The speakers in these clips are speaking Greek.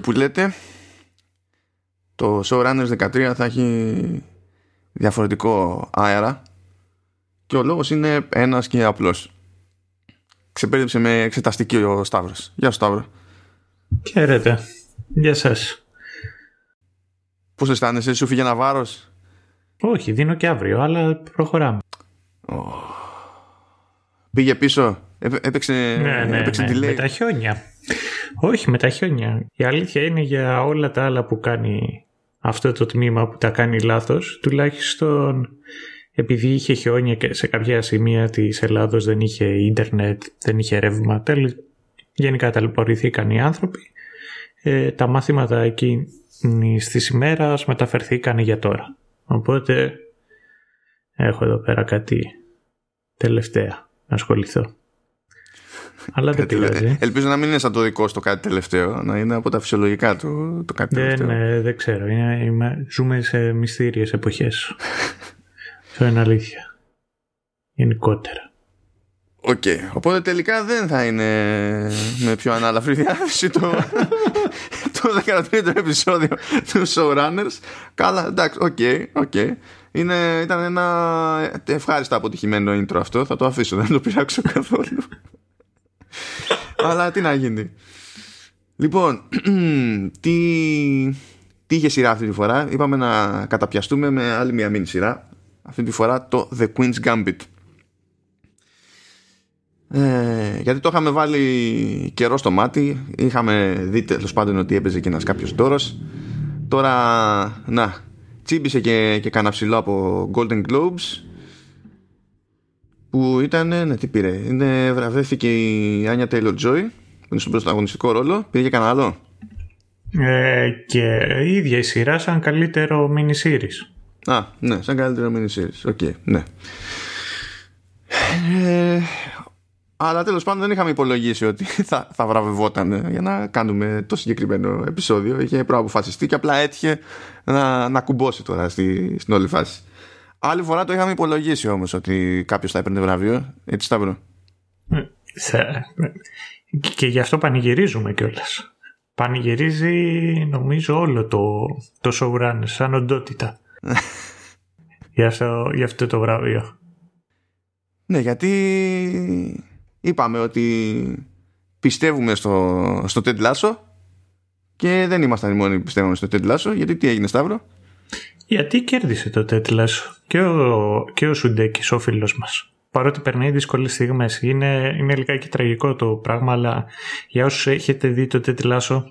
και που λέτε το Showrunners 13 θα έχει διαφορετικό αέρα και ο λόγος είναι ένας και απλός. Ξεπέριψε με εξεταστική ο Σταύρος. Γεια σου Σταύρο. Χαίρετε. Γεια σας. Πώς αισθάνεσαι, σου φύγε ένα βάρος; Όχι, δίνω και αύριο, αλλά προχωράμε. Πήγε πίσω, έπαιξε, ναι, ναι, έπαιξε ναι, με τα χιόνια. Όχι, με τα χιόνια. Η αλήθεια είναι για όλα τα άλλα που κάνει αυτό το τμήμα που τα κάνει λάθος, τουλάχιστον επειδή είχε χιόνια και σε κάποια σημεία της Ελλάδος δεν είχε ίντερνετ, δεν είχε ρεύμα, τέλος, γενικά ταλαιπωρηθήκαν οι άνθρωποι. Ε, τα μάθηματα εκείνης της ημέρας μεταφερθήκαν για τώρα. Οπότε έχω εδώ πέρα κάτι τελευταία να ασχοληθώ. Αλλά δεν πειράζει. Ελπίζω να μην είναι σαν το δικό στο κάτι τελευταίο, να είναι από τα φυσιολογικά του το κάτι δεν, τελευταίο. δεν ξέρω. Είναι, ζούμε σε μυστήριες εποχές. Αυτό είναι αλήθεια. Γενικότερα. OK. Okay. Οπότε τελικά δεν θα είναι με πιο ανάλαφρη διάθεση το, το 13ο επεισόδιο του Showrunners. Καλά, εντάξει, OK, okay, okay. Είναι, ήταν ένα ευχάριστα αποτυχημένο intro αυτό. Θα το αφήσω, δεν το πειράξω καθόλου. Αλλά τι να γίνει. Λοιπόν, τι, τι είχε σειρά αυτή τη φορά; Είπαμε να καταπιαστούμε με άλλη μια μήνυ σειρά. Αυτή τη φορά το The Queen's Gambit. Ε, γιατί το είχαμε βάλει καιρό στο μάτι. Είχαμε δει τέλος πάντων ότι έπαιζε και ένα κάποιος ντόρος. Τώρα, να, τσίμπησε και, και κανένα ψηλό από Golden Globes που ήταν, ναι τι πήρε. Είναι, βραβεύτηκε η Anya Taylor Joy που είναι στον πρωταγωνιστικό ρόλο. Πήρε και κανένα άλλο. Ε, και η ίδια η σειρά σαν καλύτερο mini series Α, ναι, σαν καλύτερο mini series OK, okay, ναι. Ε, αλλά τέλος πάντων δεν είχαμε υπολογίσει ότι θα, θα βραβευόταν για να κάνουμε το συγκεκριμένο επεισόδιο. Είχε προαποφασιστεί και απλά έτυχε να, να κουμπώσει τώρα στη, στην όλη φάση. Άλλη φορά το είχαμε υπολογίσει όμως ότι κάποιος θα έπαιρνε βραβείο. Έτσι Σταύρο. Και γι' αυτό πανηγυρίζουμε κιόλας. Πανηγυρίζει νομίζω όλο το, το showrun σαν οντότητα. για, αυτό, για αυτό το βραβείο. Ναι, γιατί είπαμε ότι πιστεύουμε στο, στο Ted Lasso και δεν ήμασταν οι μόνοι που πιστεύουμε στο Ted Lasso γιατί τι έγινε Σταύρο; Γιατί κέρδισε το Ted Lasso; Και ο, και ο Σουντέκης ο φίλος μας. Παρότι περνάει δύσκολες στιγμές. Είναι, είναι λιγάκι τραγικό το πράγμα αλλά για όσους έχετε δει το Ted Lasso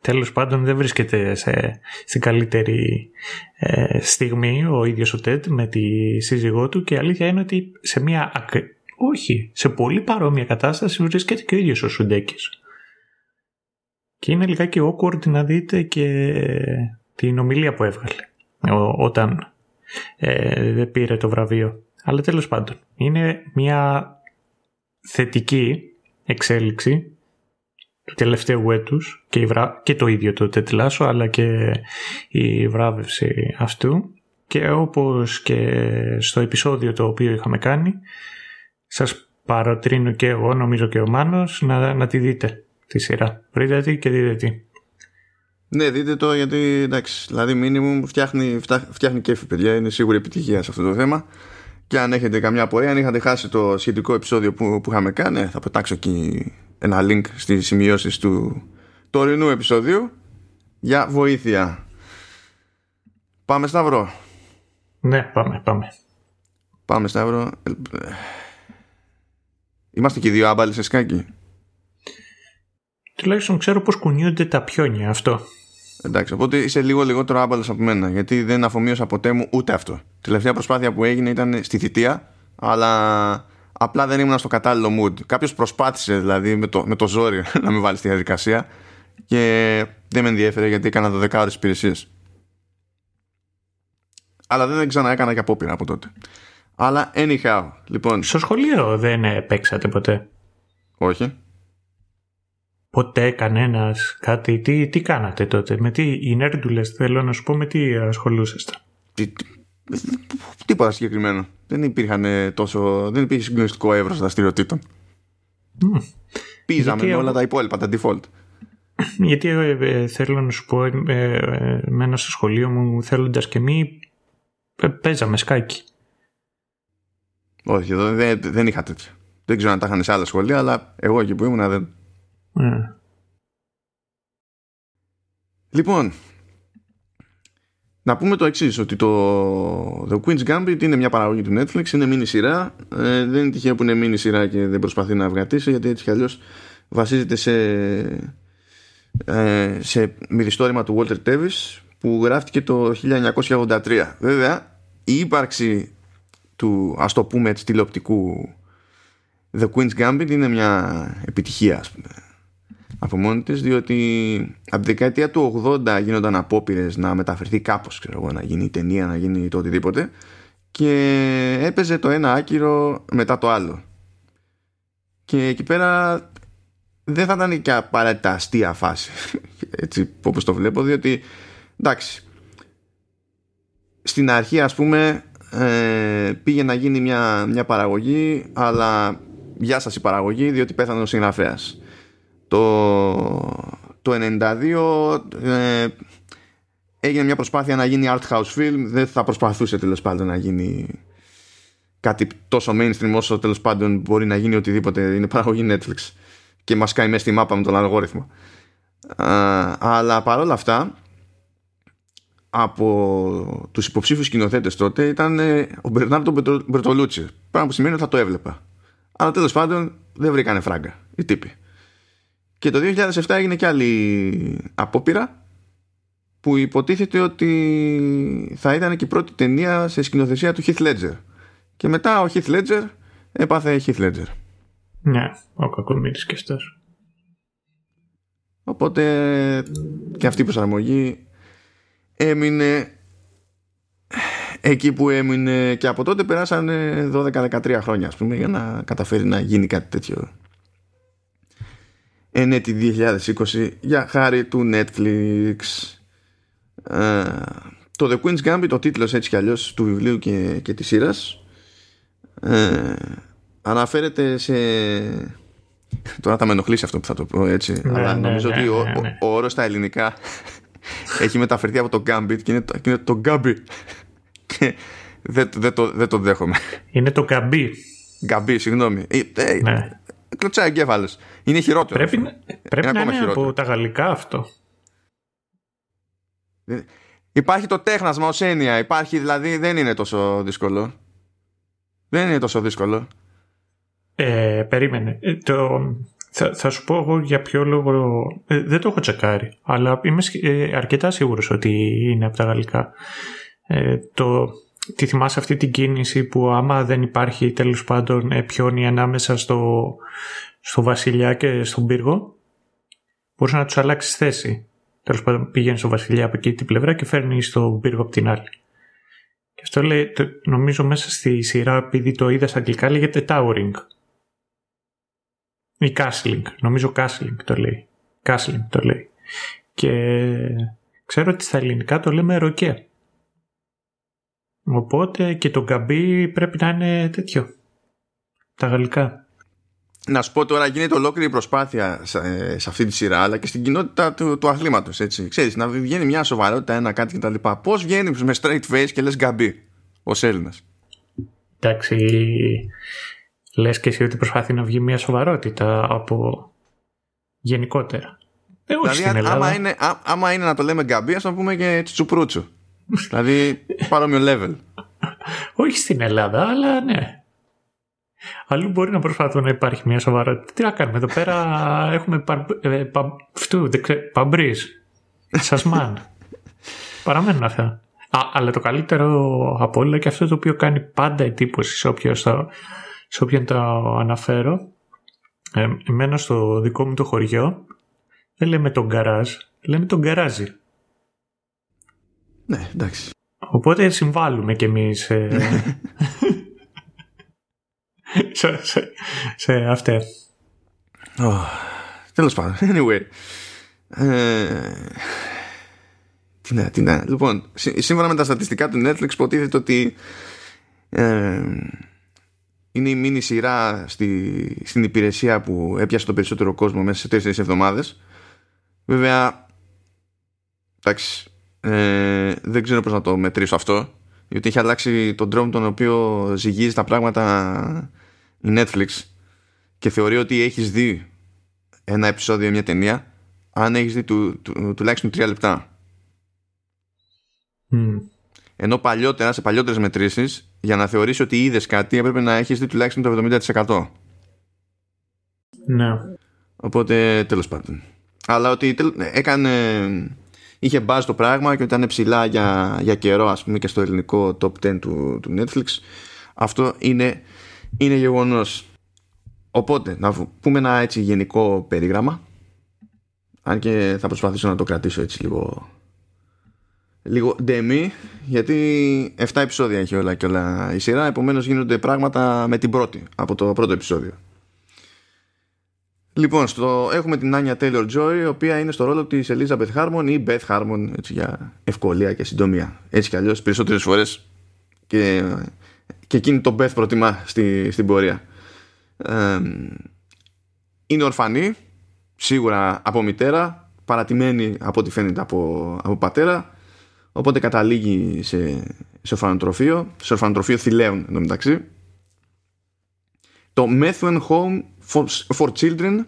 τέλος πάντων δεν βρίσκεται σε, στην καλύτερη ε, στιγμή ο ίδιος ο Τέντ με τη σύζυγό του. Και η αλήθεια είναι ότι σε μια όχι, σε πολύ παρόμοια κατάσταση βρίσκεται και ο ίδιος ο Σουντέκης. Και είναι λιγάκι awkward να δείτε και την ομιλία που έβγαλε όταν ε, πήρε το βραβείο. Αλλά τέλος πάντων, είναι μια θετική εξέλιξη του τελευταίου έτους και, βρά... και το ίδιο το τετλάσο αλλά και η βράβευση αυτού και όπως και στο επεισόδιο το οποίο είχαμε κάνει σας παροτρύνω και εγώ, νομίζω και ο Μάνος, να, να τη δείτε τη σειρά. Βρείτε τη και δείτε τη. Ναι, δείτε το γιατί εντάξει, δηλαδή μήνυμου φτιάχνει, φτιάχνει κέφι παιδιά, είναι σίγουρη επιτυχία σε αυτό το θέμα. Και αν έχετε καμιά απορία, αν είχατε χάσει το σχετικό επεισόδιο που, που είχαμε κάνει, θα πετάξω εκεί ένα link στις σημειώσεις του τωρινού επεισοδίου για βοήθεια. Πάμε Σταύρο. Ναι, πάμε, πάμε. Πάμε Σταύρο. Είμαστε και δύο άμπαλοι σε σκάκι. Τουλάχιστον ξέρω πώς κουνιούνται τα πιόνια αυτό. Εντάξει, οπότε είσαι λίγο λιγότερο άμπαλος από μένα, γιατί δεν αφομοίωσα ποτέ μου ούτε αυτό. τελευταία προσπάθεια που έγινε ήταν στη θητεία, αλλά απλά δεν ήμουν στο κατάλληλο mood. Κάποιος προσπάθησε δηλαδή με το, με το ζόρι να με βάλει στη διαδικασία και δεν με ενδιέφερε γιατί έκανα 12 ώρε υπηρεσίες. Αλλά δεν ξανά έκανα και απόπειρα από τότε. Αλλά anyhow, λοιπόν. Στο σχολείο δεν παίξατε ποτέ; Όχι. Ποτέ κανένας κάτι. Τι, τι κάνατε τότε, με τι. Οι νέρντουλε θέλω να σου πω με τι ασχολούσαστε. Τι, τίποτα συγκεκριμένο. Δεν υπήρχαν τόσο. Δεν υπήρχε συγκλονιστικό εύρος δραστηριοτήτων. Mm. Πίζαμε με όλα τα υπόλοιπα, τα default. Γιατί ε, ε, θέλω να σου πω, ε, ε, μένα στο σχολείο μου θέλοντας και μη παίζαμε σκάκι. Όχι, εδώ δεν, δεν είχα τέτοια. Δεν ξέρω αν τα είχαν σε άλλα σχολεία, αλλά εγώ εκεί που ήμουν δεν. Ε. Λοιπόν, να πούμε το εξής ότι το The Queen's Gambit είναι μια παραγωγή του Netflix, είναι μίνι σειρά. Ε, δεν είναι τυχαίο που είναι μίνι σειρά και δεν προσπαθεί να αυγατήσει, γιατί έτσι κι αλλιώς βασίζεται σε, ε, σε μυθιστόρημα του Walter Tevis που γράφτηκε το 1983. Βέβαια, η ύπαρξη του, ας το πούμε έτσι, τηλεοπτικού The Queen's Gambit είναι μια επιτυχία, ας πούμε από μόνη της διότι από τη δεκαετία του 80 γίνονταν απόπειρες να μεταφερθεί κάπως ξέρω εγώ, να γίνει ταινία, να γίνει το οτιδήποτε και έπαιζε το ένα άκυρο μετά το άλλο. Και εκεί πέρα δεν θα ήταν και απαραίτητα αστεία φάση έτσι όπως το βλέπω διότι εντάξει στην αρχή ας πούμε ε, πήγε να γίνει μια, μια παραγωγή αλλά γεια σας η παραγωγή διότι πέθανε ο συγγραφέας το, το 92 ε, έγινε μια προσπάθεια να γίνει art house film. Δεν θα προσπαθούσε τέλος πάντων να γίνει κάτι τόσο mainstream όσο τέλος πάντων μπορεί να γίνει οτιδήποτε. Είναι παραγωγή Netflix. Και μας κάνει μέσα στη μάπα με τον αλγόριθμο. Αλλά παρόλα αυτά από τους υποψήφιους σκηνοθέτες τότε ήταν ε, ο Μπερνάρντο Μπερτολούτσι. Πράγμα που σημαίνει ότι θα το έβλεπα. Αλλά τέλος πάντων δεν βρήκανε φράγκα οι τύποι και το 2007 έγινε και άλλη απόπειρα που υποτίθεται ότι θα ήταν και η πρώτη ταινία σε σκηνοθεσία του Heath Ledger. Και μετά ο Heath Ledger έπαθε Heath Ledger. Ναι, ο κακομύρης και αυτός. Οπότε και αυτή η προσαρμογή έμεινε εκεί που έμεινε και από τότε περάσαν 12-13 χρόνια ας πούμε για να καταφέρει να γίνει κάτι τέτοιο ενέτη 2020 για χάρη του Netflix. Ε, το The Queen's Gambit, ο τίτλος έτσι κι αλλιώς του βιβλίου και, και της σειράς ε, αναφέρεται σε... Τώρα θα με ενοχλήσει αυτό που θα το πω έτσι Ναι, αλλά ναι, νομίζω ναι, ότι ο, ναι, ναι. ο, ο όρος στα ελληνικά έχει μεταφερθεί από το Gambit και είναι το, και είναι το Gambit και δεν, δεν, το, δεν το δέχομαι Είναι το καμπί. Γκαμπί, συγγνώμη. Ε, ε, Ναι. Κλωτσάει εγκέφαλο. Είναι χειρότερο. Πρέπει, αυτό. να- πρέπει Είναι να ακόμα είναι χειρότερο. από τα γαλλικά αυτό. Υπάρχει το τέχνασμα ως έννοια. Υπάρχει δηλαδή, δεν είναι τόσο δύσκολο. Δεν είναι τόσο δύσκολο. Ε, περίμενε. Ε, το, θα, θα σου πω εγώ για ποιο λόγο. ε, δεν το έχω τσεκάρει, αλλά είμαι σχ- ε, αρκετά σίγουρος ότι είναι από τα γαλλικά. Ε, το, τη θυμάσαι αυτή την κίνηση που άμα δεν υπάρχει τέλος πάντων ε, πιόνι ανάμεσα στο, στο βασιλιά και στον πύργο, μπορούσε να τους αλλάξεις θέση. Τέλος πάντων πήγαινε στο βασιλιά από εκεί την πλευρά και φέρνεις στον πύργο από την άλλη. Και αυτό λέει, το- νομίζω μέσα στη σειρά, επειδή το είδα στα αγγλικά, λέγεται towering. Ή castling. Νομίζω castling το λέει. Castling το λέει. Και ξέρω ότι στα ελληνικά το λέμε ροκέ. Οπότε και το γκαμπί πρέπει να είναι τέτοιο. Τα γαλλικά. Να σου πω τώρα, γίνεται ολόκληρη προσπάθεια σε, σε αυτή τη σειρά, αλλά και στην κοινότητα του, του αθλήματος. Ξέρεις, να βγαίνει μια σοβαρότητα, ένα κάτι κτλ. Πώς βγαίνει με straight face και λες γκαμπί ως Έλληνας; Εντάξει, λες και εσύ ότι προσπαθεί να βγει μια σοβαρότητα από γενικότερα. Ε, όχι στην Δηλαδή, Ελλάδα. άμα είναι, α, άμα είναι να το λέμε γκαμπί, ας το πούμε και τσουτσουπρούτσου. Δηλαδή, παρόμοιο level. Όχι στην Ελλάδα, αλλά ναι. Αλλού μπορεί να προσπαθούν να υπάρχει μια σοβαρότητα. Τι να κάνουμε, εδώ πέρα έχουμε παρ, ε, πα, φτού, δεν ξέρω, παμπρίζ, σασμάν. Παραμένουν αυτά. Α, αλλά το καλύτερο από όλα και αυτό το οποίο κάνει πάντα εντύπωση σε, όποιος, στο- σε όποιον το αναφέρω, ε, εμένα στο δικό μου το χωριό, δεν λέμε τον γκαράζ, λέμε τον γκαράζι. Ναι, εντάξει. Οπότε συμβάλλουμε κι εμείς ε, σε, σε, σε αυτά. Oh, Τέλος πάντων, anyway. Ε, τι να, τι να. Λοιπόν, σύ- σύμφωνα με τα στατιστικά του Netflix, υποτίθεται ότι ε, είναι η μίνι σειρά στη, στην υπηρεσία που έπιασε τον περισσότερο κόσμο μέσα σε τέσσερις εβδομάδες Βέβαια, εντάξει, ε, δεν ξέρω πώς να το μετρήσω αυτό, γιατί έχει αλλάξει τον τρόπο τον οποίο ζυγίζει τα πράγματα η Netflix και θεωρεί ότι έχεις δει ένα επεισόδιο μια ταινία αν έχεις δει του, του, τουλάχιστον τρία λεπτά. Mm. Ενώ παλιότερα, σε παλιότερες μετρήσεις, για να θεωρήσει ότι είδες κάτι έπρεπε να έχεις δει τουλάχιστον το 70%. Ναι. Οπότε τέλος πάντων. Αλλά ότι έκανε, είχε μπάζει το πράγμα και ότι ήταν ψηλά για, για καιρό ας πούμε και στο ελληνικό top 10 του, του Netflix. Αυτό είναι, είναι γεγονός. Οπότε να πούμε ένα έτσι γενικό περίγραμμα. Αν και θα προσπαθήσω να το κρατήσω έτσι λίγο λίγο ντεμή γιατί 7 επεισόδια έχει όλα και όλα η σειρά. Επομένως γίνονται πράγματα με την πρώτη από το πρώτο επεισόδιο Λοιπόν, στο, έχουμε την Άνια Taylor Joy, η οποία είναι στο ρόλο της Elizabeth Harmon ή Beth Harmon, έτσι για ευκολία και συντομία. Έτσι κι αλλιώς περισσότερες φορές και, και εκείνη τον Beth προτιμά στη, στην πορεία. Ε, είναι ορφανή, σίγουρα από μητέρα, παρατημένη από ό,τι φαίνεται από, από πατέρα, οπότε καταλήγει σε, σε ορφανοτροφείο, σε ορφανοτροφείο θηλαίων μεταξύ. Το Methuen Home for, for Children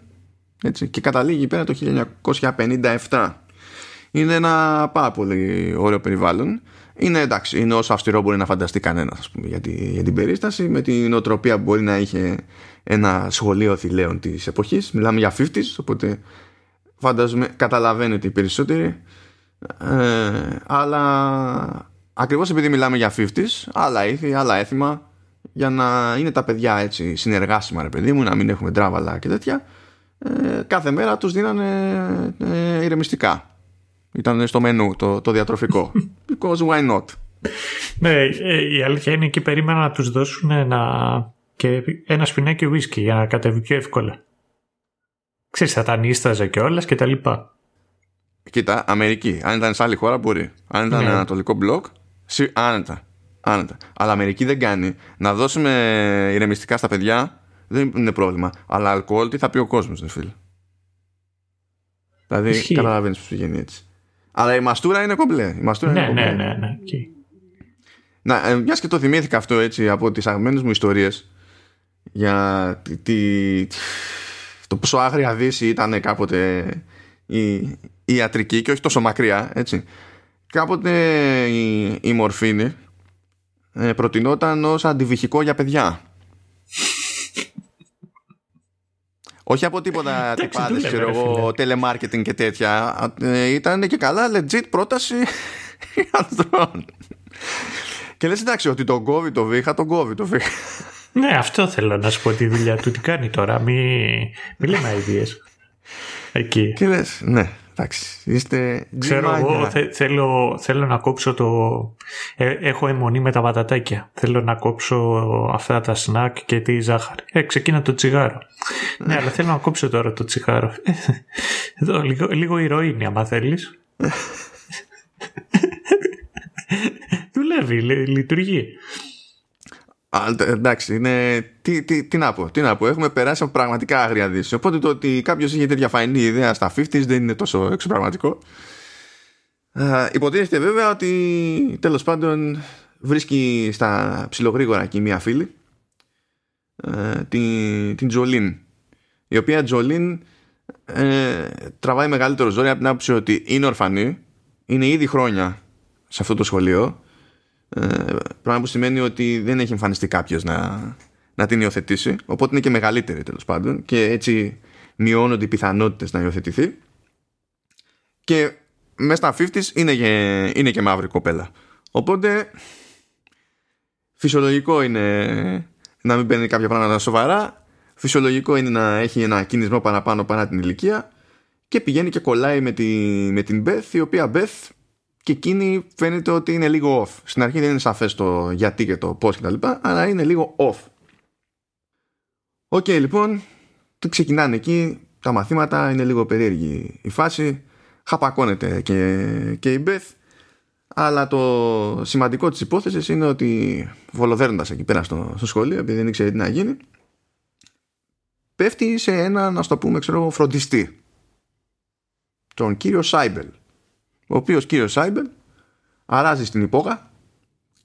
έτσι, και καταλήγει πέρα το 1957. Είναι ένα πάρα πολύ ωραίο περιβάλλον. Είναι εντάξει, είναι όσο αυστηρό μπορεί να φανταστεί κανένας για, για την περίσταση, με την οτροπία που μπορεί να είχε ένα σχολείο θηλαίων της εποχής. Μιλάμε για 50s, οπότε φαντάζομαι καταλαβαίνετε οι περισσότεροι. Ε, αλλά ακριβώς επειδή μιλάμε για 50s, άλλα ήθη, άλλα έθιμα, για να είναι τα παιδιά έτσι συνεργάσιμα ρε παιδί μου, να μην έχουμε τράβαλα και τέτοια ε, κάθε μέρα τους δίνανε ε, ηρεμιστικά ήταν στο μενού το, το διατροφικό because why not; Ναι, ε, η αλήθεια είναι εκεί περίμενα να τους δώσουν ένα, και ένα σπινάκι ουίσκι για να κατέβει πιο εύκολα ξέρεις θα τα νίσταζε και όλα και τα λοιπά Κοίτα, Αμερική. Αν ήταν σε άλλη χώρα μπορεί. Αν ήταν ναι. Ανατολικό μπλοκ, άνετα. Άνετα. Αλλά Αμερική δεν κάνει. Να δώσουμε ηρεμιστικά στα παιδιά δεν είναι πρόβλημα. Αλλά αλκοόλ τι θα πει ο κόσμος, δεν φίλε. Δηλαδή, καταλαβαίνεις πώς πηγαίνει έτσι. Αλλά η μαστούρα είναι κομπλέ. Η μαστούρα ναι, είναι κομπλέ. ναι, ναι, ναι. Okay. Να, ε, μιας και το θυμήθηκα αυτό έτσι από τις αγαπημένες μου ιστορίες για τη, τη, το πόσο άγρια δύση ήταν κάποτε η, η ιατρική και όχι τόσο μακριά, έτσι. Κάποτε η, η μορφήνη ε, προτινόταν ως αντιβυχικό για παιδιά. Όχι από τίποτα τυπάδες, ξέρω εγώ, telemarketing και τέτοια. Ε, ήταν και καλά legit πρόταση ανδρών. Και λες εντάξει ότι τον κόβει το βήχα, τον κόβει το βήχα. Ναι, αυτό θέλω να σου πω τη δουλειά του. Τι κάνει τώρα, μη, μη λέμε ideas. Εκεί. Και λες, ναι, Εντάξει, είστε Ξέρω εγώ, θέλω, θέλω να κόψω το... Ε, έχω αιμονή με τα πατατάκια. Θέλω να κόψω αυτά τα σνακ και τη ζάχαρη. Ε, ξεκίνα το τσιγάρο. ναι, αλλά θέλω να κόψω τώρα το τσιγάρο. Εδώ, λίγο, λίγο ηρωίνη, άμα θέλεις. Δουλεύει, λειτουργεί. Α, εντάξει, είναι. Τι, τι, τι, να πω, τι να πω. Έχουμε περάσει από πραγματικά άγρια δύση. Οπότε το ότι κάποιος είχε τέτοια φαϊνή ιδέα στα 50s δεν είναι τόσο εξωπραγματικό. υποτίθεται βέβαια ότι τέλος πάντων βρίσκει στα ψιλογρήγορα εκεί μία φίλη την, την Τζολίν η οποία Τζολίν ε, τραβάει μεγαλύτερο ζόρι από την άποψη ότι είναι ορφανή είναι ήδη χρόνια σε αυτό το σχολείο ε, πράγμα που σημαίνει ότι δεν έχει εμφανιστεί κάποιος να, να την υιοθετήσει. Οπότε είναι και μεγαλύτερη τέλος πάντων και έτσι μειώνονται οι πιθανότητες να υιοθετηθεί. Και μέσα στα 50 είναι και, είναι και μαύρη κοπέλα. Οπότε φυσιολογικό είναι να μην παίρνει κάποια πράγματα σοβαρά. Φυσιολογικό είναι να έχει ένα κινησμό παραπάνω παρά την ηλικία και πηγαίνει και κολλάει με, τη, με την Beth η οποία Beth και εκείνη φαίνεται ότι είναι λίγο off. Στην αρχή δεν είναι σαφές το γιατί και το πώς και τα λοιπά, αλλά είναι λίγο off. OK, okay, λοιπόν, ξεκινάνε εκεί, τα μαθήματα, είναι λίγο περίεργη η φάση, χαπακώνεται και, και η Beth, αλλά το σημαντικό της υπόθεσης είναι ότι βολοδέρνοντας εκεί πέρα στο, στο σχολείο, επειδή δεν ήξερε τι να γίνει, πέφτει σε ένα, να το πούμε, ξέρω, φροντιστή τον κύριο Shaibel ο οποίος κύριος Shaibel αράζει στην υπόγα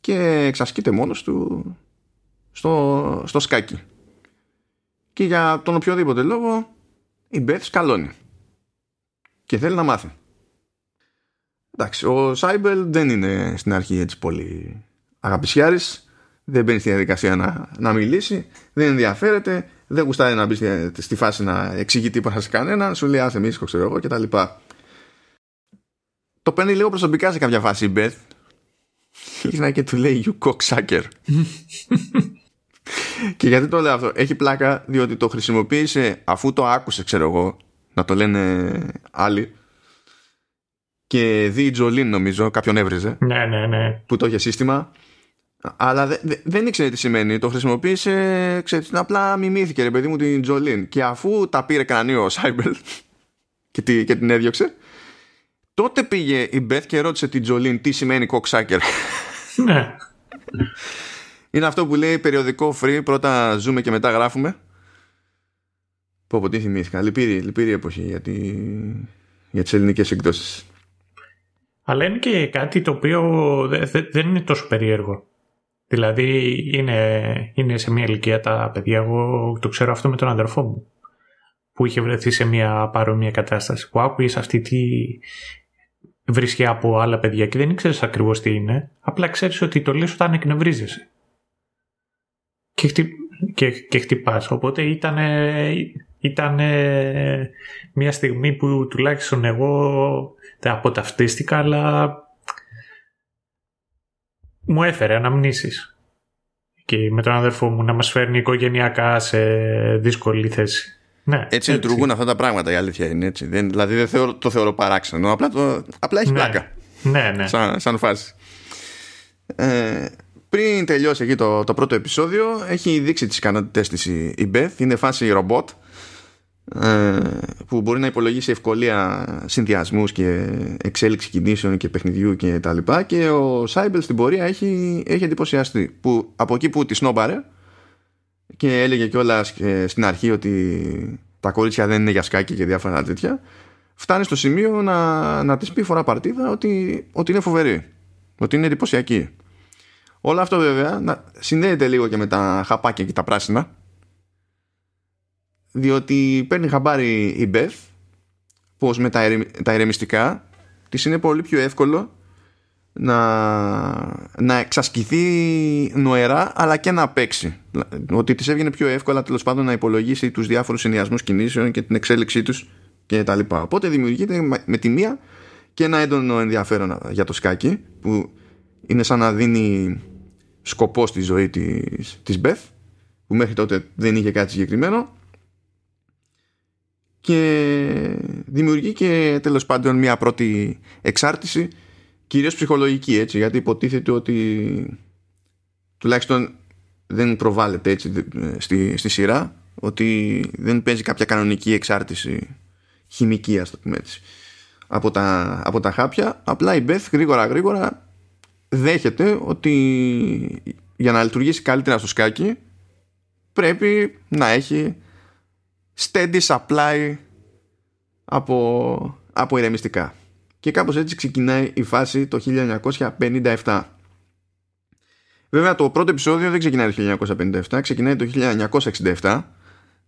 και εξασκείται μόνος του στο, στο σκάκι. Και για τον οποιοδήποτε λόγο η Beth σκαλώνει. Και θέλει να μάθει. Εντάξει ο Shaibel δεν είναι στην αρχή έτσι πολύ αγαπησιάρης. Δεν μπαίνει στη διαδικασία να, να μιλήσει, δεν ενδιαφέρεται, δεν γουστάει να μπει στη, φάση να εξηγεί τίποτα σε κανέναν, σου λέει άσε μίσχο, ξέρω εγώ κτλ. Το παίρνει λίγο προσωπικά σε κάποια φάση η Μπεθ. Γυρνάει και του λέει You cocksucker. και γιατί το λέω αυτό. Έχει πλάκα διότι το χρησιμοποίησε αφού το άκουσε, ξέρω εγώ, να το λένε άλλοι. Και δει η Τζολίν, νομίζω, κάποιον έβριζε. Ναι, ναι, ναι. Που το είχε σύστημα. Αλλά δε, δε, δεν ήξερε τι σημαίνει. Το χρησιμοποίησε, ξέρεις, απλά μιμήθηκε ρε παιδί μου την Jolene. Και αφού τα πήρε κρανίο ο Shaibel και, τη, και την έδιωξε, τότε πήγε η Beth και ρώτησε την Jolene τι σημαίνει cocksucker. Ναι. Είναι αυτό που λέει περιοδικό free, πρώτα ζούμε και μετά γράφουμε. Πω πω τι θυμήθηκα. Λυπηρή, λυπηρή εποχή για, τη, για τις ελληνικές εκδόσεις. Αλλά είναι και κάτι το οποίο δεν είναι τόσο περίεργο. Δηλαδή είναι, είναι σε μια ηλικία τα παιδιά, εγώ το ξέρω αυτό με τον αδερφό μου, που είχε βρεθεί σε μια παρόμοια κατάσταση, που άκουγες αυτή τη βρίσκει από άλλα παιδιά και δεν ήξερε ακριβώς τι είναι, απλά ξέρεις ότι το λες όταν εκνευρίζεσαι. Και, χτυ... και, και χτυπάς. Οπότε ήταν, ήταν μια στιγμή που τουλάχιστον εγώ δεν αποταυτίστηκα, αλλά μου έφερε αναμνήσεις και με τον αδερφό μου να μας φέρνει οικογενειακά σε δύσκολη θέση. Ναι, έτσι, έτσι λειτουργούν αυτά τα πράγματα, η αλήθεια είναι έτσι. Δεν, δηλαδή δεν θεωρώ, το θεωρώ παράξενο, απλά, το, απλά έχει ναι. πλάκα. Ναι, ναι. Σαν, σαν φάση. Ε, πριν τελειώσει εκεί το, το πρώτο επεισόδιο, έχει δείξει τις ικανότητες της η, η Beth. Είναι φάση ρομπότ ε, που μπορεί να υπολογίσει ευκολία συνδυασμούς και εξέλιξη κινήσεων και παιχνιδιού και τα λοιπά και ο Σάιμπελ στην πορεία έχει, έχει εντυπωσιαστεί που από εκεί που τη σνόμπαρε και έλεγε κιόλας στην αρχή ότι τα κορίτσια δεν είναι για σκάκι και διάφορα τέτοια. Φτάνει στο σημείο να, να της πει φορά παρτίδα ότι, ότι είναι φοβερή ότι είναι εντυπωσιακή. Όλο αυτό βέβαια να, συνδέεται λίγο και με τα χαπάκια και τα πράσινα διότι παίρνει χαμπάρι η Beth πως με τα, τα ηρεμιστικά της είναι πολύ πιο εύκολο να, να εξασκηθεί νοερά αλλά και να παίξει. Ότι της έβγαινε πιο εύκολα τέλος πάντων να υπολογίσει τους διάφορους συνδυασμούς κινήσεων και την εξέλιξή τους και τα λοιπά. Οπότε δημιουργείται με τη μία και ένα έντονο ενδιαφέρον για το σκάκι που είναι σαν να δίνει σκοπό στη ζωή της, της Beth που μέχρι τότε δεν είχε κάτι συγκεκριμένο. Και δημιουργεί και τέλος πάντων μια πρώτη εξάρτηση κυρίως ψυχολογική έτσι γιατί υποτίθεται ότι τουλάχιστον δεν προβάλλεται έτσι στη, στη σειρά ότι δεν παίζει κάποια κανονική εξάρτηση χημική ας το πούμε έτσι από τα, από τα χάπια απλά η Beth γρήγορα γρήγορα δέχεται ότι για να λειτουργήσει καλύτερα στο σκάκι πρέπει να έχει steady supply από, από ηρεμιστικά. Και κάπως έτσι ξεκινάει η φάση το 1957. Βέβαια το πρώτο επεισόδιο δεν ξεκινάει το 1957, ξεκινάει το 1967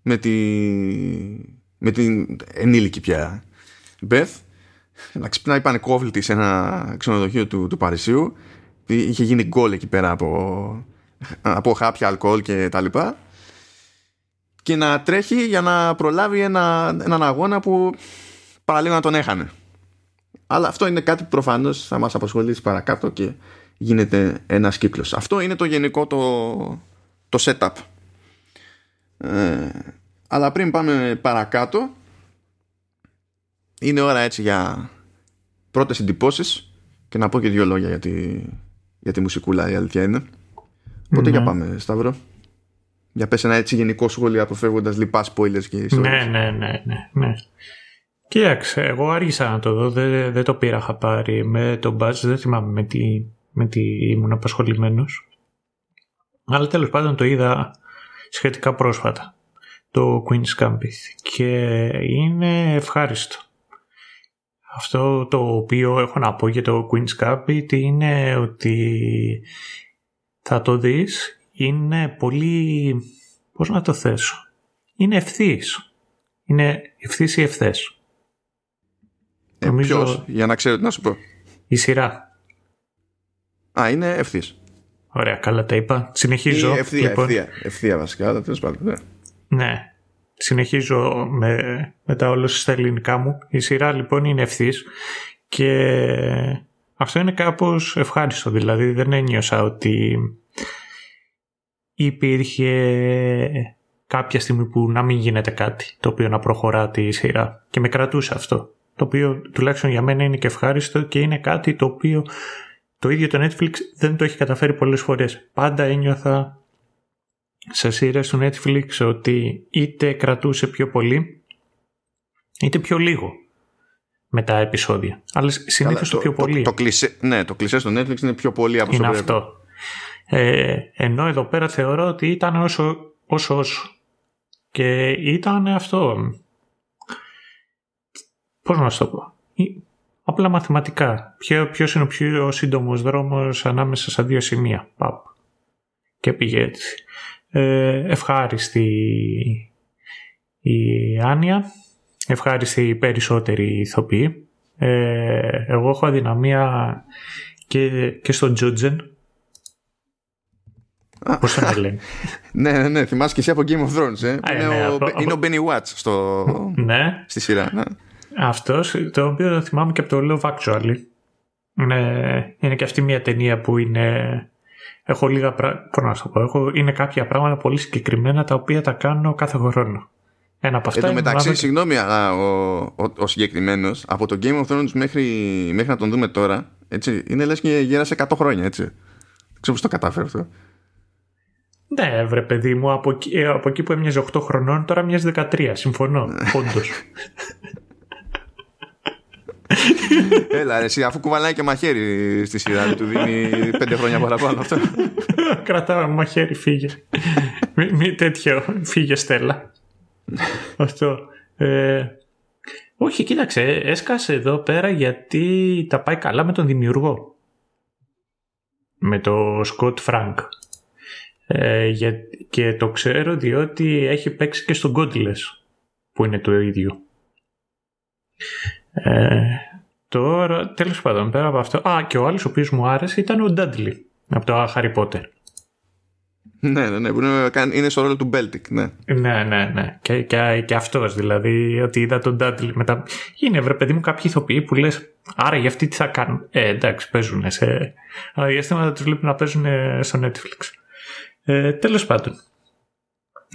με, τη, με την ενήλικη πια Μπεθ να ξυπνάει πανεκόβλητη σε ένα ξενοδοχείο του, του Παρισίου είχε γίνει γκολ εκεί πέρα από, από χάπια αλκοόλ και τα λοιπά και να τρέχει για να προλάβει ένα, έναν αγώνα που παραλίγο να τον έχανε. Αλλά αυτό είναι κάτι που προφανώς θα μας απασχολήσει παρακάτω και γίνεται ένας κύκλος. Αυτό είναι το γενικό το, το setup. Ε, αλλά πριν πάμε παρακάτω είναι ώρα έτσι για πρώτες εντυπώσεις και να πω και δύο λόγια για τη, για τη μουσικούλα η αλήθεια είναι. Οπότε για πάμε Σταύρο. Για πες ένα έτσι γενικό σχόλιο αποφεύγοντας λοιπά spoilers και ιστορίες. Ναι, ναι, ναι, ναι, ναι. Κοίταξε, εγώ άργησα να το δω, δεν, δεν το πήρα χαπάρι. Με τον Buzz δεν θυμάμαι με τι, με τι ήμουν απασχολημένος. Αλλά τέλος πάντων το είδα σχετικά πρόσφατα. Το Queen's Gambit. Και είναι ευχάριστο. Αυτό το οποίο έχω να πω για το Queen's Gambit είναι ότι θα το δεις, είναι πολύ... πώς να το θέσω. Είναι ευθύς. Είναι ευθύς ή ευθές. Ε, Νομίζω... Ποιος, για να ξέρω τι να σου πω. Η σειρά. Α, είναι ευθύς. Ωραία, καλά τα είπα. Συνεχίζω. Ή ευθεία, λοιπόν. ευθεία, ευθεία βασικά, αλλά τέλος πάντων. Ναι. ναι. Συνεχίζω με, με τα όλα στα ελληνικά μου. Η σειρά λοιπόν είναι ευθύς και αυτό είναι κάπως ευχάριστο. Δηλαδή δεν ένιωσα ότι υπήρχε κάποια στιγμή που να μην γίνεται κάτι το οποίο να προχωρά τη σειρά και με κρατούσε αυτό το οποίο τουλάχιστον για μένα είναι και ευχάριστο και είναι κάτι το οποίο το ίδιο το Netflix δεν το έχει καταφέρει πολλές φορές. Πάντα ένιωθα σε σειρές του Netflix ότι είτε κρατούσε πιο πολύ είτε πιο λίγο με τα επεισόδια. Αλλά συνήθως το, πιο πολύ. Το, κλισέ, ναι, το κλισέ στο Netflix είναι πιο πολύ από Είναι αυτό. Ε, ενώ εδώ πέρα θεωρώ ότι ήταν όσο όσο. όσο. Και ήταν αυτό. Πώς να σου το πω; Απλά μαθηματικά. Ποιο είναι ο πιο σύντομος δρόμος ανάμεσα στα δύο σημεία. Παπ. Και πήγε έτσι. Ε, ευχάριστη η Άνια. Ευχάριστη οι περισσότεροι ηθοποιοί. Ε, εγώ έχω αδυναμία και, και στον Τζότζεν. Πώς τον λένε. ναι, ναι, ναι. Θυμάσαι και εσύ από Game of Thrones. Ε; είναι, ναι, ο, είναι ο Benny Watts στο... ναι. στη σειρά. Ναι. Αυτός, το οποίο το θυμάμαι και από το Love Actually. Είναι, είναι και αυτή μια ταινία που είναι... Έχω λίγα πράγματα, να σου πω, έχω, είναι κάποια πράγματα πολύ συγκεκριμένα τα οποία τα κάνω κάθε χρόνο. Ένα από αυτά. Εν τω μεταξύ, συγγνώμη, αλλά ο, ο, ο συγκεκριμένος από το Game of Thrones μέχρι, μέχρι να τον δούμε τώρα, έτσι, είναι λες και γέρασε 100 χρόνια, έτσι. Δεν ξέρω πώς το κατάφερε αυτό. Ναι, βρε παιδί μου, από εκεί, από εκεί που έμοιαζε 8 χρονών, τώρα μοιάζει 13. Συμφωνώ. Όντως. Έλα, ρε, εσύ, αφού κουβαλάει και μαχαίρι στη σειρά του δίνει πέντε χρόνια παραπάνω αυτό. Κρατάω μαχαίρι, φύγε. μη, μη τέτοιο, φύγε Στέλλα. αυτό. Ε, όχι, κοίταξε, έσκασε εδώ πέρα γιατί τα πάει καλά με τον δημιουργό. Με το Scott Frank. Ε, και το ξέρω διότι έχει παίξει και στο Godless που είναι το ίδιο. Ε, τώρα, τέλος πάντων, πέρα από αυτό. Α, και ο άλλος ο οποίος μου άρεσε ήταν ο Dudley από το Harry Potter. Ναι, ναι, ναι. Που είναι, είναι στο ρόλο του Beltik, ναι. Ναι, ναι, ναι. Και, και, και αυτός δηλαδή, ότι είδα τον Dudley μετά. Είναι βρε παιδί μου κάποιοι ηθοποιοί που λες, Άρα για αυτοί τι θα κάνουν; Ε, εντάξει, παίζουν σε. Αλλά διαστήματα τους βλέπουν να παίζουν στο Netflix. Ε, τέλος πάντων.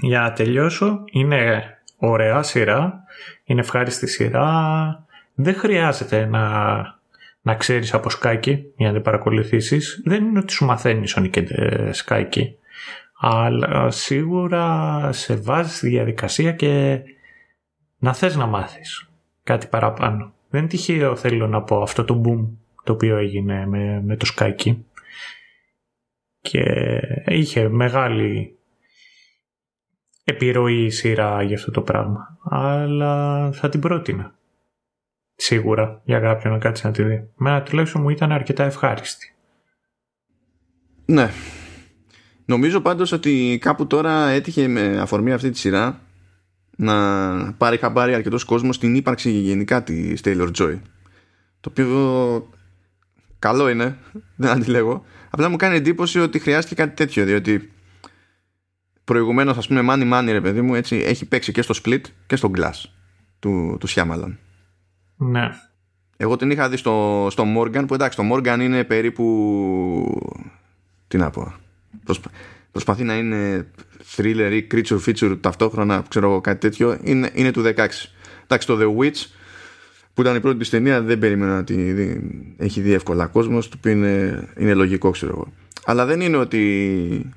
Για να τελειώσω, είναι ωραία σειρά, είναι ευχάριστη σειρά, δεν χρειάζεται να, να ξέρεις από σκάκι για να την παρακολουθήσεις. Δεν είναι ότι σου μαθαίνει Sonic σκάκι. Αλλά σίγουρα σε βάζεις στη διαδικασία και να θες να μάθεις κάτι παραπάνω. Δεν τυχαίο θέλω να πω αυτό το boom το οποίο έγινε με, με το σκάκι και είχε μεγάλη επιρροή η σειρά για αυτό το πράγμα. Αλλά θα την πρότεινα σίγουρα για κάποιον να κάτσει να τη δει. Μένα τουλάχιστον μου ήταν αρκετά ευχάριστη. Ναι. Νομίζω πάντως ότι κάπου τώρα έτυχε με αφορμή αυτή τη σειρά να πάρει χαμπάρι αρκετός κόσμος στην ύπαρξη γενικά της Taylor Joy. Το οποίο καλό είναι, δεν αντιλέγω. Απλά μου κάνει εντύπωση ότι χρειάστηκε κάτι τέτοιο, διότι προηγουμένως, ας πούμε, Money Money, ρε παιδί μου, έτσι, έχει παίξει και στο Split και στο Glass του, του Shyamalan. Ναι. Εγώ την είχα δει στο, στο Morgan που εντάξει το Morgan είναι περίπου τι να πω προσπα, προσπαθεί να είναι thriller ή creature feature ταυτόχρονα ξέρω εγώ κάτι τέτοιο είναι, είναι του 16 εντάξει το The Witch που ήταν η πρώτη της ταινία δεν περίμενα ότι έχει δει εύκολα κόσμος το οποίο είναι, είναι λογικό ξέρω εγώ αλλά δεν είναι ότι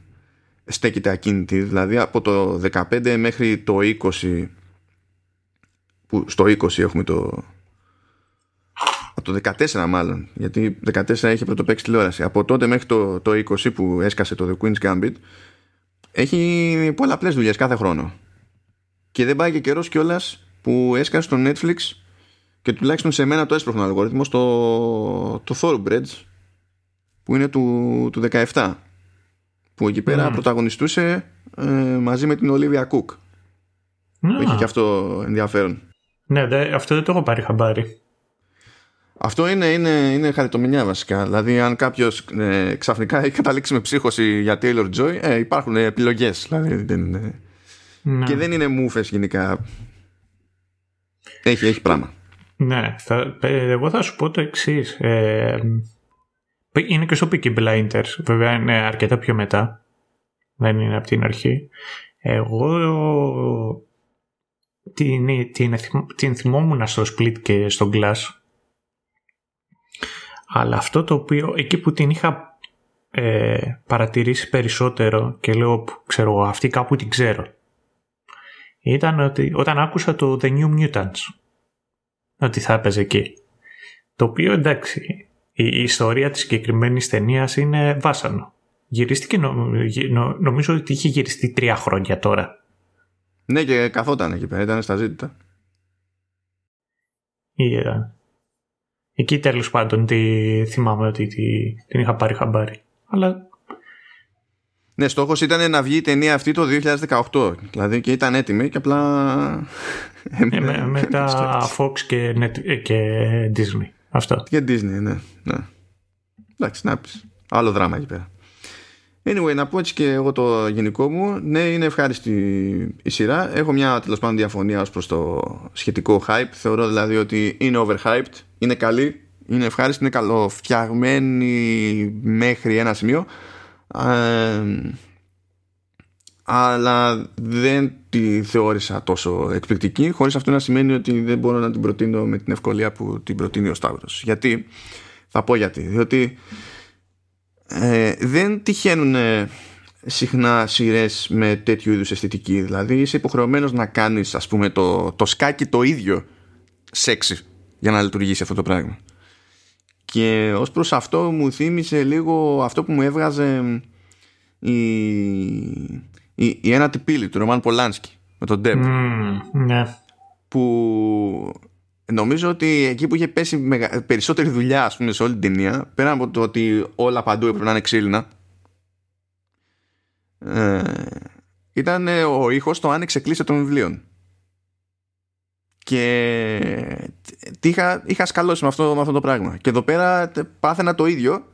στέκεται ακίνητη δηλαδή από το 15 μέχρι το 20 που στο 20 έχουμε το, από το 14 μάλλον, γιατί 14 είχε πρωτοπαίξει τηλεόραση. Από τότε μέχρι το, το 20 που έσκασε το The Queen's Gambit, έχει πολλαπλές δουλειές κάθε χρόνο. Και δεν πάει και καιρός κιόλας που έσκασε στο Netflix και τουλάχιστον σε μένα το έσπροχνο αλγόριθμος στο το Thoroughbreds που είναι του, του 17 που εκεί πέρα mm. πρωταγωνιστούσε ε, μαζί με την Ολίβια Κουκ mm. είχε και αυτό ενδιαφέρον ναι δε, αυτό δεν το έχω πάρει χαμπάρι αυτό είναι, είναι, είναι χαριτομηνιά βασικά. Δηλαδή, αν κάποιος ε, ξαφνικά έχει καταλήξει με ψύχωση για Taylor Joy, ε, υπάρχουν επιλογές. Δηλαδή, ναι. Και δεν είναι μούφε γενικά. Έχει, έχει πράγμα. Ναι, θα, ε, εγώ θα σου πω το εξής. Ε, είναι και στο Peaky Blinders. Βέβαια είναι αρκετά πιο μετά. Δεν είναι από την αρχή. Εγώ την, την, την θυμόμουν στο Split και στο Glass αλλά αυτό το οποίο εκεί που την είχα ε, παρατηρήσει περισσότερο και λέω ξέρω εγώ αυτή κάπου την ξέρω ήταν ότι όταν άκουσα το The New Mutants ότι θα έπαιζε εκεί το οποίο εντάξει η, ιστορία της συγκεκριμένης ταινίας είναι βάσανο. Γυρίστηκε νομίζω ότι είχε γυριστεί τρία χρόνια τώρα. Ναι και καθόταν εκεί πέρα ήταν στα ζήτητα. Ήταν Εκεί τέλος πάντων τη, θυμάμαι ότι τη, την είχα πάρει χαμπάρι. Αλλά... Ναι, στόχος ήταν να βγει η ταινία αυτή το 2018. Δηλαδή και ήταν έτοιμη και απλά. Ε, με, μετά Fox και, και Disney. Αυτό. Και Disney, ναι. ναι. Εντάξει, να πεις. Άλλο δράμα εκεί πέρα. Anyway, να πω έτσι και εγώ το γενικό μου. Ναι, είναι ευχάριστη η σειρά. Έχω μια τέλος πάντων διαφωνία ως προς το σχετικό hype. Θεωρώ δηλαδή ότι είναι overhyped, είναι καλή, είναι ευχάριστη, είναι καλοφτιαγμένη μέχρι ένα σημείο. Ε, αλλά δεν τη θεώρησα τόσο εκπληκτική χωρίς αυτό να σημαίνει ότι δεν μπορώ να την προτείνω με την ευκολία που την προτείνει ο Σταύρος γιατί, θα πω γιατί διότι ε, δεν τυχαίνουν ε, συχνά σειρές με τέτοιου είδους αισθητική. Δηλαδή είσαι υποχρεωμένος να κάνεις ας πούμε το, το σκάκι το ίδιο σεξι για να λειτουργήσει αυτό το πράγμα. Και ως προς αυτό μου θύμισε λίγο αυτό που μου έβγαζε η, η, η ένα τυπίλη του Ρωμάν Πολάνσκι με τον Ντέμ. ναι. Που Νομίζω ότι εκεί που είχε πέσει περισσότερη δουλειά ας πούμε, σε όλη την ταινία, πέρα από το ότι όλα παντού έπρεπε να είναι ξύλινα, ε, ήταν ο ήχος το άνοιξε κλείσε των βιβλίων. Και τι είχα, είχα σκαλώσει με αυτό, με αυτό το πράγμα. Και εδώ πέρα πάθαινα το ίδιο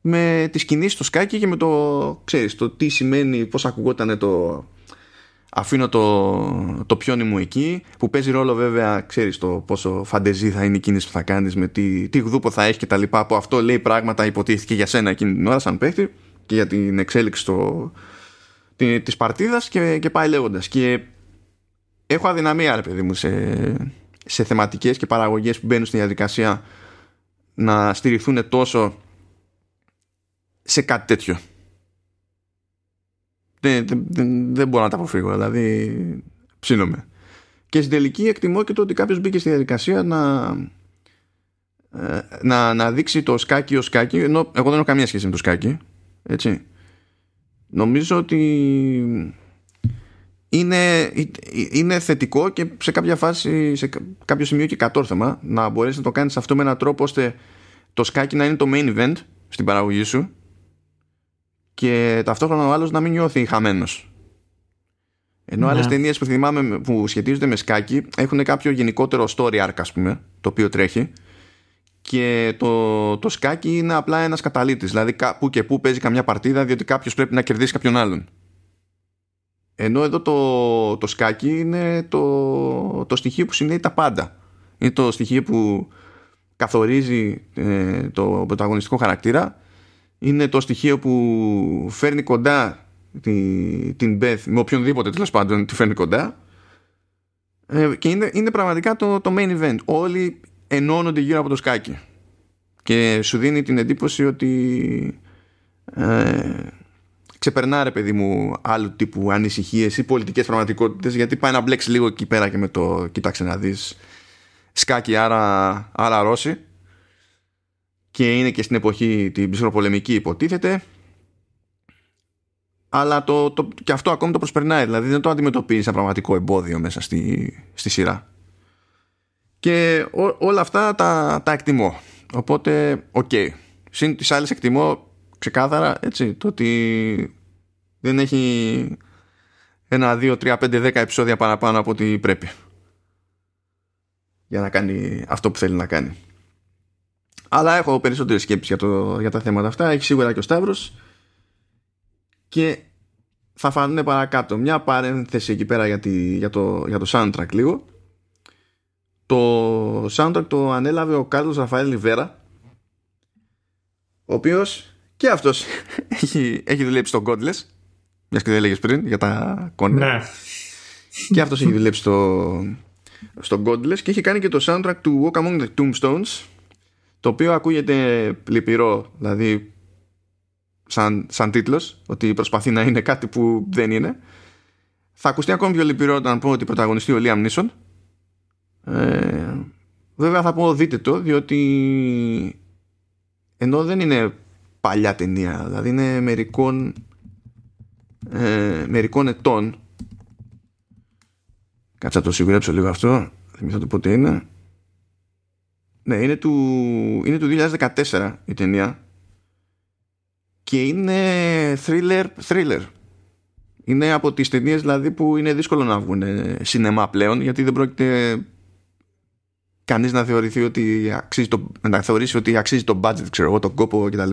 με τις κινήσεις στο σκάκι και με το, ξέρεις, το τι σημαίνει, πώς ακουγόταν το αφήνω το, το πιόνι μου εκεί που παίζει ρόλο βέβαια ξέρεις το πόσο φαντεζή θα είναι η κίνηση που θα κάνεις με τι, τι γδούπο θα έχει και τα λοιπά που αυτό λέει πράγματα υποτίθεται για σένα εκείνη την ώρα σαν παίχτη και για την εξέλιξη το, τη, της παρτίδας και, και πάει λέγοντας. Και έχω αδυναμία ρε παιδί μου σε, σε θεματικές και παραγωγές που μπαίνουν στη διαδικασία να στηριχθούν τόσο σε κάτι τέτοιο δεν, δεν, δεν μπορώ να τα αποφύγω. Δηλαδή, ψήνομαι. Και στην τελική εκτιμώ και το ότι κάποιος μπήκε στη διαδικασία να, ε, να, να δείξει το σκάκι ως σκάκι. Ενώ εγώ δεν έχω καμία σχέση με το σκάκι. Έτσι. Νομίζω ότι είναι, είναι θετικό και σε κάποια φάση, σε κάποιο σημείο και κατόρθωμα να μπορέσεις να το κάνεις αυτό με έναν τρόπο ώστε το σκάκι να είναι το main event στην παραγωγή σου και ταυτόχρονα ο άλλος να μην νιώθει χαμένος. Ενώ ναι. άλλες ταινίες που θυμάμαι που σχετίζονται με σκάκι έχουν κάποιο γενικότερο story arc, ας πούμε, το οποίο τρέχει. Και το, το σκάκι είναι απλά ένας καταλήτης. Δηλαδή, που και που παίζει καμιά παρτίδα, διότι κάποιος πρέπει να κερδίσει κάποιον άλλον. Ενώ εδώ το, το σκάκι είναι το, το στοιχείο που συνδέει τα πάντα. Είναι το στοιχείο που καθορίζει ε, το πρωταγωνιστικό χαρακτήρα είναι το στοιχείο που φέρνει κοντά την, την Beth με οποιονδήποτε τέλος πάντων τη φέρνει κοντά. Ε, και είναι, είναι πραγματικά το, το main event. Όλοι ενώνονται γύρω από το σκάκι. Και σου δίνει την εντύπωση ότι ε, ξεπερνά ρε παιδί μου άλλου τύπου ανησυχίες ή πολιτικές πραγματικότητες γιατί πάει να μπλέξει λίγο εκεί πέρα και με το κοίταξε να δεις σκάκι άρα, άρα Ρώση και είναι και στην εποχή την ψυχροπολεμική υποτίθεται. Αλλά το, το, και αυτό ακόμη το προσπερνάει. Δηλαδή δεν το αντιμετωπίζει σαν πραγματικό εμπόδιο μέσα στη, στη σειρά. Και όλα αυτά τα, τα εκτιμώ. Οπότε OK. Okay. συν τοις άλλοις εκτιμώ ξεκάθαρα έτσι το ότι δεν έχει ένα, δύο, τρία, πέντε, δέκα επεισόδια παραπάνω από ό,τι πρέπει. Για να κάνει αυτό που θέλει να κάνει αλλά έχω περισσότερες σκέψεις για, το, για τα θέματα αυτά έχει σίγουρα και ο Σταύρος και θα φανούν παρακάτω. Μια παρένθεση εκεί πέρα για, για, το, για το soundtrack λίγο. Το soundtrack το ανέλαβε ο Κάρλος Ραφαέλ Λιβέρα ο οποίος και αυτός έχει, έχει δουλέψει στο Godless μιας και δεν έλεγες πριν για τα κόντα. Ναι. Και αυτός έχει δουλέψει στο, στο Godless και έχει κάνει και το soundtrack του Walk Among the Tombstones το οποίο ακούγεται λυπηρό δηλαδή σαν, σαν τίτλος ότι προσπαθεί να είναι κάτι που δεν είναι. Θα ακουστεί ακόμη πιο λυπηρό όταν πω ότι πρωταγωνιστεί ο Liam Neeson. Ε, βέβαια θα πω δείτε το διότι ενώ δεν είναι παλιά ταινία δηλαδή είναι μερικών ε, μερικών ετών. Κάτσα το σιγουρέψω λίγο αυτό θυμηθώ το πότε είναι ναι είναι του, είναι του 2014 η ταινία και είναι thriller, thriller. Είναι από τις ταινίες δηλαδή που είναι δύσκολο να βγουν σινεμά πλέον γιατί δεν πρόκειται κανείς να θεωρηθεί ότι αξίζει το, να θεωρήσει ότι αξίζει το budget, ξέρω εγώ, τον κόπο κτλ.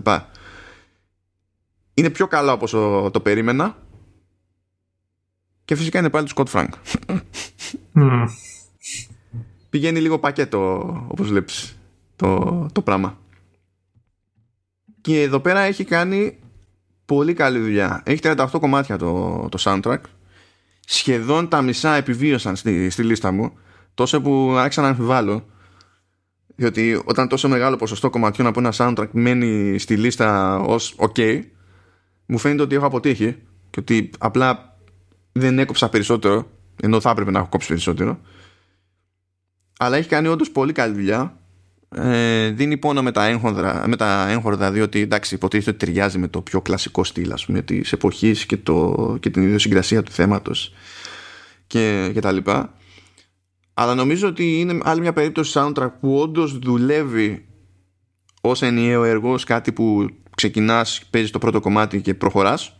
Είναι πιο καλά όπως το περίμενα και φυσικά είναι πάλι του Scott Frank. Πηγαίνει λίγο πακέτο όπως βλέπεις το, το πράγμα. Και εδώ πέρα έχει κάνει πολύ καλή δουλειά. Έχει 38 κομμάτια το, το soundtrack. Σχεδόν τα μισά επιβίωσαν στη, στη λίστα μου. Τόσο που άρχισα να αμφιβάλλω. Διότι όταν τόσο μεγάλο ποσοστό κομματιών από ένα soundtrack μένει στη λίστα ως ok, μου φαίνεται ότι έχω αποτύχει και ότι απλά δεν έκοψα περισσότερο, ενώ θα έπρεπε να έχω κόψει περισσότερο. Αλλά έχει κάνει όντως πολύ καλή δουλειά. Ε, δίνει πόνο με τα, έγχορδα, με τα έγχορδα διότι εντάξει υποτίθεται ότι ταιριάζει με το πιο κλασικό στυλ ας πούμε της εποχής και, το, και την ιδιοσυγκρασία του θέματος και, και τα λοιπά. Αλλά νομίζω ότι είναι άλλη μια περίπτωση soundtrack που όντως δουλεύει ως ενιαίο έργο ως κάτι που ξεκινάς, παίζεις το πρώτο κομμάτι και προχωράς.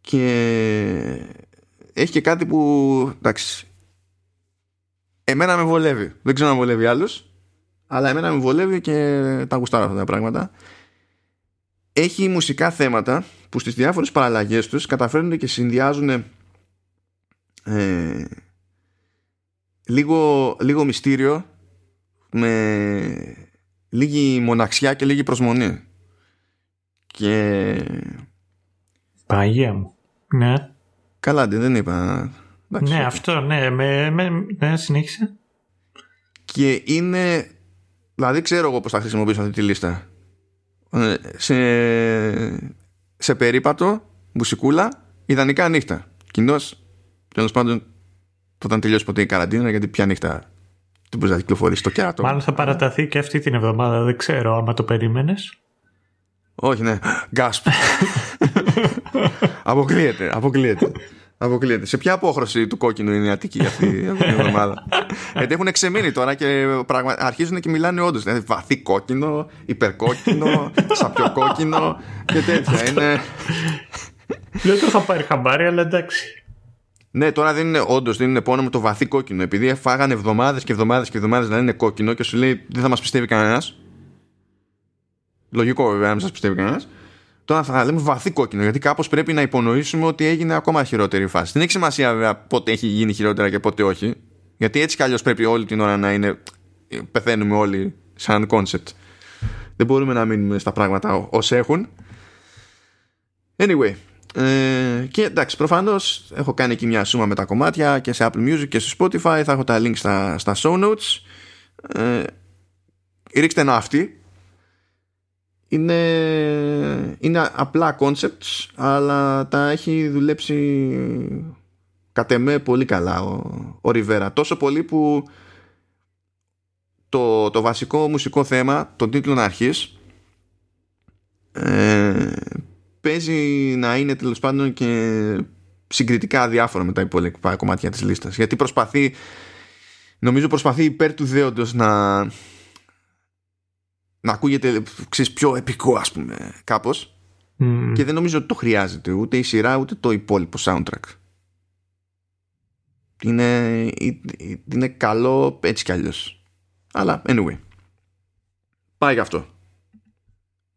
Και έχει και κάτι που εντάξει Εμένα με βολεύει. Δεν ξέρω αν βολεύει άλλους. Αλλά εμένα με βολεύει και τα γουστάρω αυτά τα πράγματα. Έχει μουσικά θέματα που στις διάφορες παραλλαγές τους καταφέρνουν και συνδυάζουν ε, λίγο, λίγο μυστήριο με λίγη μοναξιά και λίγη προσμονή. Και... Παγία μου. Ναι. Καλά, δεν είπα ναι, αυτό, ναι, με, με, ναι, συνέχισε. Και είναι, δηλαδή ξέρω εγώ πώς θα χρησιμοποιήσω αυτή τη λίστα. Ε, σε, σε περίπατο, μουσικούλα, ιδανικά νύχτα. Κοινώ, τέλος πάντων, όταν τελειώσει ποτέ η καραντίνα, γιατί πια νύχτα δεν μπορείς να κυκλοφορήσει το κέρατο. Μάλλον θα παραταθεί και αυτή την εβδομάδα, δεν ξέρω άμα το περίμενες. Όχι, ναι. Γκάσπ. αποκλείεται, αποκλείεται. Αποκλείεται. Σε ποια απόχρωση του κόκκινου είναι η Αττική αυτή την εβδομάδα. Γιατί έχουν ξεμείνει τώρα και πραγμα... αρχίζουν και μιλάνε όντως. Δηλαδή βαθύ κόκκινο, υπερκόκκινο, σαπιοκόκκινο και τέτοια. είναι... Δεν το είχα πάρει χαμπάρι, αλλά εντάξει. Ναι, τώρα δεν είναι όντως, δεν είναι μόνο με το βαθύ κόκκινο. Επειδή φάγανε εβδομάδες και εβδομάδες και εβδομάδες να είναι κόκκινο και σου λέει δεν θα μας πιστεύει κανένας. Λογικό βέβαια να μην σας πιστεύει κανένας. Τώρα θα λέμε βαθύ κόκκινο, γιατί κάπως πρέπει να υπονοήσουμε ότι έγινε ακόμα χειρότερη η φάση. Δεν έχει σημασία βέβαια πότε έχει γίνει χειρότερα και πότε όχι. Γιατί έτσι κι αλλιώς πρέπει όλη την ώρα να είναι. Πεθαίνουμε όλοι σαν concept. Δεν μπορούμε να μείνουμε στα πράγματα ως έχουν. Anyway. Ε, και εντάξει, προφανώς έχω κάνει εκεί μια σούμα με τα κομμάτια και σε Apple Music και στο Spotify. Θα έχω τα links στα, στα show notes. Ε, ρίξτε ένα αυτή είναι, είναι απλά concepts αλλά τα έχει δουλέψει κατ' εμέ πολύ καλά ο, ο Ριβέρα τόσο πολύ που το, το βασικό μουσικό θέμα των τίτλων αρχής ε, παίζει να είναι τέλος πάντων και συγκριτικά αδιάφορο με τα υπόλοιπα κομμάτια της λίστας. Γιατί προσπαθεί νομίζω προσπαθεί υπέρ του δέοντος να να ακούγεται ξέρεις, πιο επικό ας πούμε κάπως. Και δεν νομίζω ότι το χρειάζεται ούτε η σειρά ούτε το υπόλοιπο soundtrack. Είναι, είναι καλό έτσι κι αλλιώς. Αλλά anyway. Πάει γι' αυτό.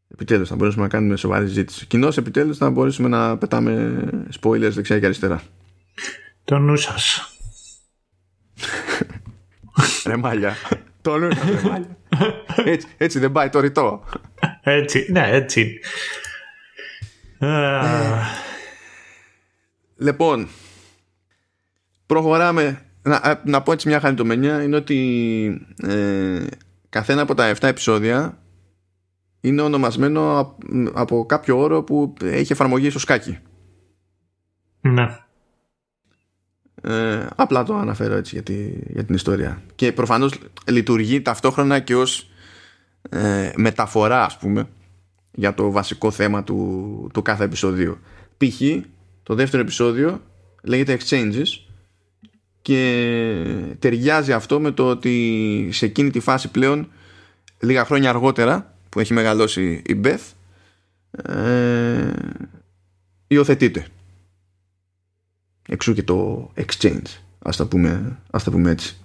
Επιτέλους θα μπορέσουμε να κάνουμε σοβαρή ζήτηση κοινώς επιτέλους θα μπορέσουμε να πετάμε spoilers δεξιά και αριστερά. Το νου σας. Ρε μάλια το νου σας ρε μάλια έτσι, έτσι δεν πάει το ρητό έτσι ναι έτσι Λοιπόν, προχωράμε. Να, να πω έτσι μια χαριτομενιά είναι ότι ε, καθένα από τα 7 επεισόδια είναι ονομασμένο από κάποιο όρο που έχει εφαρμογή στο σκάκι. Ναι. Ε, απλά το αναφέρω έτσι για, για την ιστορία. Και προφανώς λειτουργεί ταυτόχρονα και ως ε, μεταφορά ας πούμε για το βασικό θέμα του, του κάθε επεισοδίου. Π.χ. το δεύτερο επεισόδιο λέγεται Exchanges και ταιριάζει αυτό με το ότι σε εκείνη τη φάση πλέον λίγα χρόνια αργότερα που έχει μεγαλώσει η Beth ε, υιοθετείται. Εξού και το exchange. Ας τα πούμε, ας τα πούμε έτσι.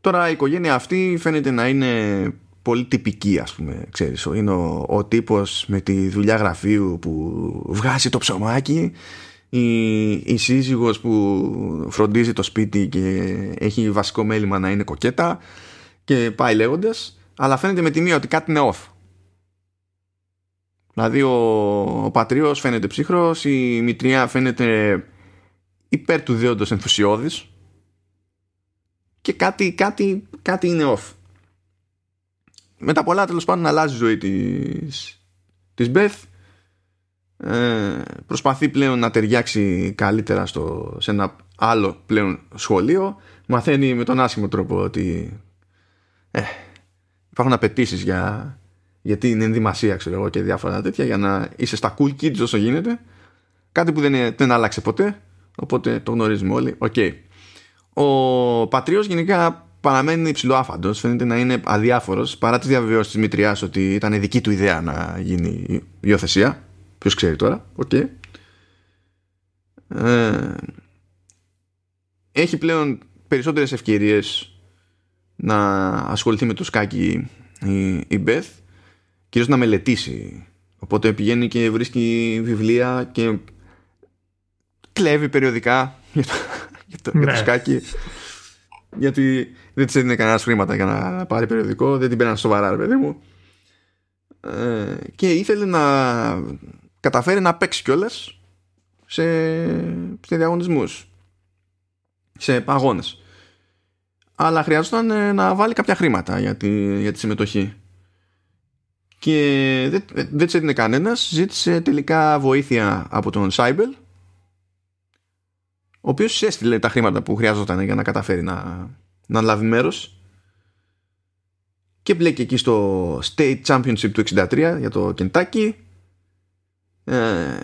Τώρα η οικογένεια αυτή φαίνεται να είναι πολύ τυπική ας πούμε ξέρεις είναι ο, ο τύπος με τη δουλειά γραφείου που βγάζει το ψωμάκι η, η σύζυγος που φροντίζει το σπίτι και έχει βασικό μέλημα να είναι κοκέτα και πάει λέγοντας αλλά φαίνεται με τη μία ότι κάτι είναι off δηλαδή ο, ο πατρίος φαίνεται ψύχρος η μητριά φαίνεται υπέρ του δέοντος ενθουσιώδης και κάτι, κάτι, κάτι είναι off. Με τα πολλά τέλος πάντων αλλάζει η ζωή της, της Beth ε, προσπαθεί πλέον να ταιριάξει καλύτερα στο, σε ένα άλλο πλέον σχολείο. Μαθαίνει με τον άσχημο τρόπο ότι ε, υπάρχουν απαιτήσεις για, για την ενδυμασία ξέρω εγώ και διάφορα τέτοια για να είσαι στα cool kids όσο γίνεται κάτι που δεν, δεν άλλαξε ποτέ οπότε το γνωρίζουμε όλοι okay. ο Πατρίος γενικά παραμένει υψηλό άφαντος. Φαίνεται να είναι αδιάφορος παρά τις διαβεβαιώσεις της Μητριάς ότι ήταν δική του ιδέα να γίνει η υιοθεσία. Ποιος ξέρει τώρα. Okay. Ε, έχει πλέον περισσότερες ευκαιρίες να ασχοληθεί με το σκάκι η, η Μπεθ κυρίως να μελετήσει οπότε πηγαίνει και βρίσκει βιβλία και κλέβει περιοδικά για το, για το, για το ναι. σκάκι γιατί δεν της έδινε κανένα χρήματα για να πάρει περιοδικό, δεν την πέραν σοβαρά, ρε παιδί μου. Ε, και ήθελε να καταφέρει να παίξει κιόλας σε, σε διαγωνισμού. Σε αγώνε. Αλλά χρειάζονταν ε, να βάλει κάποια χρήματα για τη, για τη συμμετοχή. Και δεν, δεν τη έδινε κανένας. Ζήτησε τελικά βοήθεια από τον Σάιμπελ ο οποίος έστειλε τα χρήματα που χρειάζονταν για να καταφέρει να, να λάβει μέρος. και μπλέκει εκεί στο State Championship του 63 για το Kentucky ε,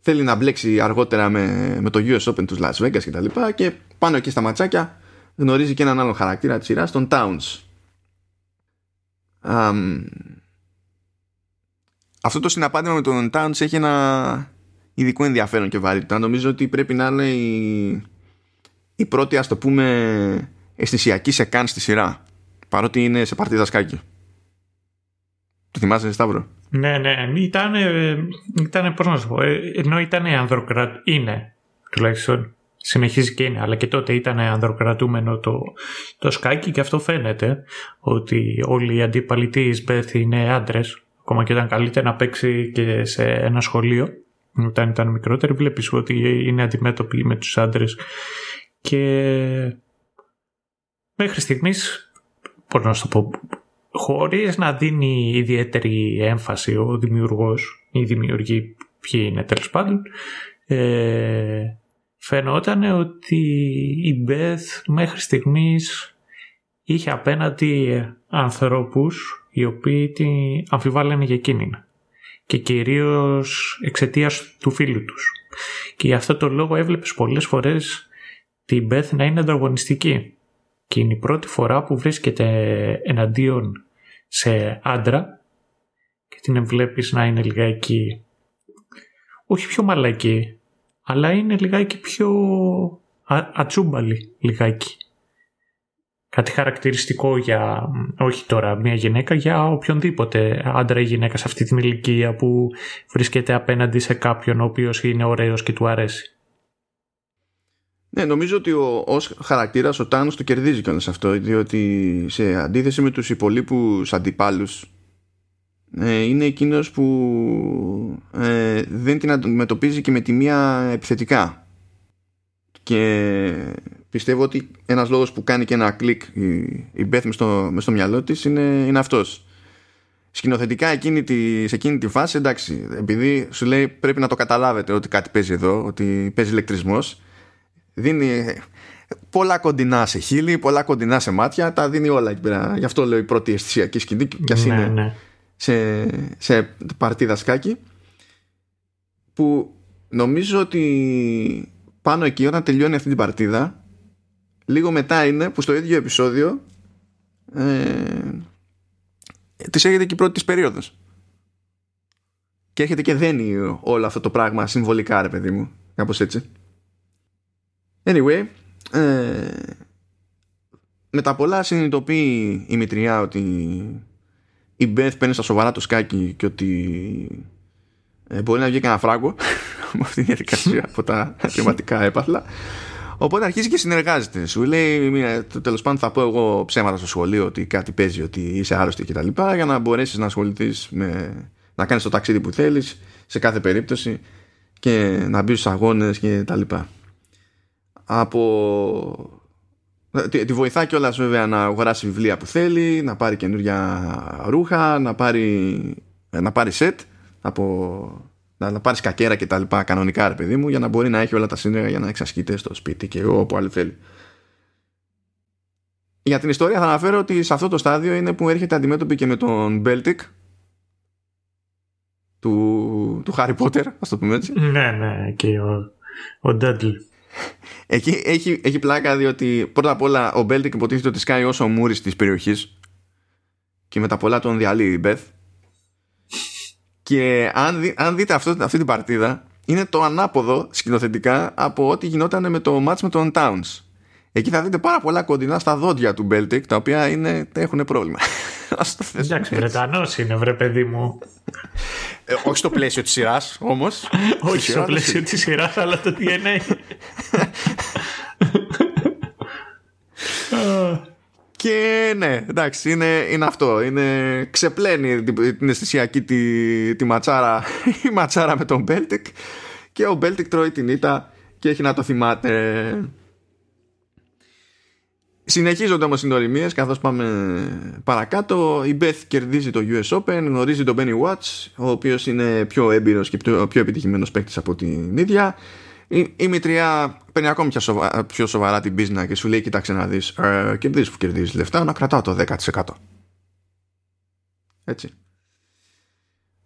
θέλει να μπλέξει αργότερα με, με το US Open τους Las Vegas και τα λοιπά και πάνω εκεί στα ματσάκια γνωρίζει και έναν άλλο χαρακτήρα της σειράς τον Towns um, αυτό το συναπάντημα με τον Towns έχει ένα ειδικό ενδιαφέρον και βαρύτητα. Νομίζω ότι πρέπει να είναι η, η πρώτη, ας το πούμε, αισθησιακή σε καν στη σειρά. Παρότι είναι σε παρτίδα σκάκι. Το θυμάσαι, Σταύρο; Ναι, ναι. Ήταν, ήταν πώς να σου πω, ε, ενώ ήταν ανδροκρατ... Είναι, τουλάχιστον. Συνεχίζει και είναι, αλλά και τότε ήταν ανδροκρατούμενο το, το σκάκι και αυτό φαίνεται ότι όλοι οι αντίπαλοι τη Μπεθ είναι άντρες. Ακόμα και ήταν καλύτερα να παίξει και σε ένα σχολείο όταν ήταν μικρότεροι βλέπεις ότι είναι αντιμέτωποι με τους άντρες και μέχρι στιγμής μπορώ να σου το πω χωρίς να δίνει ιδιαίτερη έμφαση ο δημιουργός ή δημιουργοί ποιοι είναι τέλος πάντων ε, φαινόταν ότι η Μπεθ μέχρι στιγμής είχε απέναντι ανθρώπους οι οποίοι την αμφιβάλλανε για εκείνη και κυρίως εξαιτίας του φίλου τους. Και για αυτό το λόγο έβλεπες πολλές φορές την Beth να είναι ανταγωνιστική. Και είναι η πρώτη φορά που βρίσκεται εναντίον σε άντρα και την βλέπεις να είναι λιγάκι όχι πιο μαλακή αλλά είναι λιγάκι πιο α, ατσούμπαλη λιγάκι κάτι χαρακτηριστικό για, όχι τώρα μια γυναίκα, για οποιονδήποτε άντρα ή γυναίκα σε αυτή την ηλικία που βρίσκεται απέναντι σε κάποιον ο οποίος είναι ωραίος και του αρέσει. Ναι, νομίζω ότι ο, ως χαρακτήρας ο Τάνος το κερδίζει κιόλας αυτό, διότι σε αντίθεση με τους υπολείπους αντιπάλους ε, είναι εκείνος που ε, δεν την αντιμετωπίζει και με τη μία επιθετικά. Και πιστεύω ότι ένας λόγος που κάνει και ένα κλικ η, η Beth μες στο, στο μυαλό της είναι, είναι αυτός. Σκηνοθετικά εκείνη τη, σε εκείνη τη φάση εντάξει επειδή σου λέει πρέπει να το καταλάβετε ότι κάτι παίζει εδώ ότι παίζει ηλεκτρισμός δίνει πολλά κοντινά σε χείλη πολλά κοντινά σε μάτια τα δίνει όλα εκεί πέρα γι' αυτό λέω η πρώτη αισθησιακή σκηνή κι ας ναι, είναι ναι. Σε, σε παρτίδα σκάκι που νομίζω ότι πάνω εκεί όταν τελειώνει αυτή την παρτίδα λίγο μετά είναι που στο ίδιο επεισόδιο ε, της έρχεται και η πρώτη της περίοδος. Και έρχεται και δένει όλο αυτό το πράγμα συμβολικά ρε παιδί μου. Κάπως έτσι. Anyway ε, με τα πολλά συνειδητοποιεί η Μητριά ότι η Μπεθ παίρνει στα σοβαρά το σκάκι και ότι ε, μπορεί να βγει κανένα φράγκο με αυτή τη διαδικασία από τα χρηματικά έπαθλα Οπότε αρχίζει και συνεργάζεται. Σου λέει, τέλος πάντων, θα πω εγώ ψέματα στο σχολείο ότι κάτι παίζει, ότι είσαι άρρωστη κτλ. Για να μπορέσεις να ασχοληθείς με. να κάνεις το ταξίδι που θέλεις σε κάθε περίπτωση και να μπεις στους αγώνες κτλ. Από. Τη, τη βοηθά κιόλας βέβαια να αγοράσει βιβλία που θέλει, να πάρει καινούργια ρούχα, να πάρει, να πάρει σετ από να, να πάρει σκακιέρα και τα λοιπά κανονικά ρε παιδί μου για να μπορεί να έχει όλα τα σύνεργα για να εξασκείται στο σπίτι και όπου άλλο θέλει. Για την ιστορία θα αναφέρω ότι σε αυτό το στάδιο είναι που έρχεται αντιμέτωπη και με τον Beltik του, του Harry Potter, ας το πούμε έτσι. Ναι, ναι, και ο, ο Dudley. Εκεί έχει, έχει πλάκα διότι πρώτα απ' όλα ο Beltik υποτίθεται ότι σκάει ως ο μούρης της περιοχής και με τα πολλά τον διαλύει η Beth και αν, αν δείτε αυτό, αυτή την παρτίδα, είναι το ανάποδο σκηνοθετικά από ό,τι γινόταν με το match με τον Townes. Εκεί θα δείτε πάρα πολλά κοντινά στα δόντια του Beltik, τα οποία είναι, έχουν πρόβλημα. Εντάξει, Βρετανός είναι, βρε παιδί μου. Ε, όχι στο πλαίσιο της σειράς, όμως. όχι στο πλαίσιο της σειράς, αλλά το DNA. Και ναι, εντάξει, είναι, είναι αυτό. Είναι, ξεπλένει την αισθησιακή τη, τη ματσάρα, η ματσάρα με τον Beltik και ο Beltik τρώει την ήττα και έχει να το θυμάται. Συνεχίζονται όμως οι νοημίε καθώς πάμε παρακάτω. Η Beth κερδίζει το US Open, γνωρίζει τον Benny Watts, ο οποίος είναι πιο έμπειρος και πιο, πιο επιτυχημένος παίκτης από την ίδια. Η, η μητριά παίρνει ακόμη πιο σοβαρά, πιο σοβαρά την πίσνα και σου λέει: Κοίταξε να δεις, ε, κερδίζεις που κερδίζεις λεφτά, να κρατάω το 10%. Έτσι.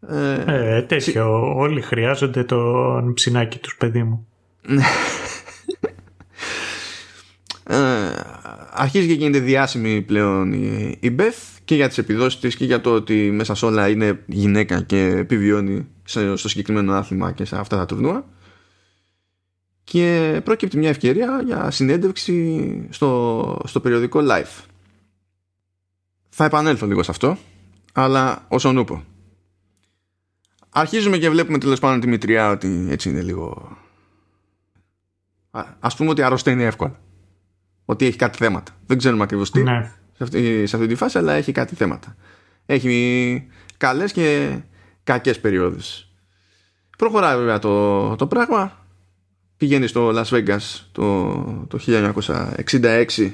Ε, ε, τέτοιο. Όλοι χρειάζονται τον ψινάκι τους, παιδί μου. Ε, αρχίζει και γίνεται διάσημη πλέον η, η Beth και για τις επιδόσεις της και για το ότι μέσα σε όλα είναι γυναίκα και επιβιώνει στο συγκεκριμένο άθλημα και σε αυτά τα τουρνουά και πρόκειται μια ευκαιρία για συνέντευξη στο, στο περιοδικό Life. Θα επανέλθω λίγο σε αυτό, αλλά όσον ούπο. Αρχίζουμε και βλέπουμε τέλος πάντων τη μητριά ότι έτσι είναι λίγο... Α πούμε ότι αρρωσταίνει εύκολα. Ότι έχει κάτι θέματα. Δεν ξέρουμε ακριβώς τι ναι. σε, αυτή, σε αυτή τη φάση, αλλά έχει κάτι θέματα. Έχει καλές και κακές περιόδους. Προχωράει βέβαια το, το πράγμα πηγαίνει στο Las Vegas το, το 1966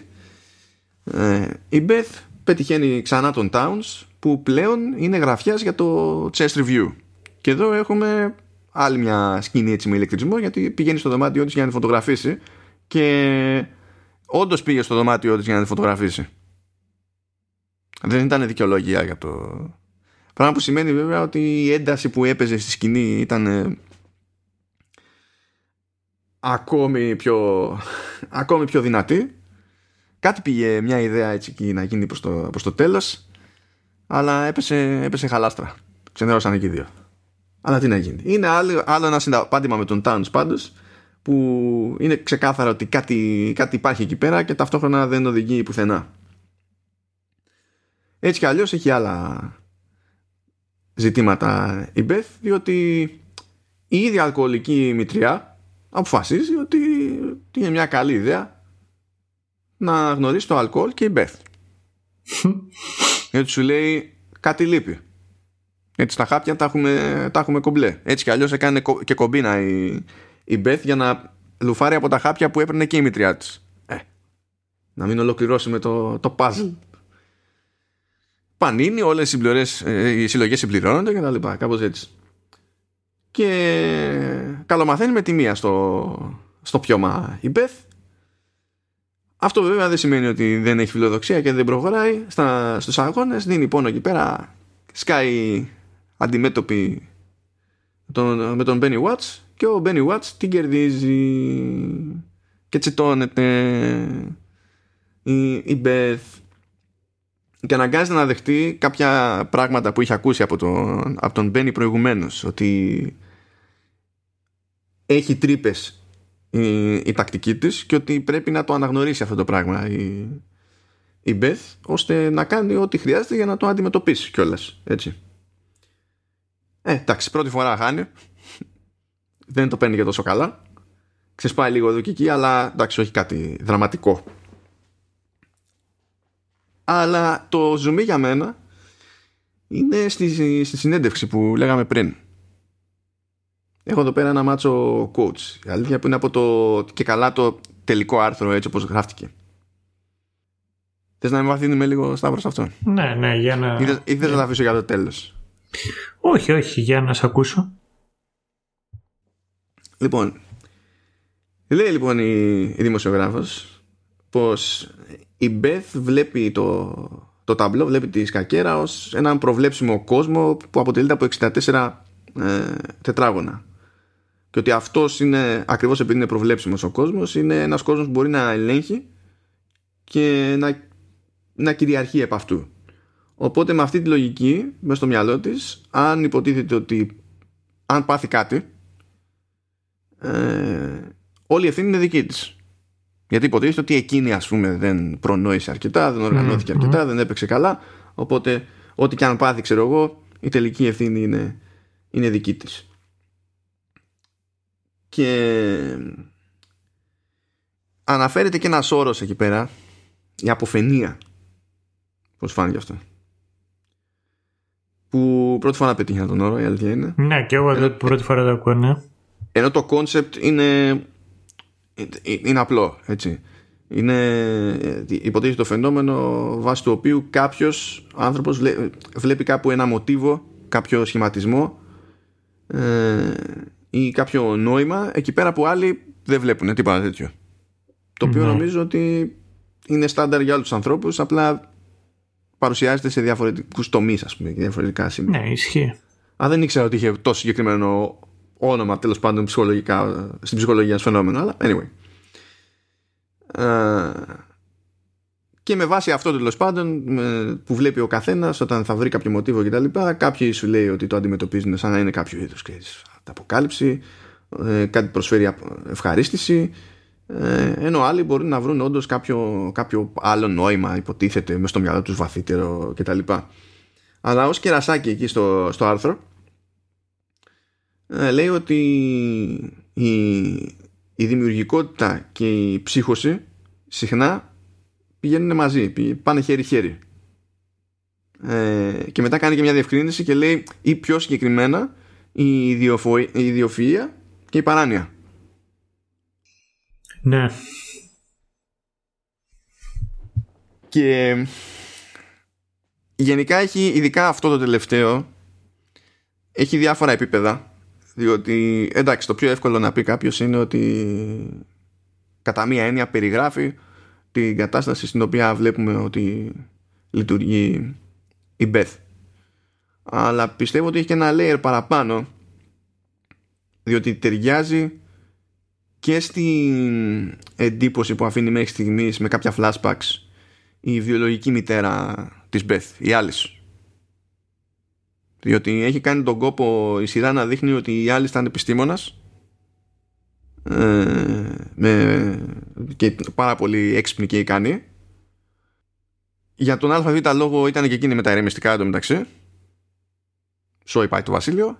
ε, η Beth πετυχαίνει ξανά τον Towns που πλέον είναι γραφιάς για το Chess Review και εδώ έχουμε άλλη μια σκηνή έτσι με ηλεκτρισμό γιατί πηγαίνει στο δωμάτιό της για να τη φωτογραφίσει και όντως πήγε στο δωμάτιό της για να τη φωτογραφίσει δεν ήταν δικαιολογία για το πράγμα που σημαίνει βέβαια ότι η ένταση που έπαιζε στη σκηνή ήταν ακόμη πιο, ακόμη πιο δυνατή. Κάτι πήγε μια ιδέα έτσι και να γίνει προς το, προς το τέλος αλλά έπεσε, έπεσε χαλάστρα. Ξενέρωσαν εκεί δύο. Αλλά τι να γίνει. Είναι άλλο, άλλο ένα συνταπάντημα με τον Towns πάντως που είναι ξεκάθαρο ότι κάτι, κάτι υπάρχει εκεί πέρα και ταυτόχρονα δεν οδηγεί πουθενά. Έτσι κι αλλιώς έχει άλλα ζητήματα η Beth διότι η ίδια αλκοολική μητριά αποφασίζει ότι είναι μια καλή ιδέα να γνωρίσει το αλκοόλ και η Beth. Γιατί σου λέει κάτι λείπει. Έτσι τα χάπια τα έχουμε, τα έχουμε κομπλέ. Έτσι κι αλλιώς έκανε και κομπίνα η, η Beth για να λουφάρει από τα χάπια που έπαιρνε και η μητριά της. Ε, να μην ολοκληρώσουμε το, το puzzle. Πανίνι, όλες οι, ε, οι συλλογές συμπληρώνονται και τα λοιπά. Κάπως έτσι. Και καλομαθαίνει με τη μία στο, στο πιώμα η Beth αυτό βέβαια δεν σημαίνει ότι δεν έχει φιλοδοξία και δεν προχωράει στα, στους αγώνες, δίνει πόνο εκεί πέρα, σκάει αντιμέτωπη τον, με τον Benny Watts και ο Benny Watts την κερδίζει. Και τσιτώνεται η, η Beth και αναγκάζεται να δεχτεί κάποια πράγματα που είχε ακούσει από τον, από τον Benny προηγουμένως ότι έχει τρύπες η, η τακτική της και ότι πρέπει να το αναγνωρίσει αυτό το πράγμα η, η Beth ώστε να κάνει ό,τι χρειάζεται για να το αντιμετωπίσει κιόλας έτσι. Ε, εντάξει, πρώτη φορά χάνει δεν το παίρνει και τόσο καλά ξεσπάει λίγο εδώ και εκεί αλλά εντάξει, όχι κάτι δραματικό αλλά το ζουμί για μένα είναι στη, στη συνέντευξη που λέγαμε πριν Έχω εδώ πέρα ένα μάτσο coach. Η αλήθεια που είναι από το και καλά το τελικό άρθρο έτσι όπως γράφτηκε. Θες να με μαθαίνουμε λίγο Σταύρος αυτό; Ναι, ναι, για να... Ή θες, να τα αφήσω για το τέλος; Όχι, όχι, για να σε ακούσω. Λοιπόν, λέει λοιπόν η, η δημοσιογράφος πως η Μπεθ βλέπει το, το ταμπλό, βλέπει τη σκακέρα ως έναν προβλέψιμο κόσμο που αποτελείται από 64 ε, τετράγωνα και ότι αυτός είναι ακριβώς επειδή είναι προβλέψιμος ο κόσμος, είναι ένας κόσμος που μπορεί να ελέγχει και να, να κυριαρχεί επ' αυτού. Οπότε με αυτή τη λογική, μέσα στο μυαλό της, αν υποτίθεται ότι αν πάθει κάτι, ε, όλη η ευθύνη είναι δική της. Γιατί υποτίθεται ότι εκείνη ας πούμε δεν προνόησε αρκετά, δεν οργανώθηκε αρκετά, δεν έπαιξε καλά. Οπότε ό,τι και αν πάθει ξέρω εγώ, η τελική ευθύνη είναι, είναι δική της και αναφέρεται και ένας όρος εκεί πέρα η αποφενία πώς φάνηκε αυτό; Που πρώτη φορά πετύχει τον όρο η αλήθεια είναι ναι και εγώ ενώ, πρώτη φορά το ακούω ναι. Ενώ το κόνσεπτ είναι είναι απλό έτσι είναι υποτίθεται το φαινόμενο βάσει του οποίου κάποιος άνθρωπος βλέπει κάπου ένα μοτίβο κάποιο σχηματισμό ε, ή κάποιο νόημα εκεί πέρα που άλλοι δεν βλέπουν τίποτα τέτοιο. Το οποίο ναι. νομίζω ότι είναι στάνταρ για όλους τους ανθρώπους, απλά παρουσιάζεται σε διαφορετικούς τομείς, ας πούμε, και διαφορετικά σημεία. Ναι, ισχύει. Αν δεν ήξερα ότι είχε τόσο συγκεκριμένο όνομα τέλος πάντων ψυχολογικά, στην ψυχολογία ένα φαινόμενο, αλλά anyway. και με βάση αυτό τέλος πάντων που βλέπει ο καθένας όταν θα βρει κάποιο μοτίβο κτλ., κάποιοι σου λέει ότι το αντιμετωπίζουν σαν να είναι κάποιο είδους αποκάλυψη, ε, κάτι προσφέρει ευχαρίστηση, ε, ενώ άλλοι μπορεί να βρουν όντως κάποιο, κάποιο άλλο νόημα, υποτίθεται, μες στο μυαλό τους βαθύτερο κτλ. Αλλά ως κερασάκι εκεί στο, στο άρθρο, ε, λέει ότι η, η δημιουργικότητα και η ψύχωση συχνά πηγαίνουν μαζί, πάνε χέρι-χέρι. Ε, και μετά κάνει και μια διευκρίνηση και λέει ή πιο συγκεκριμένα η, ιδιοφο... η ιδιοφυΐα και η παράνοια. Ναι. Και γενικά έχει ειδικά αυτό το τελευταίο έχει διάφορα επίπεδα διότι εντάξει το πιο εύκολο να πει κάποιος είναι ότι κατά μία έννοια περιγράφει την κατάσταση στην οποία βλέπουμε ότι λειτουργεί η Beth αλλά πιστεύω ότι έχει και ένα layer παραπάνω διότι ταιριάζει και στην εντύπωση που αφήνει μέχρι στιγμής με κάποια flashbacks η βιολογική μητέρα της Μπεθ, η Alice. Διότι έχει κάνει τον κόπο η σειρά να δείχνει ότι η Alice ήταν επιστήμονας ε, με, και πάρα πολύ έξυπνη και ικανή. Για τον ΑΒ λόγο ήταν και εκείνη με τα ηρεμιστικά εντωμεταξύ. Σόι πάει το Βασίλειο.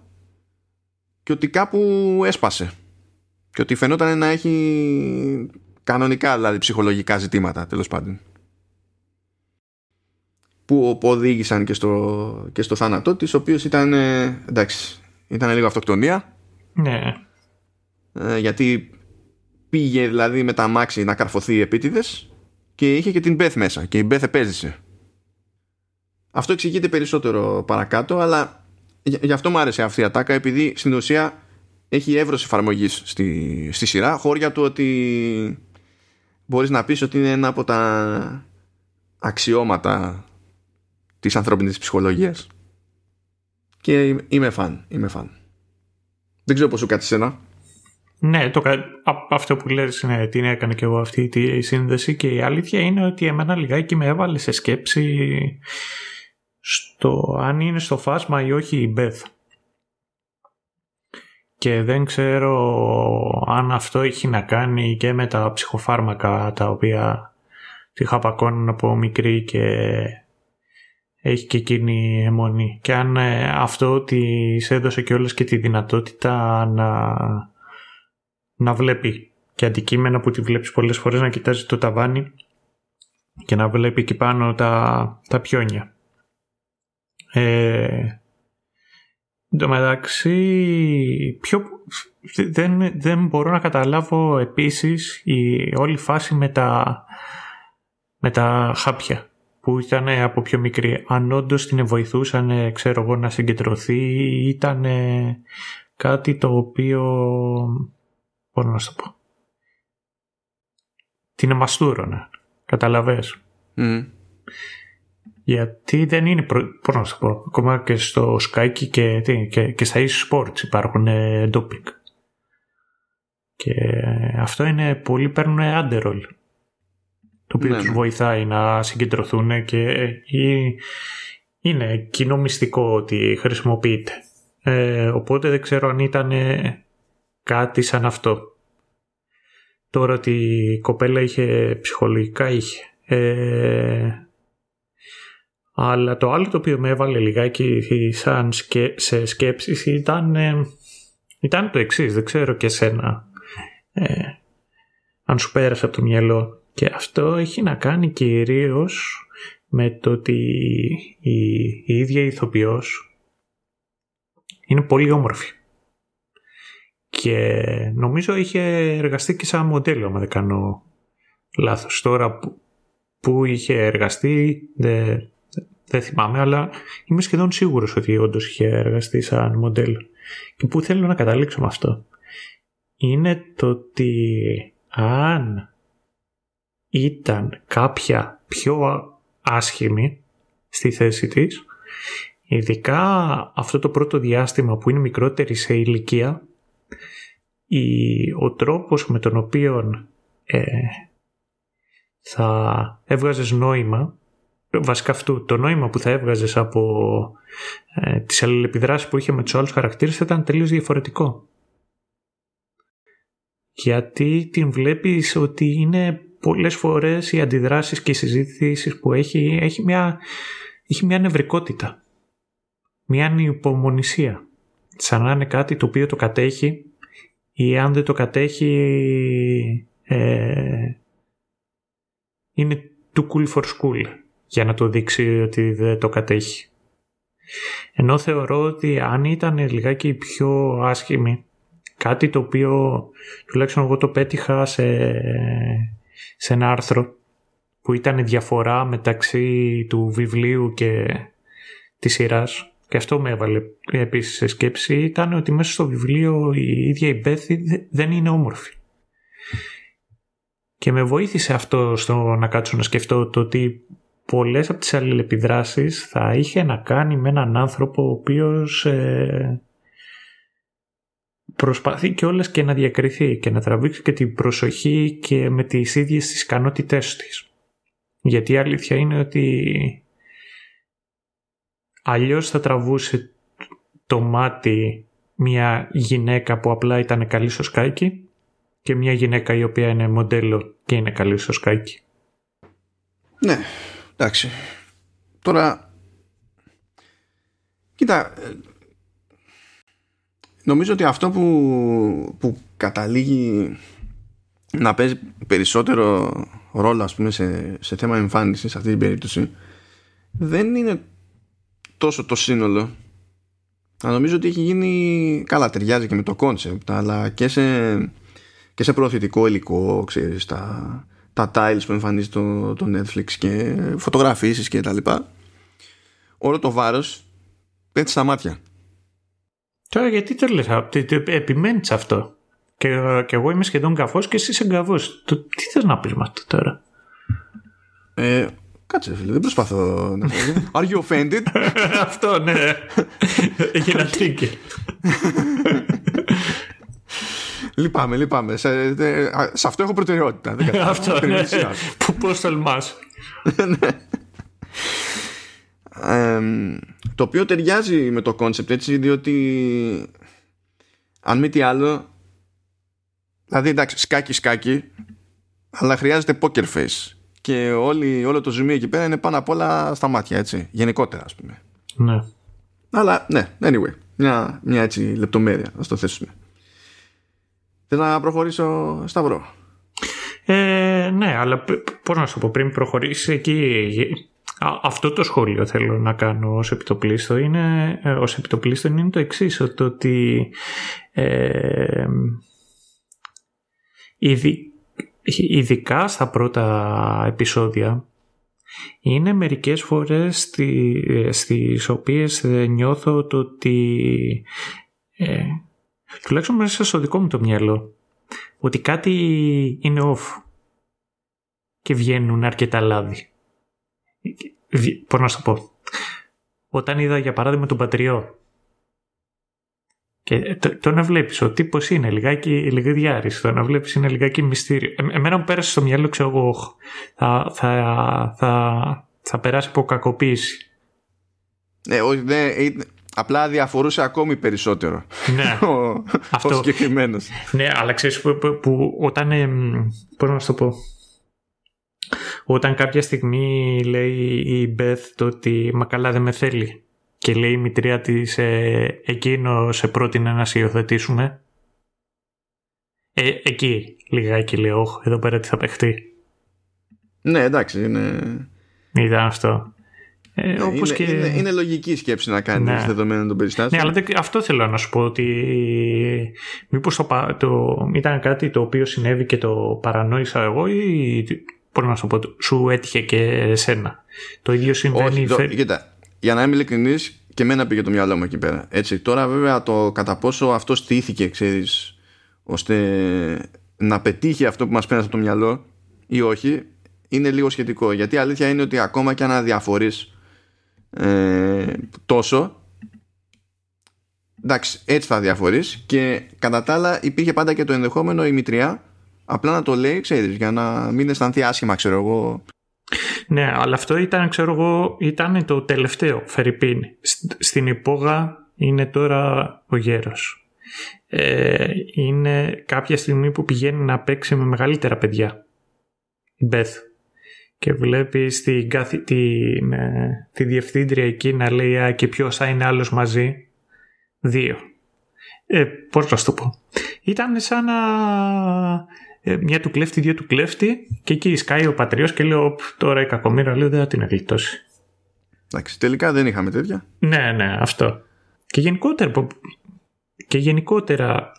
Και ότι κάπου έσπασε. Και ότι φαινόταν να έχει κανονικά δηλαδή ψυχολογικά ζητήματα τέλος πάντων που οδήγησαν και στο, και στο θάνατό της ο οποίος ήταν ε, εντάξει ήταν λίγο αυτοκτονία. Ναι. Ε, γιατί πήγε δηλαδή με τα μάξι να καρφωθεί επίτηδες και είχε και την Μπεθ μέσα και η Μπεθ επέζησε. Αυτό εξηγείται περισσότερο παρακάτω αλλά γι' αυτό μου άρεσε αυτή η ατάκα επειδή στην ουσία έχει εύρωση εφαρμογής στη, στη σειρά χώρια του ότι μπορείς να πεις ότι είναι ένα από τα αξιώματα της ανθρώπινης ψυχολογίας και είμαι φαν, είμαι φαν. Δεν ξέρω πώς σου κάτσε σένα. Ναι, το, αυτό που λες ναι, την έκανε και εγώ αυτή τη σύνδεση και η αλήθεια είναι ότι εμένα λιγάκι με έβαλε σε σκέψη στο αν είναι στο φάσμα ή όχι η Beth. Και δεν ξέρω αν αυτό έχει να κάνει και με τα ψυχοφάρμακα τα οποία τη χαπακώνουν από μικρή και έχει και εκείνη αιμονή. Και αν ε, αυτό της έδωσε και όλες και τη δυνατότητα να, να βλέπει και αντικείμενα που τη βλέπεις πολλές φορές να κοιτάζει το ταβάνι και να βλέπει εκεί πάνω τα, τα πιόνια. Ε, Εν τω μεταξύ, πιο, δεν, δεν μπορώ να καταλάβω επίσης η όλη φάση με τα, με τα χάπια που ήταν από πιο μικρή. Αν όντως την βοηθούσαν, ξέρω εγώ, να συγκεντρωθεί ή ήταν κάτι το οποίο, μπορώ να σου το πω, την εμαστούρωνα. Καταλαβες; Mm. Γιατί δεν είναι, πώς να σου πω, ακόμα και στο Sky και, και, και στα e-sports υπάρχουν ε, doping. Και αυτό είναι, πολλοί παίρνουν underroll το οποίο ναι, τους ναι. βοηθάει να συγκεντρωθούν και είναι κοινό μυστικό ότι χρησιμοποιείται. Ε, οπότε δεν ξέρω αν ήταν κάτι σαν αυτό. Τώρα ότι η κοπέλα είχε ψυχολογικά είχε. Ε, αλλά το άλλο το οποίο με έβαλε λιγάκι σαν σε σκέψεις ήταν, ε, ήταν το εξής. Δεν ξέρω και σένα ε, αν σου πέρασε από το μυαλό. Και αυτό έχει να κάνει κυρίως με το ότι η, η ίδια η ηθοποιός είναι πολύ όμορφη. Και νομίζω είχε εργαστεί και σαν μοντέλο, αν δεν κάνω λάθος. Τώρα που, που είχε εργαστεί δεν, δεν θυμάμαι, αλλά είμαι σχεδόν σίγουρος ότι όντως είχε εργαστεί σαν μοντέλο. Και που θέλω να καταλήξω με αυτό είναι το ότι αν ήταν κάποια πιο άσχημη στη θέση της. Ειδικά αυτό το πρώτο διάστημα που είναι μικρότερη σε ηλικία η, ο τρόπος με τον οποίο ε, θα έβγαζες νόημα βασικά αυτού το νόημα που θα έβγαζες από ε, τις αλληλεπιδράσεις που είχε με τους άλλους χαρακτήρες θα ήταν τελείως διαφορετικό. Γιατί την βλέπεις ότι είναι πολλές φορές οι αντιδράσεις και οι συζήτησεις που έχει, έχει μια, έχει μια νευρικότητα, μια ανυπομονησία. Σαν να είναι κάτι το οποίο το κατέχει ή αν δεν το κατέχει ε, είναι too cool for school για να το δείξει ότι δεν το κατέχει. Ενώ θεωρώ ότι αν ήταν λιγάκι πιο άσχημη, κάτι το οποίο τουλάχιστον εγώ το πέτυχα σε σε ένα άρθρο που ήταν η διαφορά μεταξύ του βιβλίου και της σειράς και αυτό με έβαλε επίσης σε σκέψη ήταν ότι μέσα στο βιβλίο η ίδια η Μπέθη δεν είναι όμορφη. Και με βοήθησε αυτό στο να κάτσω να σκεφτώ το ότι πολλές από τις αλληλεπιδράσεις θα είχε να κάνει με έναν άνθρωπο ο οποίος ε, προσπαθεί και όλες και να διακριθεί και να τραβήξει και την προσοχή και με τις ίδιες τις ικανότητές της. Γιατί η αλήθεια είναι ότι αλλιώς θα τραβούσε το μάτι μια γυναίκα που απλά ήταν καλή στο σκάκι και μια γυναίκα η οποία είναι μοντέλο και είναι καλή στο σκάκι. Ναι, εντάξει. Τώρα, κοίτα, νομίζω ότι αυτό που, που καταλήγει να παίζει περισσότερο ρόλο ας πούμε σε, σε θέμα εμφάνισης σε αυτή την περίπτωση δεν είναι τόσο το σύνολο. Αλλά νομίζω ότι έχει γίνει καλά ταιριάζει και με το κόνσεπτ αλλά και σε, και σε προωθητικό υλικό ξέρεις τα, τα tiles που εμφανίζει το, το Netflix και φωτογραφίσεις και τα λοιπά. Όλο το βάρος πέφτει στα μάτια Τώρα γιατί το λες, επιμένεις αυτό; Και, και εγώ είμαι σχεδόν γκαβός και εσύ είσαι γκαβός. τι θες να πεις με αυτό τώρα; Ε, κάτσε φίλε, δεν προσπαθώ να Are you offended? αυτό ναι. Έχει ένα τρίκι. Λυπάμαι, λυπάμαι. Σε, σε αυτό έχω προτεραιότητα. αυτό, ναι. Πώς τολμάς. ναι το οποίο ταιριάζει με το κόνσεπτ έτσι διότι αν μη τι άλλο δηλαδή εντάξει σκάκι σκάκι αλλά χρειάζεται poker face. Και όλη, όλο το ζουμί εκεί πέρα είναι πάνω απ' όλα στα μάτια έτσι γενικότερα ας πούμε. Ναι. Αλλά ναι anyway μια, μια έτσι λεπτομέρεια να το θέσουμε. Θέλω να προχωρήσω Σταυρό; Ε, ναι αλλά πώς να σου πω πριν προχωρήσεις εκεί αυτό το σχόλιο θέλω να κάνω ως επιτοπλίστο είναι, ε, ως επιτοπλίστο είναι το εξής, ότι ε, ειδικά στα πρώτα επεισόδια είναι μερικές φορές στη, στις οποίες νιώθω το ότι ε, τουλάχιστον μέσα στο δικό μου το μυαλό ότι κάτι είναι off και βγαίνουν αρκετά λάδι. Πώς να σου το πω. Όταν είδα για παράδειγμα τον Πατριό και το, να βλέπει, ο τύπος είναι λιγάκι λιγάκι το να βλέπει είναι λιγάκι μυστήριο. Ε, εμένα μου πέρασε στο μυαλό, ξέρω εγώ, θα, θα, θα, θα περάσει από κακοποίηση. Ναι, όχι, ναι, απλά διαφορούσε ακόμη περισσότερο. Ναι, ο, αυτό. Ο συγκεκριμένος. Ναι, αλλά ξέρεις που, που, που, όταν. Πώς να σου το πω. Όταν κάποια στιγμή λέει η Μπεθ το ότι «Μα καλά δεν με θέλει» και λέει η μητρία της ε, «Εκείνο σε πρότεινε να σε υιοθετήσουμε». Ε, εκεί λιγάκι λέω εδώ πέρα τι θα παιχτεί». Ναι, εντάξει, είναι... Ήταν αυτό. Ε, ναι, όπως είναι, και... είναι, είναι, λογική σκέψη να κάνεις ναι. δεδομένων των περιστάσεων. Ναι, αλλά αυτό θέλω να σου πω ότι μήπως το, το, ήταν κάτι το οποίο συνέβη και το παρανόησα εγώ ή Πώς να σου πω, σου έτυχε και εσένα. Το ίδιο συμβαίνει. Όχι, κοίτα, για να είμαι ειλικρινής, και εμένα πήγε το μυαλό μου εκεί πέρα. Έτσι, τώρα βέβαια το κατά πόσο αυτό στήθηκε, ξέρεις, ώστε να πετύχει αυτό που μας πέρασε από το μυαλό ή όχι, είναι λίγο σχετικό. Γιατί η αλήθεια είναι ότι ακόμα και αν αδιαφορείς ε, τόσο, εντάξει, έτσι θα διαφορεί και κατά τα άλλα υπήρχε πάντα και το ενδεχόμενο η μητριά Απλά να το λέει, ξέρεις, για να μην αισθανθεί άσχημα, ξέρω εγώ. Ναι, αλλά αυτό ήταν, ξέρω εγώ, ήταν το τελευταίο, Φερρυπίν. Στην υπόγα είναι τώρα ο γέρος. Ε, είναι κάποια στιγμή που πηγαίνει να παίξει με μεγαλύτερα παιδιά. Η Μπεθ. Και βλέπει την καθ... την, ε, τη διευθύντρια εκεί να λέει «Α, και ποιος θα είναι άλλος μαζί». Δύο. Ε, πώς να σου το πω. Ήταν σαν να ε, μια του κλέφτη, δύο του κλέφτη και εκεί σκάει ο πατριός και λέω τώρα η κακομήρα λέω δεν θα την γλιτώσει. Εντάξει, τελικά δεν είχαμε τέτοια. Ναι, ναι, αυτό. Και γενικότερα, και γενικότερα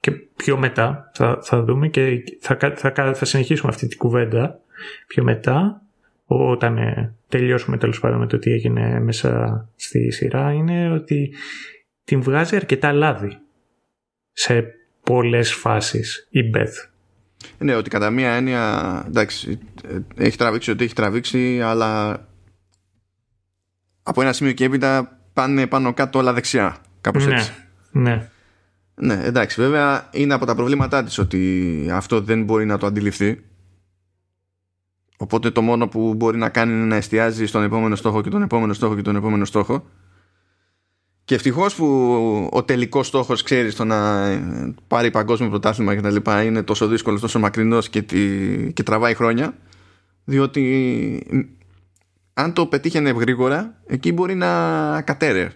και πιο μετά θα, θα δούμε και θα, θα, θα συνεχίσουμε αυτή την κουβέντα πιο μετά όταν ε, τελειώσουμε τέλος πάντων με το τι έγινε μέσα στη σειρά είναι ότι την βγάζει αρκετά λάδι σε πολλές φάσεις η Beth ναι, ότι κατά μία έννοια εντάξει, έχει τραβήξει ό,τι έχει τραβήξει, αλλά από ένα σημείο και έπειτα πάνε πάνω κάτω όλα δεξιά. Κάπως ναι, έτσι. Ναι. Ναι, εντάξει, βέβαια είναι από τα προβλήματά της ότι αυτό δεν μπορεί να το αντιληφθεί. Οπότε το μόνο που μπορεί να κάνει είναι να εστιάζει στον επόμενο στόχο και τον επόμενο στόχο και τον επόμενο στόχο. Και ευτυχώς που ο τελικός στόχος, ξέρεις, το να πάρει παγκόσμιο πρωτάθλημα και τα λοιπά είναι τόσο δύσκολος, τόσο μακρινός και, και τραβάει χρόνια. Διότι αν το πετύχαινε γρήγορα, εκεί μπορεί να κατέρε.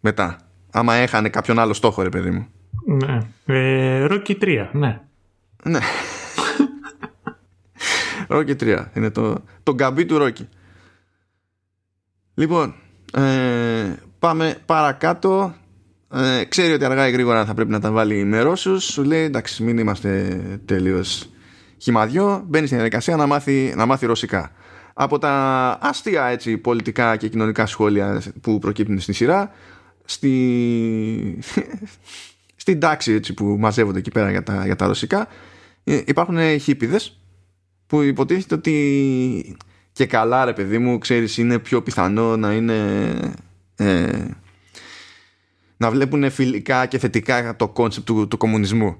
Μετά. Άμα έχανε κάποιον άλλο στόχο, ρε παιδί μου. Ναι. Ε, Rocky 3, ναι. Ναι. Rocky 3. Είναι το, το γκαμπί του Rocky. Λοιπόν, ε, πάμε παρακάτω. Ε, ξέρει ότι αργά ή γρήγορα θα πρέπει να τα βάλει ημερώσου. Σου λέει εντάξει, μην είμαστε τελείως χυμαδιό. Μπαίνει στην διαδικασία να μάθει, να μάθει ρωσικά. Από τα αστεία έτσι, πολιτικά και κοινωνικά σχόλια που προκύπτουν στη σειρά, στη... στην τάξη έτσι, που μαζεύονται εκεί πέρα για τα, για τα ρωσικά, ε, υπάρχουν χίπιδες που υποτίθεται ότι και καλά ρε παιδί μου ξέρεις είναι πιο πιθανό να είναι ε, να βλέπουν φιλικά και θετικά το κόνσεπτ του, του κομμουνισμού.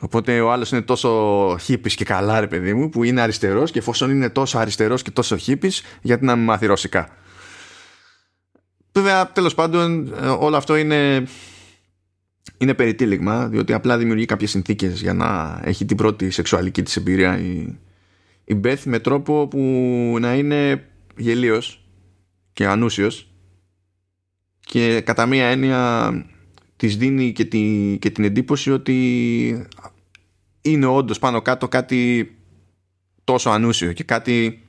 Οπότε ο άλλος είναι τόσο χίπης και καλά ρε παιδί μου που είναι αριστερός και εφόσον είναι τόσο αριστερός και τόσο χίπης γιατί να μην μάθει ρωσικά. Βέβαια τέλος πάντων ε, όλο αυτό είναι είναι περιτύλιγμα διότι απλά δημιουργεί κάποιες συνθήκες για να έχει την πρώτη σεξουαλική της εμπειρία η, η Μπεθ με τρόπο που να είναι γελίος και ανούσιος και κατά μία έννοια της δίνει και, τη, και την εντύπωση ότι είναι όντως πάνω κάτω κάτι τόσο ανούσιο και κάτι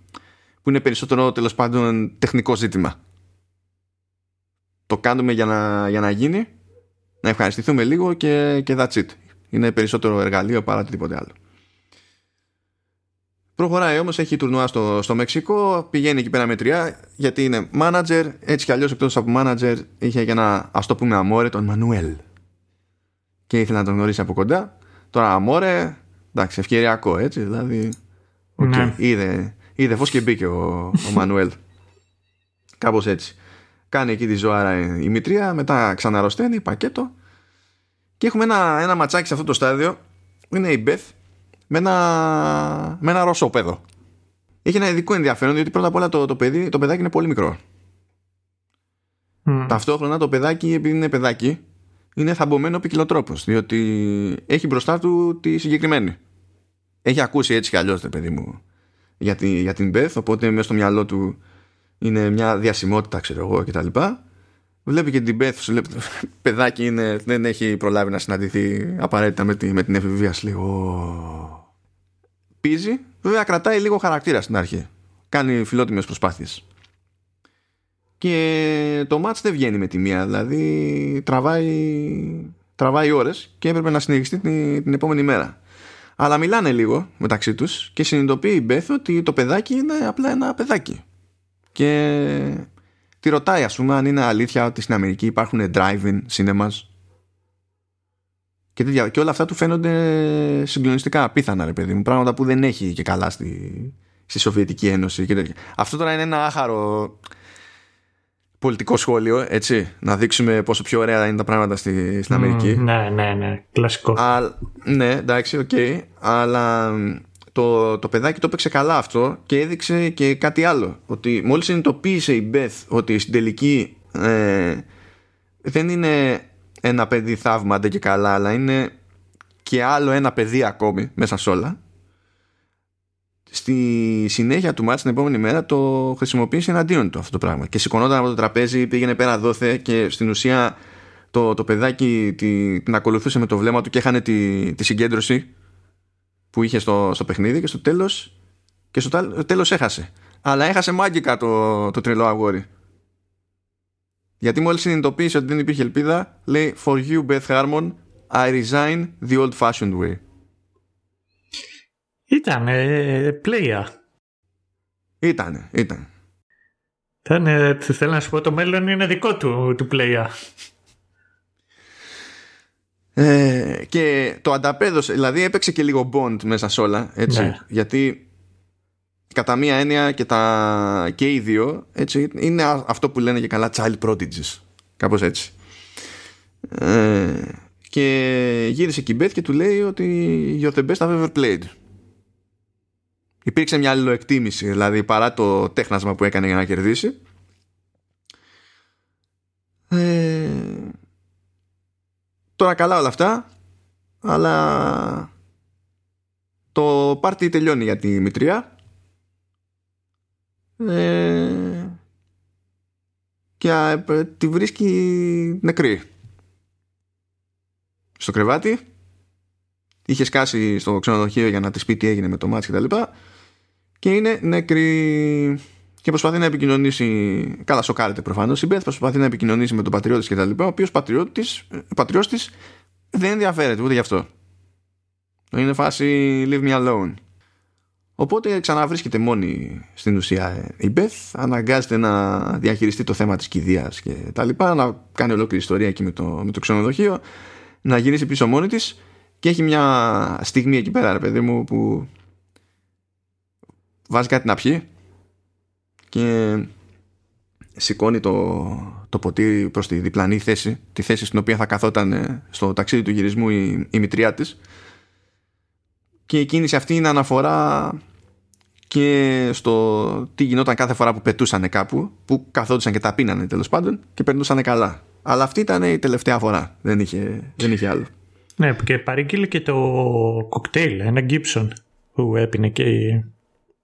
που είναι περισσότερο τέλος πάντων τεχνικό ζήτημα. Το κάνουμε για να, για να γίνει, να ευχαριστηθούμε λίγο και, και that's it. Είναι περισσότερο εργαλείο παρά τίποτε άλλο. Προχωράει όμως, έχει τουρνουά στο, στο Μεξικό, πηγαίνει εκεί πέρα με τρία, γιατί είναι manager. Έτσι κι αλλιώς εκτός από manager είχε και ένα ας το πούμε αμόρε, τον Μανουέλ. Και ήθελε να τον γνωρίσει από κοντά. Τώρα αμόρε, εντάξει, ευκαιριακό έτσι, δηλαδή. Okay, ναι. είδε, είδε φως και μπήκε ο, ο Μανουέλ. Κάπως έτσι. Κάνει εκεί τη ζωάρα η Μητρία, μετά ξαναρρωσταίνει, πακέτο. Και έχουμε ένα, ένα ματσάκι σε αυτό το στάδιο. Είναι η Μπεθ, με ένα, με ένα ρωσόπεδο. Έχει ένα ειδικό ενδιαφέρον διότι πρώτα απ' όλα το, το, παιδί, το παιδάκι είναι πολύ μικρό. Mm. Ταυτόχρονα το παιδάκι, επειδή είναι παιδάκι, είναι θαμπομένο ποικιλοτρόπο. Διότι έχει μπροστά του τη συγκεκριμένη. Έχει ακούσει έτσι κι αλλιώς, παιδί μου, για, τη, για την Μπεθ. Οπότε μέσα στο μυαλό του είναι μια διασημότητα, ξέρω εγώ κτλ. Βλέπει και την Μπεθ, σου λέει, παιδάκι είναι, δεν έχει προλάβει να συναντηθεί απαραίτητα με, τη, με την εφηβεία. Λίγο πίζει, βέβαια κρατάει λίγο χαρακτήρα στην αρχή. Κάνει φιλότιμες προσπάθειες. Και το μάτς δεν βγαίνει με τη μία, δηλαδή τραβάει, τραβάει ώρες και έπρεπε να συνεχιστεί την, την επόμενη μέρα. Αλλά μιλάνε λίγο μεταξύ τους και συνειδητοποιεί η Μπέθ ότι το παιδάκι είναι απλά ένα παιδάκι. Και τη ρωτάει ας πούμε αν είναι αλήθεια ότι στην Αμερική υπάρχουν drive-in cinemas και, και όλα αυτά του φαίνονται συγκλονιστικά απίθανα, ρε παιδί μου. Πράγματα που δεν έχει και καλά στη, στη Σοβιετική Ένωση. Και Αυτό τώρα είναι ένα άχαρο πολιτικό σχόλιο, έτσι. Να δείξουμε πόσο πιο ωραία είναι τα πράγματα στη, στην Αμερική. ναι, ναι, ναι. Κλασικό. Α, ναι, εντάξει, ok. Okay, αλλά το, το παιδάκι το έπαιξε καλά αυτό και έδειξε και κάτι άλλο. Ότι μόλις συνειδητοποίησε η Μπεθ ότι στην τελική ε, δεν είναι ένα παιδί θαύμα και καλά αλλά είναι και άλλο ένα παιδί ακόμη μέσα σε όλα. Στη συνέχεια του μάτς την επόμενη μέρα το χρησιμοποίησε εναντίον του αυτό το πράγμα. Και σηκωνόταν από το τραπέζι πήγαινε πέρα δόθε και στην ουσία το, το παιδάκι τη, την ακολουθούσε με το βλέμμα του και έχανε τη, τη συγκέντρωση που είχε στο, στο παιχνίδι και στο τέλος και στο τέλος έχασε αλλά έχασε μάγκικα το, το τρελό αγόρι γιατί μόλις συνειδητοποίησε ότι δεν υπήρχε ελπίδα, λέει For you, Beth Harmon, I resign the old fashioned way. Ήταν ε, player. Ήτανε, ήταν. Ήταν, θέλω να σου πω, το μέλλον είναι δικό του, του player. Ε, και το ανταπέδωσε, δηλαδή έπαιξε και λίγο bond μέσα σε όλα, έτσι, ναι. γιατί κατά μία έννοια και, τα, και οι δύο έτσι, είναι αυτό που λένε και καλά child prodigies κάπως έτσι Ε, και γύρισε και η Beth και του λέει ότι you're the best I've ever played. Υπήρξε μια αλληλοεκτίμηση, δηλαδή παρά το τέχνασμα που έκανε για να κερδίσει. Ε, τώρα καλά όλα αυτά, αλλά το πάρτι τελειώνει για τη Μητρία. Ε, και ε, τη βρίσκει νεκρή. Στο κρεβάτι. Είχε σκάσει στο ξενοδοχείο για να της πει τι έγινε με το μάτς και τα λοιπά. Και είναι νεκρή και προσπαθεί να επικοινωνήσει καλά σοκάρεται προφανώς η Μπεθ προσπαθεί να επικοινωνήσει με τον πατριώτης και τα λοιπά ο οποίος πατριώτης, πατριώτης της δεν ενδιαφέρεται ούτε γι' αυτό. Είναι φάση leave me alone Οπότε ξαναβρίσκεται μόνη στην ουσία η Μπεθ, αναγκάζεται να διαχειριστεί το θέμα της κηδείας και τα λοιπά, να κάνει ολόκληρη ιστορία εκεί με το, με το ξενοδοχείο, να γυρίσει πίσω μόνη της και έχει μια στιγμή εκεί πέρα ρε παιδί μου που βάζει κάτι να πιει και σηκώνει το, το ποτήρι προς τη διπλανή θέση τη θέση στην οποία θα καθόταν στο ταξίδι του γυρισμού η, η μητριά της και η κίνηση αυτή είναι αναφορά και στο τι γινόταν κάθε φορά που πετούσαν κάπου, που καθόντουσαν και τα πίνανε τέλος πάντων και περνούσαν καλά. Αλλά αυτή ήταν η τελευταία φορά. Δεν είχε, δεν είχε άλλο. Ναι, και παρήγγειλε και το κοκτέιλ, ένα Gibson που έπινε και η,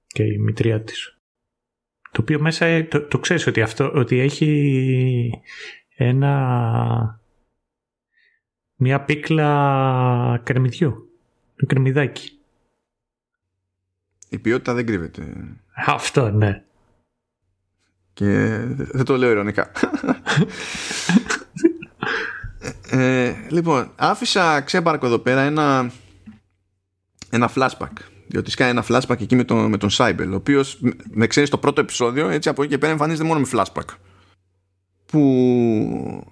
και η μητρία της. Το οποίο μέσα, το, το ξέρεις ότι αυτό, ότι έχει ένα μια πίκλα κρεμμυδιού, κρεμμυδάκι. Η ποιότητα δεν κρύβεται. Αυτό, ναι. Και δεν το λέω ειρωνικά. ε, λοιπόν, άφησα ξέμπαρκο εδώ πέρα ένα, ένα flashback. Διότι σκάει ένα flashback εκεί με τον, με τον Cyber, ο οποίος με ξέρεις στο πρώτο επεισόδιο, έτσι από εκεί και πέρα εμφανίζεται μόνο με flashback. Που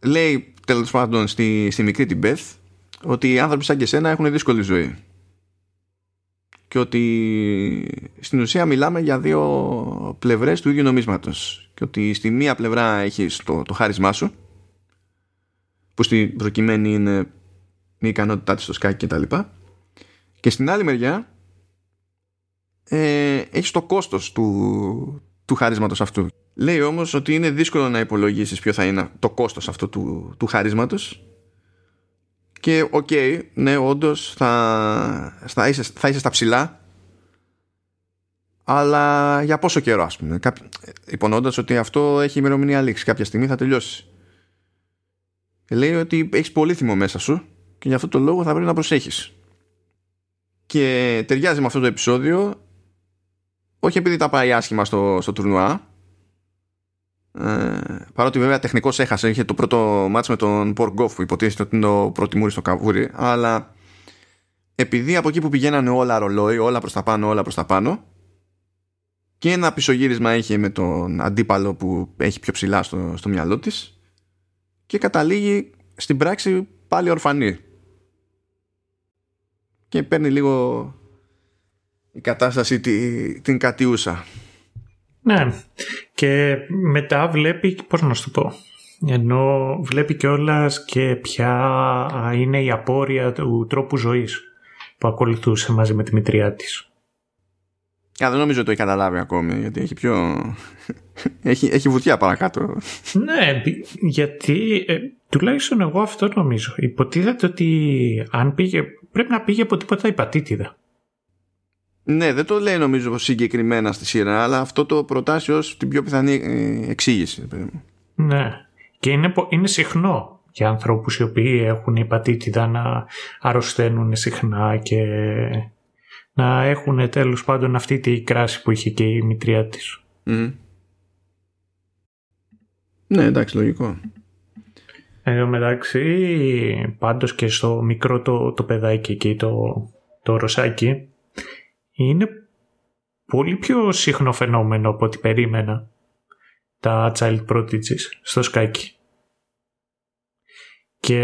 λέει τέλος πάντων στη, στη μικρή την Beth ότι οι άνθρωποι σαν και σένα έχουν δύσκολη ζωή. Και ότι στην ουσία μιλάμε για δύο πλευρές του ίδιου νομίσματος. Και ότι στη μία πλευρά έχεις το, το χάρισμά σου που στην προκειμένη είναι η ικανότητά της στο σκάκι και τα λοιπά. Και στην άλλη μεριά ε, έχεις το κόστος του, του χάρισματος αυτού λέει όμως ότι είναι δύσκολο να υπολογίσεις ποιο θα είναι το κόστος αυτού του, του χάρισματος και ok, okay, ναι, όντως θα, θα, είσαι, θα είσαι στα ψηλά. Αλλά για πόσο καιρό, ας πούμε. Κάποι... Υπονοώντας ότι αυτό έχει ημερομηνία λήξη. Κάποια στιγμή θα τελειώσεις. Λέει ότι έχεις πολύ θυμό μέσα σου και γι' αυτό το λόγο θα πρέπει να προσέχεις. Και ταιριάζει με αυτό το επεισόδιο, όχι επειδή τα πάει άσχημα στο, στο τουρνουά, ε, παρότι βέβαια τεχνικός έχασε είχε το πρώτο μάτς με τον Ποργκόφ που υποτίθεται ότι είναι ο πρώτη στο καβούρι αλλά επειδή από εκεί που πηγαίνανε όλα ρολόι όλα προς τα πάνω όλα προς τα πάνω και ένα πισωγύρισμα είχε με τον αντίπαλο που έχει πιο ψηλά στο, στο μυαλό της και καταλήγει στην πράξη πάλι ορφανή. Και παίρνει λίγο η κατάσταση την, την κατιούσα ναι. Και μετά βλέπει, πώς να σου το πω, ενώ βλέπει κιόλας και ποια είναι η απόρρια του τρόπου ζωής που ακολουθούσε μαζί με τη μητριά της. Α, δεν νομίζω ότι το έχει καταλάβει ακόμη, γιατί έχει πιο... έχει, έχει βουτιά παρακάτω. Ναι, γιατί ε, τουλάχιστον εγώ αυτό νομίζω. Υποτίθεται ότι αν πήγε, πρέπει να πήγε από τίποτα υπατήτηδα. Ναι, δεν το λέει νομίζω συγκεκριμένα στη σειρά, αλλά αυτό το προτάσει ως την πιο πιθανή ε, εξήγηση. Ναι. Και είναι, είναι συχνό για ανθρώπους οι οποίοι έχουν υπατήτηδα να αρρωσταίνουν συχνά και να έχουν τέλος πάντων αυτή τη κράση που είχε και η μητριά της. Ναι, εντάξει, λογικό. Εν μεταξύ, πάντως και στο μικρό το, το παιδάκι εκεί, το, το ρωσάκι, είναι πολύ πιο σύγχρονο φαινόμενο από ό,τι περίμενα τα child prodigies στο σκάκι. Και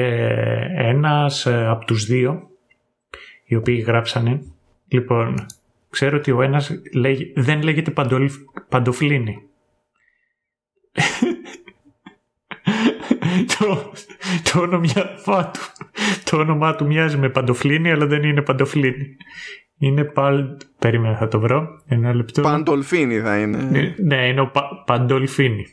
ένας ε, από τους δύο οι οποίοι γράψανε λοιπόν ξέρω ότι ο ένας δεν λέγεται παντοφλίνη το, το, όνομά του, το όνομά του μοιάζει με παντοφλίνη, αλλά δεν είναι παντοφλίνη. Είναι παλ... Περίμενα, θα το βρω. Ένα λεπτό. Παντολφίνη θα είναι. Ναι, ναι είναι ο Πα... Παντολφίνη.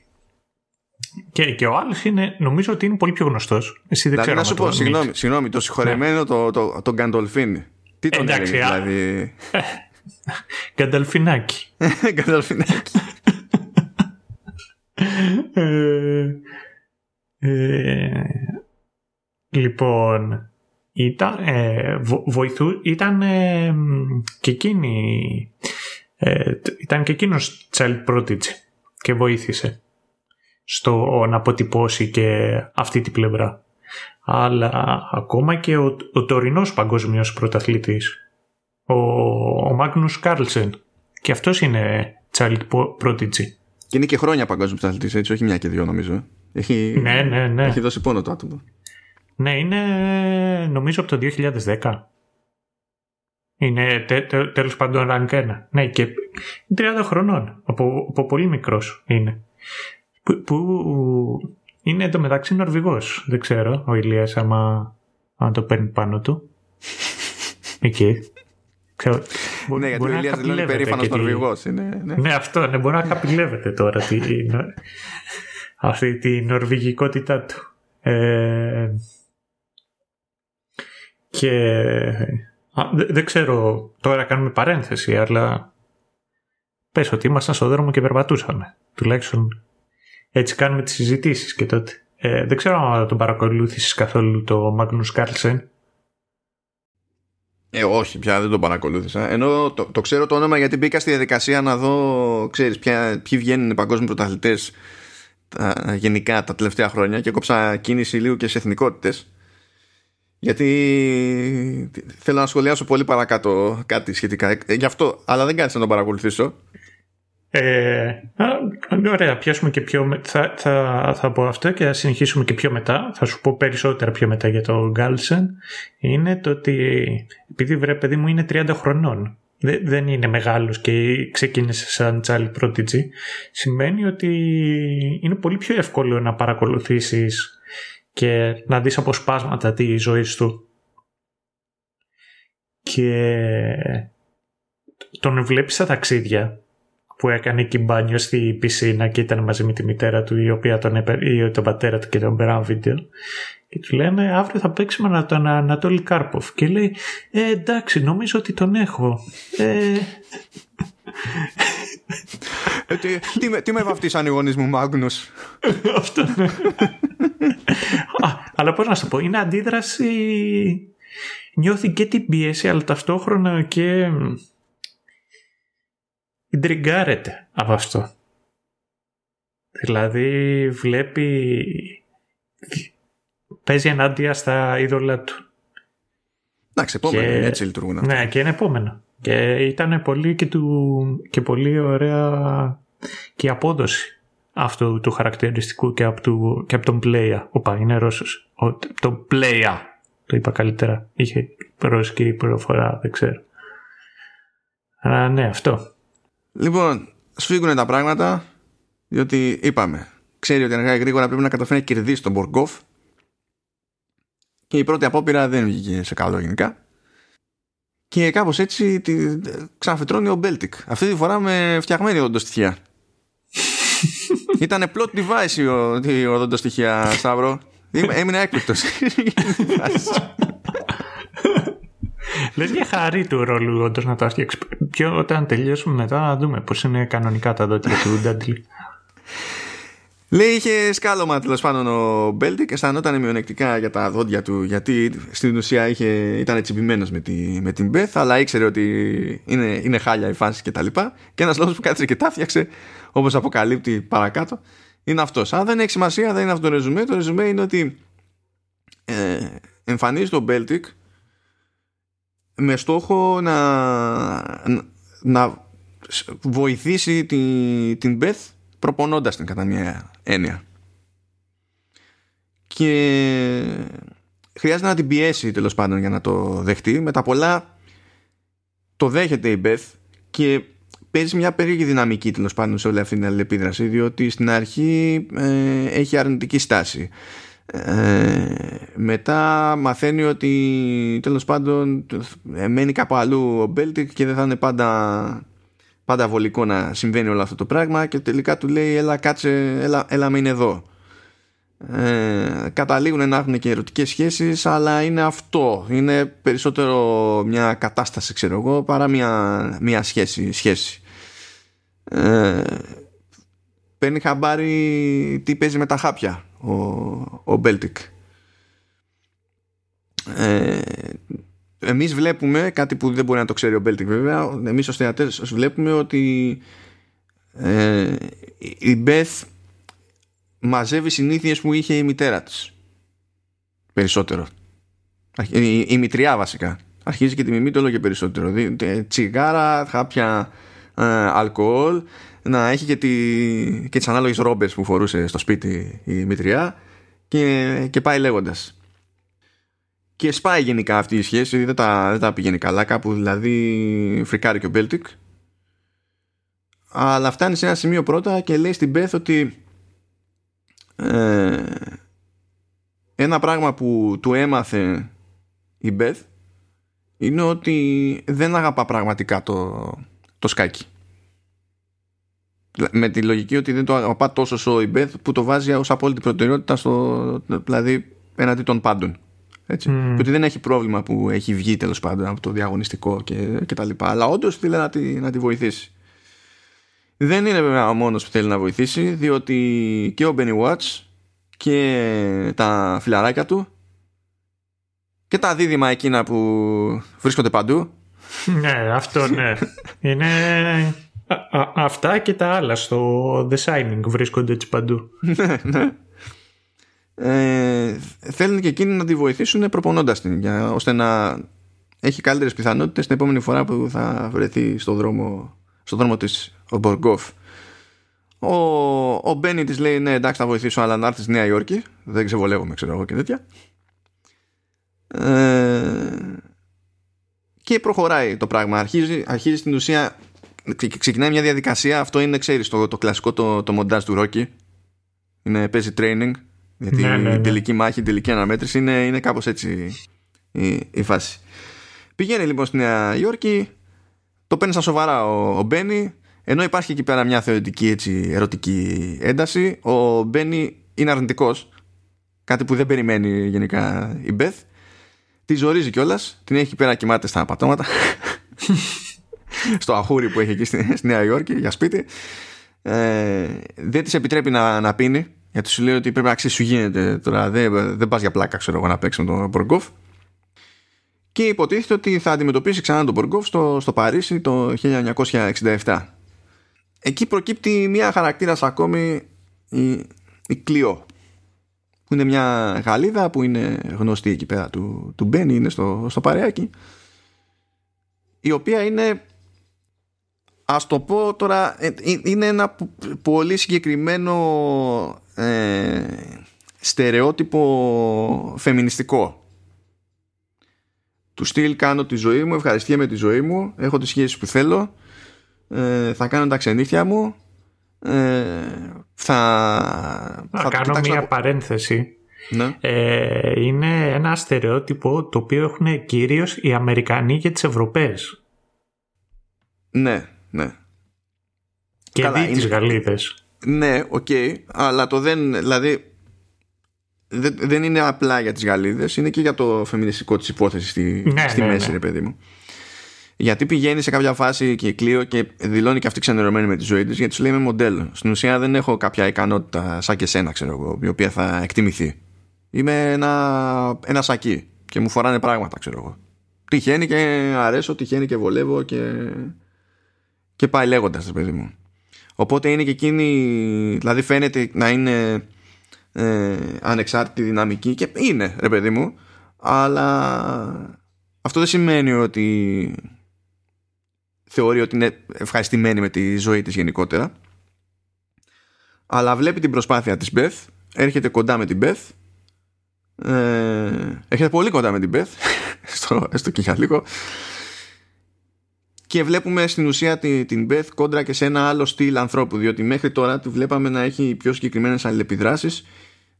Και, και ο άλλος είναι, νομίζω ότι είναι πολύ πιο γνωστός. Εσύ δεν δηλαδή, ξέρω. Να σου πω, συγγνώμη, συγγνώμη, το συγχωρεμένο ναι. το, το, το Γκαντολφίνη. Τι τον Εντάξει, έλεγες, δηλαδή; Γκανταλφινάκι. Γκαντολφινάκι. ε, ε, λοιπόν, ήταν, ε, βοηθού, ήταν ε, και εκείνη, ε, ήταν και εκείνος child prodigy και βοήθησε στο να αποτυπώσει και αυτή την πλευρά. Αλλά ακόμα και ο, ο τωρινός παγκόσμιος πρωταθλητής, ο, ο Μάγνους Κάρλσεν, και αυτός είναι child prodigy. Και είναι και χρόνια παγκόσμιος πρωταθλητής, έτσι, όχι μια και δύο νομίζω. Έχει, ναι, ναι, ναι. έχει δώσει πόνο το άτομο. Ναι, είναι νομίζω από το 2010. Είναι τε, τε, τέλος πάντων rank 1. Ναι, και 30 χρονών. Από, από πολύ μικρός είναι. Που, που είναι εντωμεταξύ Νορβηγός. Δεν ξέρω ο Ηλίας άμα, αν το παίρνει πάνω του. Εκεί. Ξέρω, ναι, γιατί ο Ηλίας δηλώνει περήφανος Νορβηγός. Είναι, ναι. ναι, αυτό. Ναι, μπορεί να καπηλεύεται τώρα τη, αυτή τη νορβηγικότητά του. Ε, και α, δεν ξέρω, τώρα κάνουμε παρένθεση, αλλά πες ότι ήμασταν στο δρόμο και περπατούσαμε. Τουλάχιστον έτσι κάνουμε τις συζητήσεις και τότε. Ε, δεν ξέρω αν τον παρακολούθησες καθόλου το Magnus Carlsen. Ε, όχι, πια δεν τον παρακολούθησα. Ενώ το, το ξέρω το όνομα γιατί μπήκα στη διαδικασία να δω, ξέρεις, ποια, ποιοι βγαίνουν οι παγκόσμιοι πρωταθλητές γενικά τα τελευταία χρόνια και κόψα κίνηση λίγο και σε εθνικότητες γιατί θέλω να σχολιάσω πολύ παρακάτω κάτι σχετικά. Ε, γι' αυτό, αλλά δεν κάθισα να τον παρακολουθήσω. Ε, ωραία, πιάσουμε και πιο θα, θα, θα πω αυτό και θα συνεχίσουμε και πιο μετά. Θα σου πω περισσότερα πιο μετά για το Γκάλσεν. Είναι το ότι επειδή βρε παιδί μου είναι 30 χρονών δεν είναι μεγάλος και ξεκίνησε σαν Charlie Prodigy σημαίνει ότι είναι πολύ πιο εύκολο να παρακολουθήσεις και να δεις αποσπάσματα τη ζωή του. Και τον βλέπεις στα ταξίδια που έκανε εκεί μπάνιο στη πισίνα και ήταν μαζί με τη μητέρα του η οποία τον έπαιρ, ή τον πατέρα του και τον πέραν βίντεο και του λένε αύριο θα παίξουμε με τον Ανατόλη Κάρποφ και λέει ε, εντάξει νομίζω ότι τον έχω ε... ε τι, τι, με, τι με βαφτίσαν οι γονείς μου Μάγνους; Αυτό ναι. Αλλά πώς να σου πω είναι αντίδραση νιώθει και την πίεση αλλά ταυτόχρονα και Ιντριγκάρεται από αυτό. Δηλαδή βλέπει παίζει ενάντια στα είδωλα του. Εντάξει, επόμενο, και... έτσι λειτουργούν αυτά. Ναι, και είναι επόμενο. Και ήταν πολύ και, του... και πολύ ωραία και η απόδοση αυτού του χαρακτηριστικού και από, του... και από τον Πλέια. Οπα, είναι Ρώσος. Ο... Τον Πλέια. Το είπα καλύτερα. Είχε ρώσικη προφορά, δεν ξέρω. Αλλά ναι, αυτό. Λοιπόν, σφίγγουν τα πράγματα, διότι είπαμε, ξέρει ότι αργά γρήγορα πρέπει να καταφέρει να κερδίσει τον Μποργκόφ και η πρώτη απόπειρα δεν βγήκε σε καλό γενικά. Και κάπως έτσι τη, ξαναφυτρώνει ο Μπέλτικ. Αυτή τη φορά με φτιαγμένη οδοντοστοιχεία. Ήταν plot device η οδοντοστοιχεία, Σταύρο. Έμεινα έκπληκτος. Λες για χάρη του ρόλου όντως να το φτιάξει. Πιο όταν τελειώσουμε μετά να δούμε πώς είναι κανονικά τα δόντια του Ντάντλι. Λέει είχε σκάλωμα τέλος πάντων ο Μπέλτικ, αισθανόταν μειονεκτικά για τα δόντια του γιατί στην ουσία είχε, ήταν τσιμπημένος με, τη, με την Μπεθ αλλά ήξερε ότι είναι, είναι χάλια η φάση και τα λοιπά και ένας λόγος που κάθισε και τα φτιάξε όπως αποκαλύπτει παρακάτω είναι αυτός. Αν δεν έχει σημασία δεν είναι αυτό το ρεζουμέ, το ρεζουμέ είναι ότι ε, εμφανίζει τον Μπέλτικ με στόχο να, να βοηθήσει την, την Beth προπονώντας την κατά μια έννοια. Και χρειάζεται να την πιέσει τέλος πάντων για να το δεχτεί. Με τα πολλά το δέχεται η Beth και παίζει μια περίεργη δυναμική τέλος πάντων σε όλη αυτή την αλληλεπίδραση διότι στην αρχή ε, έχει αρνητική στάση. Ε, μετά μαθαίνει ότι τέλος πάντων μένει κάπου αλλού ο Μπέλτικ και δεν θα είναι πάντα πάντα βολικό να συμβαίνει όλο αυτό το πράγμα και τελικά του λέει έλα κάτσε έλα, έλα μείνε εδώ ε, καταλήγουν να έχουν και ερωτικές σχέσεις αλλά είναι αυτό. Είναι περισσότερο μια κατάσταση ξέρω εγώ παρά μια, μια σχέση, σχέση. Ε, παίρνει χαμπάρι τι παίζει με τα χάπια ο, ο Μπέλτικ. Ε, εμείς βλέπουμε κάτι που δεν μπορεί να το ξέρει ο Μπέλτικ βέβαια. Εμείς ως θεατές βλέπουμε ότι ε, η Μπεθ μαζεύει συνήθειες που είχε η μητέρα της. Περισσότερο. Η, η μητριά βασικά. Αρχίζει και τη μιμείται όλο και περισσότερο. Τσιγάρα, χάπια ε, αλκοόλ να έχει και, τη, και τις ανάλογες ρόμπες που φορούσε στο σπίτι η μητριά και, και πάει λέγοντας. Και σπάει γενικά αυτή η σχέση δεν τα, δεν τα πηγαίνει καλά κάπου δηλαδή φρικάρει και ο Μπέλτικ. Αλλά φτάνει σε ένα σημείο πρώτα και λέει στην Μπεθ ότι ε, ένα πράγμα που του έμαθε η Μπεθ είναι ότι δεν αγαπά πραγματικά το, το σκάκι με τη λογική ότι δεν το αγαπά τόσο σο η Μπεθ που το βάζει ως απόλυτη προτεραιότητα στο, δηλαδή έναντι των πάντων έτσι. Mm. Και ότι δεν έχει πρόβλημα που έχει βγει τέλος πάντων από το διαγωνιστικό και, και τα λοιπά. Αλλά όντως θέλει να τη, να τη βοηθήσει. Δεν είναι βέβαια ο μόνος που θέλει να βοηθήσει, διότι και ο Benny Watch και τα φιλαράκια του και τα δίδυμα εκείνα που βρίσκονται παντού. Ναι, αυτό ναι. είναι αυτά και τα άλλα στο The Signing βρίσκονται έτσι παντού. ναι, ναι ε, θέλουν και εκείνοι να τη βοηθήσουν προπονώντας την για, ώστε να έχει καλύτερες πιθανότητες την επόμενη φορά που θα βρεθεί στο δρόμο, στο δρόμο της ο Μποργκόφ ο, ο Μπένι της λέει ναι εντάξει θα βοηθήσω αλλά να έρθει στη Νέα Υόρκη δεν ξεβολεύομαι ξέρω εγώ και τέτοια ε, και προχωράει το πράγμα αρχίζει, αρχίζει στην ουσία ξεκινάει μια διαδικασία αυτό είναι ξέρεις το, το κλασικό το, το μοντάζ του Ρόκι είναι παίζει training γιατί ναι, ναι, η ναι. τελική μάχη, η τελική αναμέτρηση είναι, είναι κάπως έτσι η, η φάση. Πηγαίνει λοιπόν στη Νέα Υόρκη, το παίρνει στα σοβαρά ο, ο Μπένι, ενώ υπάρχει εκεί πέρα μια θεωρητική έτσι, ερωτική ένταση, ο Μπένι είναι αρνητικός. Κάτι που δεν περιμένει γενικά η Μπεθ. Τη ζορίζει κιόλας, την έχει εκεί πέρα κοιμάται στα πατώματα. στο αχούρι που έχει εκεί στη, Νέα Υόρκη για σπίτι. Ε, δεν της επιτρέπει να, να πίνει γιατί σου λέει ότι πρέπει να ξέρεις σου γίνεται τώρα. Δεν, δεν πας για πλάκα, ξέρω εγώ, να παίξεις με τον Μποργκόφ. Και υποτίθεται ότι θα αντιμετωπίσει ξανά τον Μποργκόφ στο, στο Παρίσι το 1967. Εκεί προκύπτει μια χαρακτήρας ακόμη η, η Κλειό που είναι μια Γαλλίδα που είναι γνωστή εκεί πέρα του, του Μπένι είναι στο, στο παρεάκι η οποία είναι ας το πω τώρα ε, ε, είναι ένα πολύ συγκεκριμένο ε, στερεότυπο φεμινιστικό. Του στυλ κάνω τη ζωή μου ευχαριστία τη ζωή μου έχω τις σχέσεις που θέλω ε, θα κάνω τα ξενύχια μου ε, θα, θα, κάνω μια παρένθεση ναι. ε, είναι ένα στερεότυπο το οποίο έχουν κυρίως οι Αμερικανοί και τις Ευρωπαίες ναι ναι και Καλά, δι' είναι... τις Γαλλίδες ναι, ok, okay, αλλά το δεν, δηλαδή δεν, δεν είναι απλά για τις Γαλλίδες, είναι και για το φεμινιστικό της υπόθεση στη, ναι, στη ναι, μέση, ναι. ρε παιδί μου. Γιατί πηγαίνει σε κάποια φάση η Κλέο και δηλώνει και αυτή ξενερωμένη με τη ζωή της γιατί σου λέει είμαι μοντέλο. Στην ουσία δεν έχω κάποια ικανότητα σαν και σένα, ξέρω εγώ, η οποία θα εκτιμηθεί. Είμαι ένα, ένα σακί και μου φοράνε πράγματα, ξέρω εγώ. Τυχαίνει και αρέσω, τυχαίνει και βολεύω και, και πάει λέγοντας, παιδί μου. Οπότε είναι και εκείνη, δηλαδή φαίνεται να είναι ε, ανεξάρτητη δυναμική και είναι ρε παιδί μου, αλλά αυτό δεν σημαίνει ότι θεωρεί ότι είναι ευχαριστημένη με τη ζωή της γενικότερα. Αλλά βλέπει την προσπάθεια της Μπεθ έρχεται κοντά με την Μπεθ ε, έρχεται πολύ κοντά με την Μπεθ στο, έστω και για λίγο. Και βλέπουμε στην ουσία την, την Beth κόντρα και σε ένα άλλο στυλ ανθρώπου διότι μέχρι τώρα του βλέπαμε να έχει πιο συγκεκριμένες αλληλεπιδράσεις.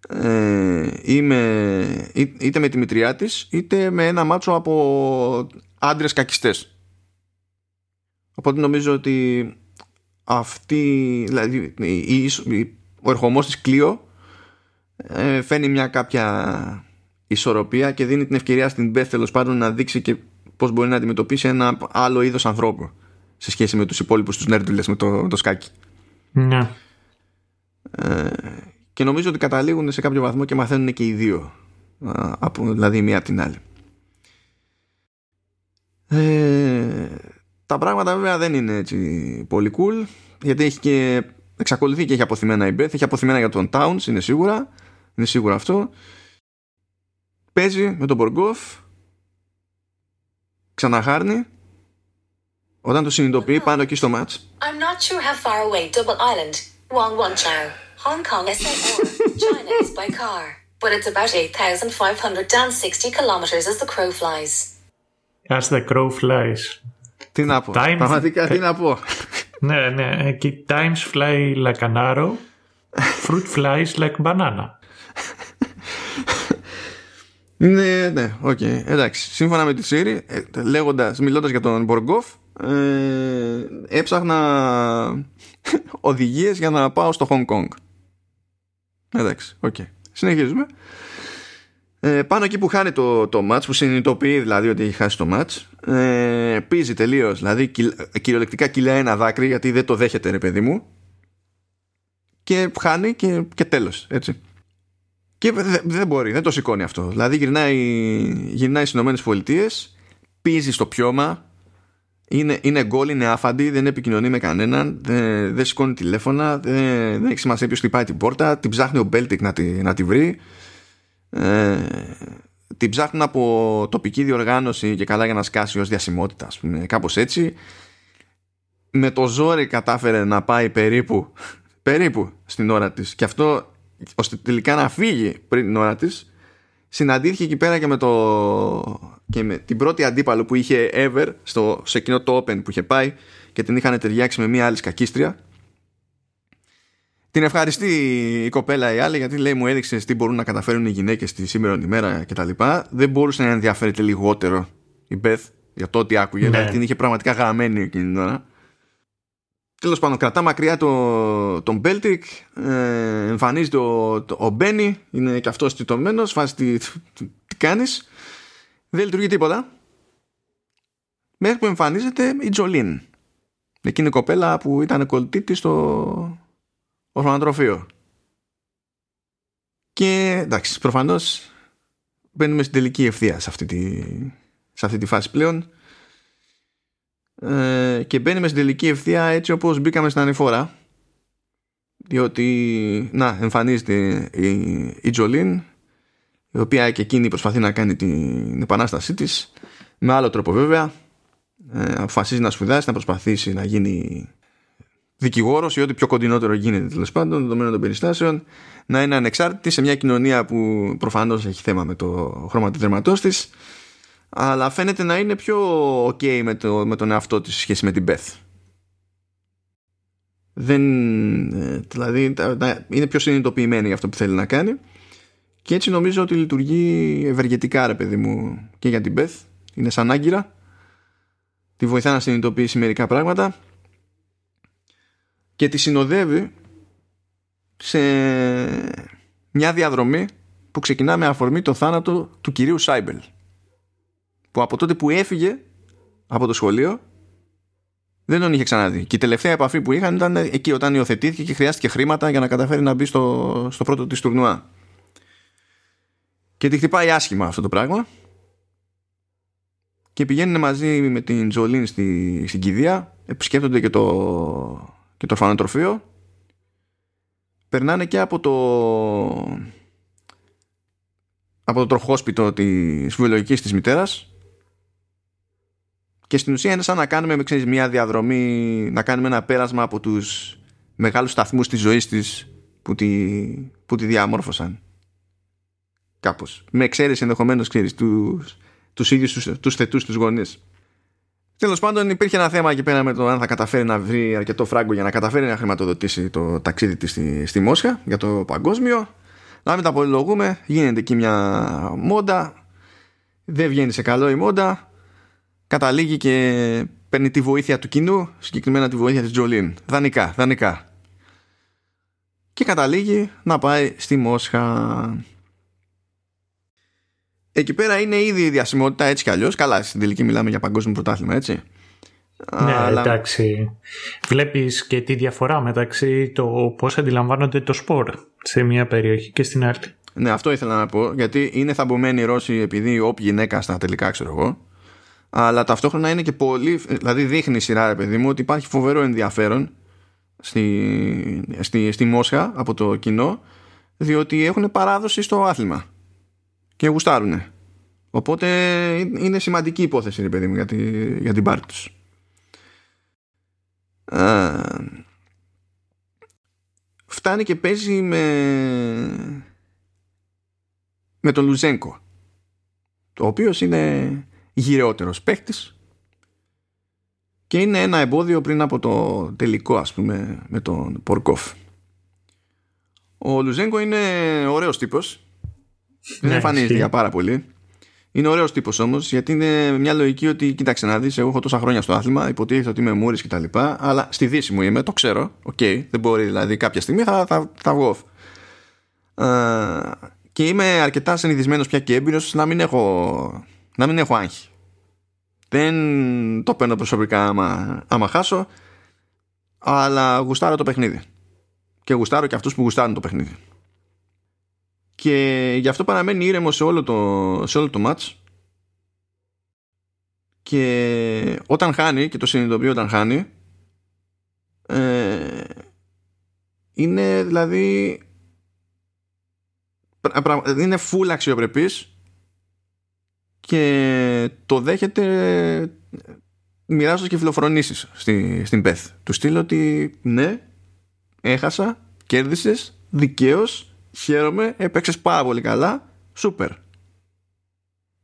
Ε, είμαι, είτε με τη μητριά της είτε με ένα μάτσο από άντρες κακιστές οπότε νομίζω ότι αυτή δηλαδή ο ερχομός της Κλείο ε, φαίνει μια κάποια ισορροπία και δίνει την ευκαιρία στην Beth τέλος πάντων να δείξει και πώς μπορεί να αντιμετωπίσει ένα άλλο είδος ανθρώπου σε σχέση με τους υπόλοιπους τους νέρντουλες με το, με το σκάκι. Ναι. Ε, και νομίζω ότι καταλήγουν σε κάποιο βαθμό και μαθαίνουν και οι δύο από, δηλαδή μία από την άλλη ε, τα πράγματα βέβαια δεν είναι έτσι πολύ cool γιατί έχει και εξακολουθεί και έχει αποθυμένα η Beth έχει αποθυμένα για τον Towns είναι σίγουρα είναι σίγουρο αυτό παίζει με τον Μποργόφ ξαναχάρνει όταν το συνειδητοποιεί πάνω εκεί στο match I'm not sure how far away Double Island Wong Wong Chow Hong Kong is or China is by car. But it's about 8,560 kilometers as the crow flies. As the crow flies. Τι να πω. Times... Πραγματικά τι να πω. ναι, ναι. Εκεί times fly like an arrow. Fruit flies like banana. ναι, ναι, ok. Okay. Εντάξει. Σύμφωνα με τη Siri, λέγοντας, μιλώντας για τον Μποργόφ, ε, έψαχνα οδηγίες για να πάω στο Hong Kong. Εντάξει, ok. Okay. Συνεχίζουμε. Ε, πάνω εκεί που χάνει το, το match, που συνειδητοποιεί δηλαδή ότι έχει χάσει το match, ε, πίζει τελείως. Δηλαδή κυριολεκτικά κυλάει ένα δάκρυ γιατί δεν το δέχεται, ρε παιδί μου. Και χάνει και, και τέλος. Έτσι. Και δεν μπορεί, δεν το σηκώνει αυτό. Δηλαδή γυρνάει, γυρνάει στις ΗΠΑ, πίζει στο πιώμα, είναι, είναι γκολ, είναι άφαντη, δεν επικοινωνεί με κανέναν, δεν, δεν σηκώνει τηλέφωνα, δεν, δεν έχει σημασία ποιος χτυπάει την πόρτα, την ψάχνει ο Μπέλτικ να τη, να τη βρει. Ε, την ψάχνουν από τοπική διοργάνωση και καλά για να σκάσει ως διασημότητα, ας πούμε, κάπως έτσι. Με το ζόρι κατάφερε να πάει περίπου, περίπου στην ώρα της και αυτό ώστε τελικά να φύγει πριν την ώρα της συναντήθηκε εκεί πέρα και με, το, και με την πρώτη αντίπαλο που είχε ever στο, σε εκείνο το Open που είχε πάει και την είχαν ταιριάξει με μία άλλη σκακίστρια. Την ευχαριστεί η κοπέλα η άλλη γιατί λέει μου έδειξες τι μπορούν να καταφέρουν οι γυναίκες τη σήμερα ημέρα κτλ. Δεν μπορούσε να ενδιαφέρεται λιγότερο η Μπεθ για το ότι άκουγε. Ναι. Δηλαδή την είχε πραγματικά γραμμένη εκείνη την ώρα. Τέλος πάντων, κρατά μακριά το, τον Μπέλτικ, ε, εμφανίζεται ο, ο Μπένι, είναι και αυτός τιτωμένο, φάση τι, τι, τι κάνεις. Δεν λειτουργεί τίποτα. Μέχρι που εμφανίζεται η Τζολίν. Εκείνη η κοπέλα που ήταν κολλητή στο ορφανοτροφείο. Και εντάξει, προφανώς μπαίνουμε στην τελική ευθεία σε αυτή τη, σε αυτή τη φάση πλέον. Ε, και μπαίνουμε στην τελική ευθεία έτσι όπως μπήκαμε στην ανηφόρα. Διότι να εμφανίζεται η, η Τζολίν η οποία και εκείνη προσπαθεί να κάνει την επανάστασή της. Με άλλο τρόπο βέβαια. Ε, αποφασίζει να σπουδάσει να προσπαθήσει να γίνει δικηγόρος ή ό,τι πιο κοντινότερο γίνεται τέλος πάντων δεδομένων των περιστάσεων να είναι ανεξάρτητη σε μια κοινωνία που προφανώς έχει θέμα με το χρώμα του δερματός της αλλά φαίνεται να είναι πιο ok με, το, με τον εαυτό της σχέση με την Beth. Δεν, ε, δηλαδή είναι πιο συνειδητοποιημένη για αυτό που θέλει να κάνει και έτσι νομίζω ότι λειτουργεί ευεργετικά ρε παιδί μου και για την Beth είναι σαν άγκυρα. Τη βοηθά να συνειδητοποιήσει μερικά πράγματα και τη συνοδεύει σε μια διαδρομή που ξεκινά με αφορμή το θάνατο του κυρίου Σάιμπελ που από τότε που έφυγε από το σχολείο δεν τον είχε ξαναδεί. Και η τελευταία επαφή που είχαν ήταν εκεί όταν υιοθετήθηκε και χρειάστηκε χρήματα για να καταφέρει να μπει στο, στο πρώτο της τουρνουά. Και τη χτυπάει άσχημα αυτό το πράγμα. Και πηγαίνουν μαζί με την Τζολίν στη, στην κηδεία. Επισκέπτονται και το, και το φανοτροφείο. Περνάνε και από το από το τροχόσπιτο της βιολογικής της μητέρας και στην ουσία είναι σαν να κάνουμε ξέρεις, μια διαδρομή, να κάνουμε ένα πέρασμα από τους μεγάλους σταθμούς της ζωής της που τη, που τη διαμόρφωσαν. Κάπως. Με εξαίρεση ενδεχομένως, ξέρεις, τους, τους ίδιους τους, τους θετούς τους γονείς. Τέλος πάντων, υπήρχε ένα θέμα εκεί πέρα με το αν θα καταφέρει να βρει αρκετό φράγκο για να καταφέρει να χρηματοδοτήσει το ταξίδι της στη, στη Μόσχα για το παγκόσμιο. Να μην τα πολυλογούμε, γίνεται εκεί μια μόντα, δεν βγαίνει σε καλό η μόντα, καταλήγει και παίρνει τη βοήθεια του κοινού, συγκεκριμένα τη βοήθεια της Τζολίν. Δανικά, δανικά. Και καταλήγει να πάει στη Μόσχα. Εκεί πέρα είναι ήδη η διασημότητα έτσι κι αλλιώς. Καλά, στην τελική μιλάμε για παγκόσμιο πρωτάθλημα, έτσι. Ναι, Αλλά... εντάξει. Βλέπεις και τη διαφορά μεταξύ το πώς αντιλαμβάνονται το σπορ σε μια περιοχή και στην άλλη. Ναι, αυτό ήθελα να πω. Γιατί είναι θαμπομένοι οι Ρώσοι επειδή όποιοι γυναίκα στα τελικά, ξέρω εγώ. Αλλά ταυτόχρονα είναι και πολύ. Δηλαδή δείχνει η σειρά, ρε παιδί μου, ότι υπάρχει φοβερό ενδιαφέρον στη, στη, στη Μόσχα από το κοινό, διότι έχουν παράδοση στο άθλημα και γουστάρουνε. Οπότε είναι σημαντική υπόθεση, ρε παιδί μου, για, τη, για την πάρτη τους. φτάνει και παίζει με με τον Λουζένκο το οποίος είναι γυρεότερος παίχτης και είναι ένα εμπόδιο πριν από το τελικό ας πούμε με τον Πορκόφ ο Λουζένκο είναι ωραίος τύπος δεν ναι, εμφανίζεται για πάρα πολύ είναι ωραίος τύπος όμως, γιατί είναι μια λογική ότι κοίταξε να δεις, εγώ έχω τόσα χρόνια στο άθλημα, υποτίθεται ότι είμαι μούρης κτλ. Αλλά στη δύση μου είμαι, το ξέρω. Ok, okay, δεν μπορεί δηλαδή κάποια στιγμή θα, θα, θα βγω. Uh, και είμαι αρκετά συνηθισμένος πια και έμπειρος να μην έχω, να μην έχω άγχη. Δεν το παίρνω προσωπικά άμα, άμα χάσω, αλλά γουστάρω το παιχνίδι. Και γουστάρω και αυτούς που γουστάρουν το παιχνίδι και γι' αυτό παραμένει ήρεμο σε όλο το, σε όλο το match. Και όταν χάνει και το συνειδητοποιεί όταν χάνει ε, είναι δηλαδή είναι full αξιοπρεπής και το δέχεται μοιράζοντας και φιλοφρονήσεις στη, στην Beth. Του στείλω ότι ναι έχασα, κέρδισες δικαίως χαίρομαι, έπαιξες πάρα πολύ καλά, σούπερ.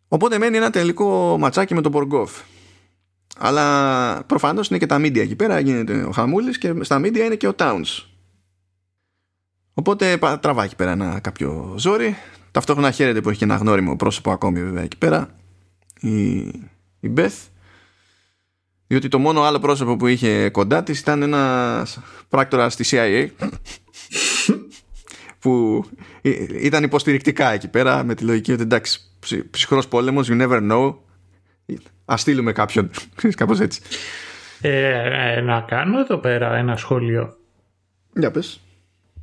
Οπότε μένει ένα τελικό ματσάκι με τον Μποργόφ. Αλλά προφανώς είναι και τα media εκεί πέρα, γίνεται ο Χαμούλης και στα media είναι και ο Towns. Οπότε τραβάει εκεί πέρα ένα κάποιο ζόρι. Ταυτόχρονα χαίρεται που έχει και ένα γνώριμο πρόσωπο ακόμη βέβαια εκεί πέρα. Η, η Beth. Διότι το μόνο άλλο πρόσωπο που είχε κοντά της ήταν ένας πράκτορα στη CIA που ήταν υποστηρικτικά εκεί πέρα με τη λογική ότι εντάξει ψυχρός πόλεμος you never know. Ας στείλουμε κάποιον κάπως έτσι. Ε, ε, να κάνω εδώ πέρα ένα σχόλιο. Για πες.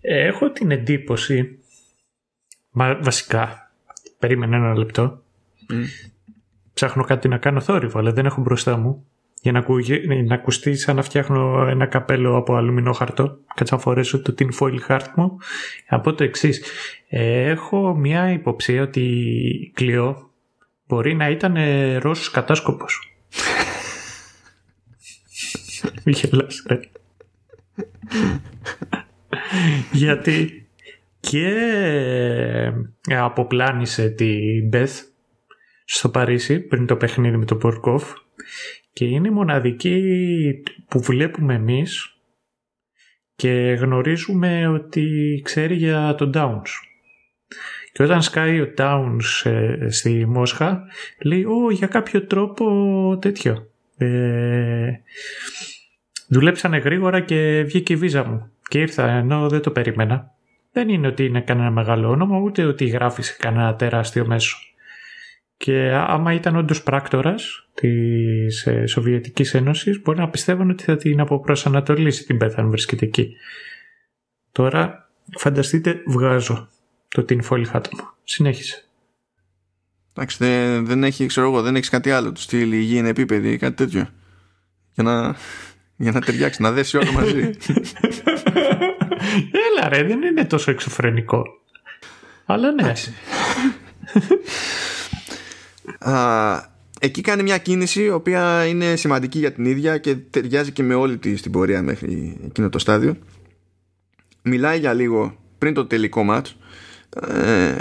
Έχω την εντύπωση μα, βασικά περίμενε ένα λεπτό. Ψάχνω κάτι να κάνω θόρυβο αλλά δεν έχω μπροστά μου για να, να ακουστεί σαν να φτιάχνω ένα καπέλο από αλουμινό χαρτό. Κάτσε να φορέσω το tin foil heart μου. Από το εξής. έχω μια υποψία ότι η Κλειό μπορεί να ήταν Ρώσος κατάσκοπος. Γελάς ρε. Γιατί και αποπλάνησε την Μπεθ στο Παρίσι πριν το παιχνίδι με τον Πορκόφ και είναι η μοναδική που βλέπουμε εμείς και γνωρίζουμε ότι ξέρει για τον Downs. Και όταν σκάει ο Downs ε, στη Μόσχα λέει «Ω, για κάποιο τρόπο τέτοιο». Ε, δουλέψανε γρήγορα και βγήκε η βίζα μου και ήρθα ενώ δεν το περίμενα. Δεν είναι ότι είναι κανένα μεγάλο όνομα ούτε ότι γράφει σε κανένα τεράστιο μέσο. Και άμα ήταν όντως πράκτορας της ε, Σοβιετικής Ένωσης, μπορεί να πιστεύουν ότι θα την αποπροσανατολίσει την Πέθα αν βρίσκεται εκεί. Τώρα, φανταστείτε, βγάζω το την φόλη μου. Συνέχισε. Εντάξει, δεν, δεν έχει, ξέρω εγώ, δεν έχεις κάτι άλλο. Του στείλει η γη είναι επίπεδη ή κάτι τέτοιο. Για να, για να ταιριάξει, να δέσει όλο μαζί. Έλα ρε, δεν είναι τόσο εξωφρενικό. Αλλά ναι εκεί κάνει μια κίνηση η οποία είναι σημαντική για την ίδια και ταιριάζει και με όλη τη την πορεία μέχρι εκείνο το στάδιο. Μιλάει για λίγο πριν το τελικό μάτς. Ε,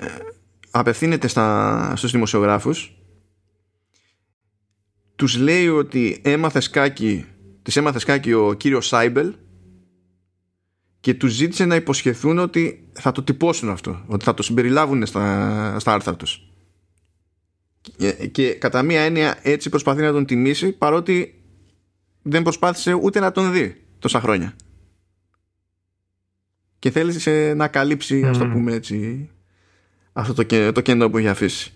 απευθύνεται στα, στους δημοσιογράφους. Τους λέει ότι έμαθε σκάκι, της έμαθε σκάκι ο κύριος Σάιμπελ και τους ζήτησε να υποσχεθούν ότι θα το τυπώσουν αυτό, ότι θα το συμπεριλάβουν στα, στα άρθρα τους. Και, και κατά μία έννοια έτσι προσπαθεί να τον τιμήσει παρότι δεν προσπάθησε ούτε να τον δει τόσα χρόνια. Και θέλησε να καλύψει, mm. ας το πούμε έτσι, αυτό το, το κενό που έχει αφήσει.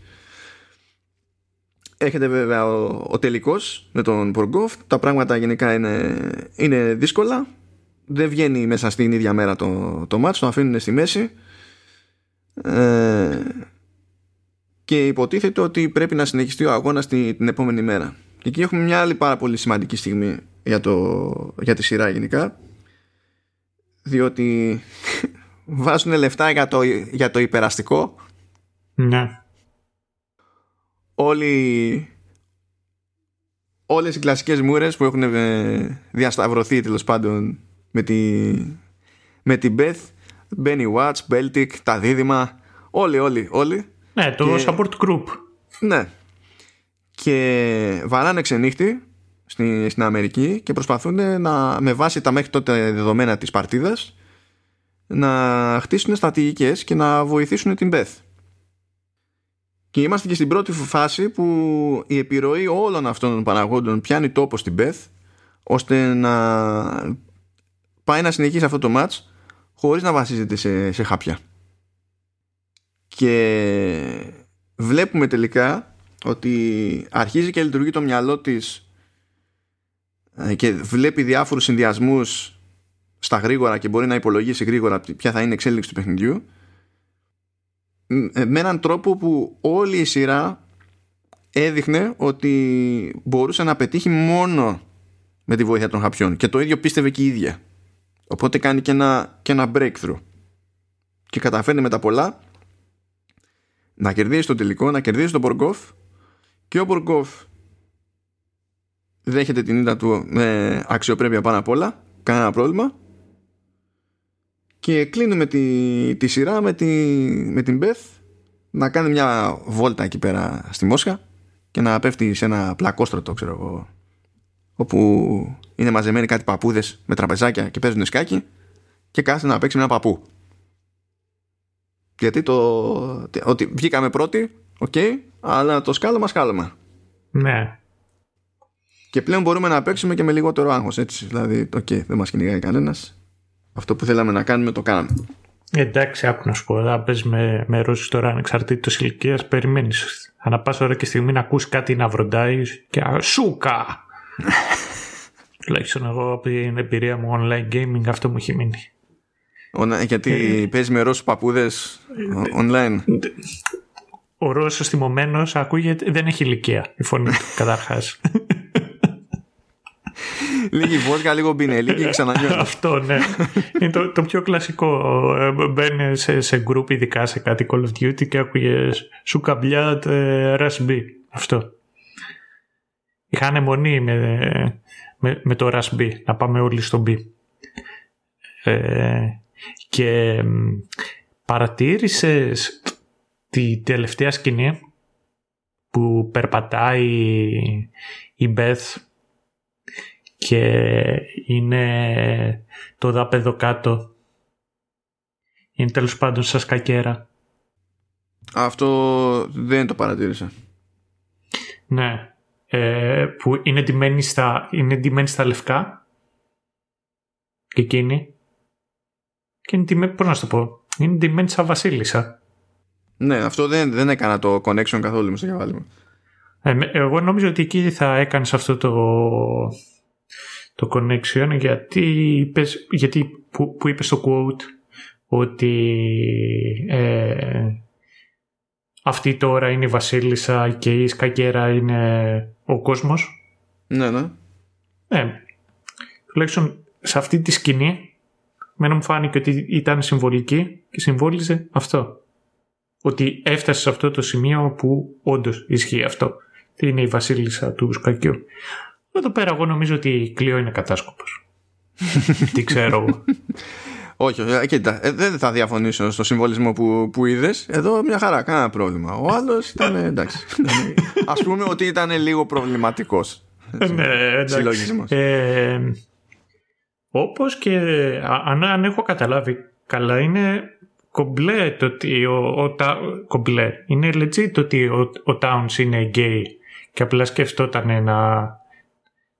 Έχετε βέβαια ο, ο τελικός με τον Ποργόφ. Τα πράγματα γενικά είναι, είναι δύσκολα. Δεν βγαίνει μέσα στην ίδια μέρα το, το μάτς, το αφήνουν στη μέση. Ε, και υποτίθεται ότι πρέπει να συνεχιστεί ο αγώνας την, την επόμενη μέρα. Και εκεί έχουμε μια άλλη πάρα πολύ σημαντική στιγμή για, το, για τη σειρά γενικά. Διότι βάζουν λεφτά για το, για το υπεραστικό. Ναι όλοι όλες οι κλασικές μούρες που έχουν ε, διασταυρωθεί τέλος πάντων με, τη, με την Beth Benny Watch, Beltic, τα δίδυμα όλοι όλοι όλοι ναι το support group. Ναι. Και βαράνε ξενύχτη στην, στην Αμερική και προσπαθούν να, με βάση τα μέχρι τότε δεδομένα της παρτίδας να χτίσουν στρατηγικές και να βοηθήσουν την Beth. Και είμαστε και στην πρώτη φάση που η επιρροή όλων αυτών των παραγόντων πιάνει τόπο στην Beth ώστε να πάει να συνεχίσει αυτό το match χωρίς να βασίζεται σε, σε χάπια. Και βλέπουμε τελικά ότι αρχίζει και λειτουργεί το μυαλό της ε, και βλέπει διάφορους συνδυασμούς στα γρήγορα και μπορεί να υπολογίσει γρήγορα ποια θα είναι η εξέλιξη του παιχνιδιού με έναν τρόπο που όλη η σειρά έδειχνε ότι μπορούσε να πετύχει μόνο με τη βοήθεια των χαπιών. Και το ίδιο πίστευε και η ίδια. Οπότε κάνει και ένα, και ένα breakthrough. Και καταφέρνει με τα πολλά να κερδίσει το τελικό, να κερδίσει τον Μποργκόφ. Και ο Μποργκόφ δέχεται την ήττα του με αξιοπρέπεια πάνω απ' όλα. Κανένα πρόβλημα. Και κλείνουμε τη, τη σειρά με, τη, με την Beth να κάνει μια βόλτα εκεί πέρα στη Μόσχα και να πέφτει σε ένα πλακόστρωτο ξέρω εγώ όπου είναι μαζεμένοι κάτι παππούδες με τραπεζάκια και παίζουν σκάκι και κάθεται να παίξει με ένα παππού γιατί το ότι βγήκαμε πρώτοι οκ okay, αλλά το σκάλωμα σκάλωμα ναι και πλέον μπορούμε να παίξουμε και με λιγότερο άγχος έτσι δηλαδή οκ okay, δεν μας κυνηγάει κανένας αυτό που θέλαμε να κάνουμε το κάναμε. Εντάξει, άκου να σου πω. Θα πες με, με ρώσει τώρα ανεξαρτήτως ηλικίας, περιμένεις. Ανά πάσα ώρα και στιγμή να ακούσει κάτι να βροντάεις και σούκα. Τουλάχιστον εγώ από την εμπειρία μου online gaming αυτό μου έχει μείνει. Γιατί ε, παίζει με Ρώσους παππούδες online. Ο Ρώσος θυμωμένος ακούγεται, δεν έχει ηλικία η φωνή του καταρχάς. Λίγη βόλκα, λίγο μπινελί και ξανανιώνει. Αυτό, ναι. Είναι το, το πιο κλασικό. Ε, μπαίνει σε, σε group, ειδικά σε κάτι Call of Duty και άκουγε σου καμπλιά Rush B. Αυτό. Είχα ανεμονή με, με, με το Rush B, να πάμε όλοι στο B. Ε, και παρατήρησες τη τελευταία σκηνή που περπατάει η Beth και είναι το δάπεδο κάτω. Είναι τέλος πάντων σας κακέρα. Αυτό δεν το παρατήρησα. Ναι. Ε, που είναι ντυμένη στα, είναι στα λευκά και εκείνη και είναι ντυμένη, πώς να σου το πω, είναι ντυμένη σαν βασίλισσα. Ναι, αυτό δεν, δεν έκανα το connection καθόλου μες στο κεφάλι μου. Ε, εγώ νομίζω ότι εκεί θα έκανες αυτό το, το connection γιατί, είπες, γιατί που, που είπες το quote ότι ε, αυτή τώρα είναι η βασίλισσα και η σκακέρα είναι ο κόσμος. Ναι, ναι. Ε, τουλάχιστον σε αυτή τη σκηνή μένα μου φάνηκε ότι ήταν συμβολική και συμβόλιζε αυτό. Ότι έφτασε σε αυτό το σημείο που όντως ισχύει αυτό. Τι είναι η βασίλισσα του σκακιού. Εδώ πέρα εγώ νομίζω ότι η Κλειό είναι κατάσκοπος. Τι ξέρω εγώ. Όχι, όχι, κοίτα, ε, δεν θα διαφωνήσω στο συμβολισμό που, που είδες. Εδώ μια χαρά, κανένα πρόβλημα. Ο άλλος ήταν εντάξει. Α πούμε ότι ήταν λίγο προβληματικός. ναι, εντάξει. Ε, όπως και αν, αν έχω καταλάβει καλά είναι κομπλέ το ότι ο, ο, κομπλέ. Είναι legit το ότι ο, ο Towns είναι gay και απλά σκεφτόταν να,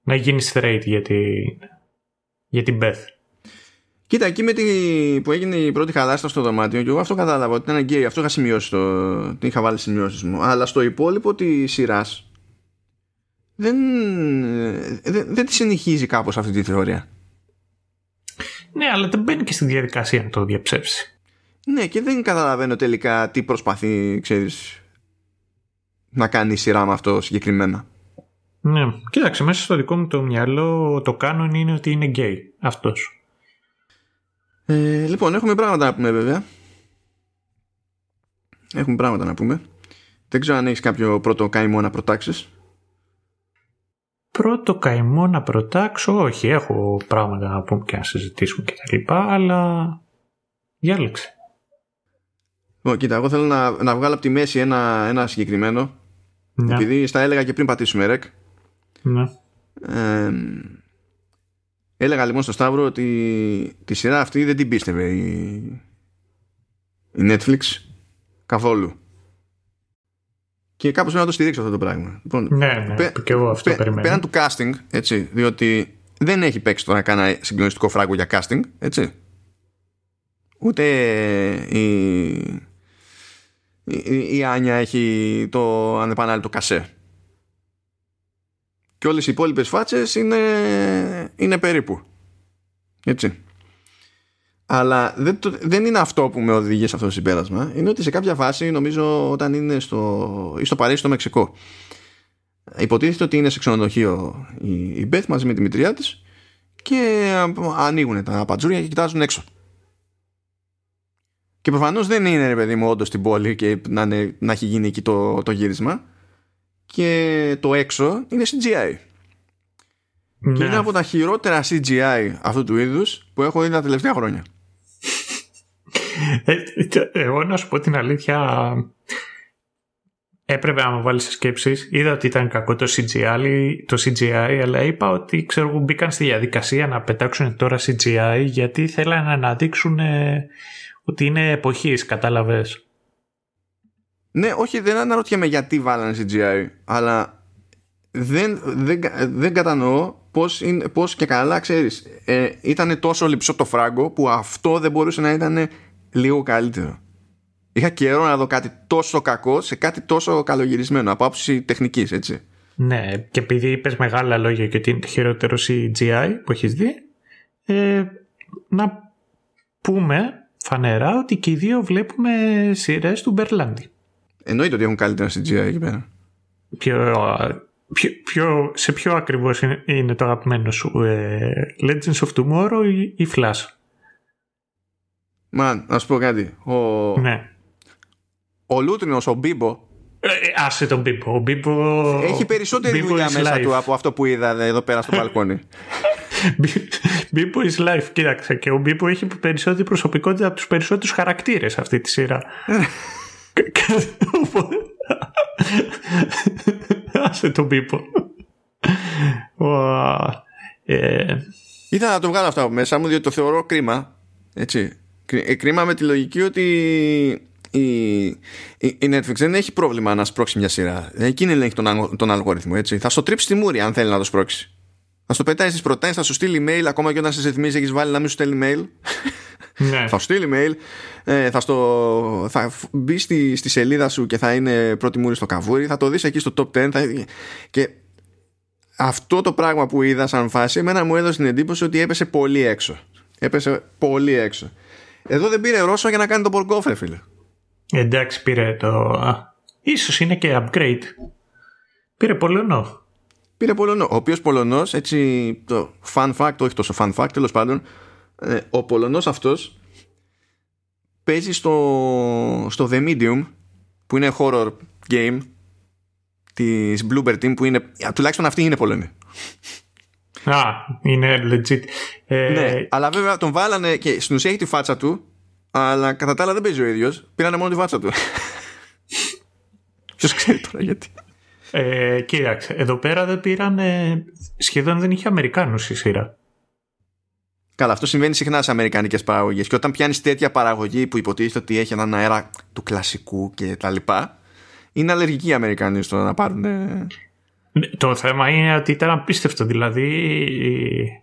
να γίνει straight για, τη, για την Beth. Κοίτα, εκεί με τη, που έγινε η πρώτη χαλάστα στο δωμάτιο, και εγώ αυτό κατάλαβα ότι ήταν γκέι. Αυτό είχα σημειώσει. Το, την είχα βάλει σημειώσεις μου. Αλλά στο υπόλοιπο της σειράς δεν, δεν, δεν τη συνεχίζει κάπως αυτή τη θεωρία. Ναι, αλλά δεν μπαίνει και στη διαδικασία να το διαψεύσει. Ναι, και δεν καταλαβαίνω τελικά τι προσπαθεί, ξέρεις, να κάνει η σειρά με αυτό συγκεκριμένα. Ναι, κοίταξε, μέσα στο δικό μου το μυαλό το κάνον είναι ότι είναι γκέι αυτός. Ε, λοιπόν, έχουμε πράγματα να πούμε βέβαια. Έχουμε πράγματα να πούμε. Δεν ξέρω αν έχεις κάποιο πρώτο καημό να προτάξεις. Πρώτο καημό να προτάξω, όχι. Έχω πράγματα να πούμε και να συζητήσουμε και τα λοιπά, αλλά διάλεξε. Λοιπόν, κοίτα, εγώ θέλω να, να βγάλω από τη μέση ένα, ένα συγκεκριμένο. Ναι. Επειδή στα έλεγα και πριν πατήσουμε ρεκ. Ναι. Ε, Έλεγα λοιπόν στο Σταύρο ότι τη σειρά αυτή δεν την πίστευε η, η Netflix καθόλου. Και κάπως πρέπει να το στηρίξω αυτό το πράγμα. Λοιπόν, ναι, ναι, πέ, και εγώ αυτό πέ, περιμένω. Πέραν του casting, έτσι, διότι δεν έχει παίξει τώρα κανένα συγκλονιστικό φράγκο για casting, έτσι. Ούτε η, η, η Άνια έχει το ανεπανάληπτο κασέ και όλες οι υπόλοιπες φάτσες είναι, είναι περίπου. Έτσι. Αλλά δεν, δεν είναι αυτό που με οδηγεί σε αυτό το συμπέρασμα. Είναι ότι σε κάποια φάση, νομίζω όταν είναι στο, ή στο Παρίσι, στο Μεξικό, υποτίθεται ότι είναι σε ξενοδοχείο η, η Μπεθ μαζί με τη μητριά της και ανοίγουν τα πατζούρια και κοιτάζουν έξω. Και προφανώς δεν είναι ρε παιδί μου όντως στην πόλη και να, να έχει γίνει εκεί το, το γύρισμα και το έξω είναι CGI. Ναι. Και είναι από τα χειρότερα CGI αυτού του είδους που έχω δει τα τελευταία χρόνια. Ε, εγώ να σου πω την αλήθεια έπρεπε να με βάλεις σε σκέψεις. Είδα ότι ήταν κακό το CGI, το CGI αλλά είπα ότι ξέρω μπήκαν στη διαδικασία να πετάξουν τώρα CGI γιατί θέλανε να αναδείξουν ότι είναι εποχής κατάλαβες. Ναι, όχι, δεν αναρωτιέμαι γιατί βάλανε CGI, αλλά δεν, δεν, δεν κατανοώ πώς, είναι, πώς και καλά, ξέρεις, ε, ήταν τόσο λυψό το φράγκο που αυτό δεν μπορούσε να ήταν λίγο καλύτερο. Είχα καιρό να δω κάτι τόσο κακό σε κάτι τόσο καλογυρισμένο από άποψη τεχνικής, έτσι. Ναι, και επειδή είπες μεγάλα λόγια και ότι είναι το χειρότερο CGI που έχεις δει, ε, να πούμε φανερά ότι και οι δύο βλέπουμε σειρές του Μπερλάντι. Εννοείται ότι έχουν καλύτερα CGI εκεί πέρα. Ποιο, ποιο, σε ποιο ακριβώς είναι, είναι το αγαπημένο σου, ε, Legends of Tomorrow ή, ή Flash. Μαν, να σου πω κάτι. Ο, ναι. ο Λούτρινος, ο Μπίμπο, ε, ε, άσε τον Μπίμπο. Ο Μπίμπο έχει περισσότερη δουλειά μέσα life. του από αυτό που είδα εδώ πέρα στο μπαλκόνι. Μπίμπο is life, κοίταξε. Και ο Μπίμπο έχει περισσότερη προσωπικότητα από τους περισσότερους χαρακτήρες αυτή τη σειρά. Άσε τον πίπο. Ε, Ήθελα να το βγάλω αυτό μέσα μου διότι το θεωρώ κρίμα. Έτσι. Ε, κρίμα με τη λογική ότι η, η, Netflix δεν έχει πρόβλημα να σπρώξει μια σειρά. Εκείνη ελέγχει τον, τον αλγόριθμο. Έτσι. Θα στο τρίψει τη μούρη αν θέλει να το σπρώξει. Θα στο πετάει στις προτάσεις, θα σου στείλει email ακόμα και όταν σε ρυθμίζει έχεις βάλει να μην σου στέλνει email. Ναι. θα σου στείλει email, ε, θα, στο, θα μπει στη, στη σελίδα σου και θα είναι πρώτη μούρη στο καβούρι, θα το δεις εκεί στο top 10 θα, και αυτό το πράγμα που είδα σαν φάση εμένα μου έδωσε την εντύπωση ότι έπεσε πολύ έξω. Έπεσε πολύ έξω. Εδώ δεν πήρε Ρώσο για να κάνει το Μποργκόφ, φίλε. Εντάξει, πήρε το... Ίσως είναι και upgrade. Πήρε Πολωνό. Πήρε Πολωνό. Ο οποίος Πολωνός, έτσι, το fun fact, όχι τόσο fun fact, τέλος πάντων, ε, ο Πολωνός αυτός παίζει στο, στο The Medium που είναι horror game της Bloober Team που είναι τουλάχιστον αυτή είναι Πολωνή Α, είναι legit ε... Ναι, αλλά βέβαια τον βάλανε και στην ουσία έχει τη φάτσα του αλλά κατά τα άλλα δεν παίζει ο ίδιος πήρανε μόνο τη φάτσα του Ποιος ξέρει τώρα γιατί ε, Κοίταξε, εδώ πέρα δεν πήραν σχεδόν δεν είχε Αμερικάνους η σειρά Καλά, αυτό συμβαίνει συχνά σε αμερικανικές παραγωγές. Και όταν πιάνεις τέτοια παραγωγή που υποτίθεται ότι έχει έναν αέρα του κλασικού και τα λοιπά, είναι αλλεργικοί οι Αμερικανοί στο να πάρουν. Το θέμα είναι ότι ήταν απίστευτο. Δηλαδή,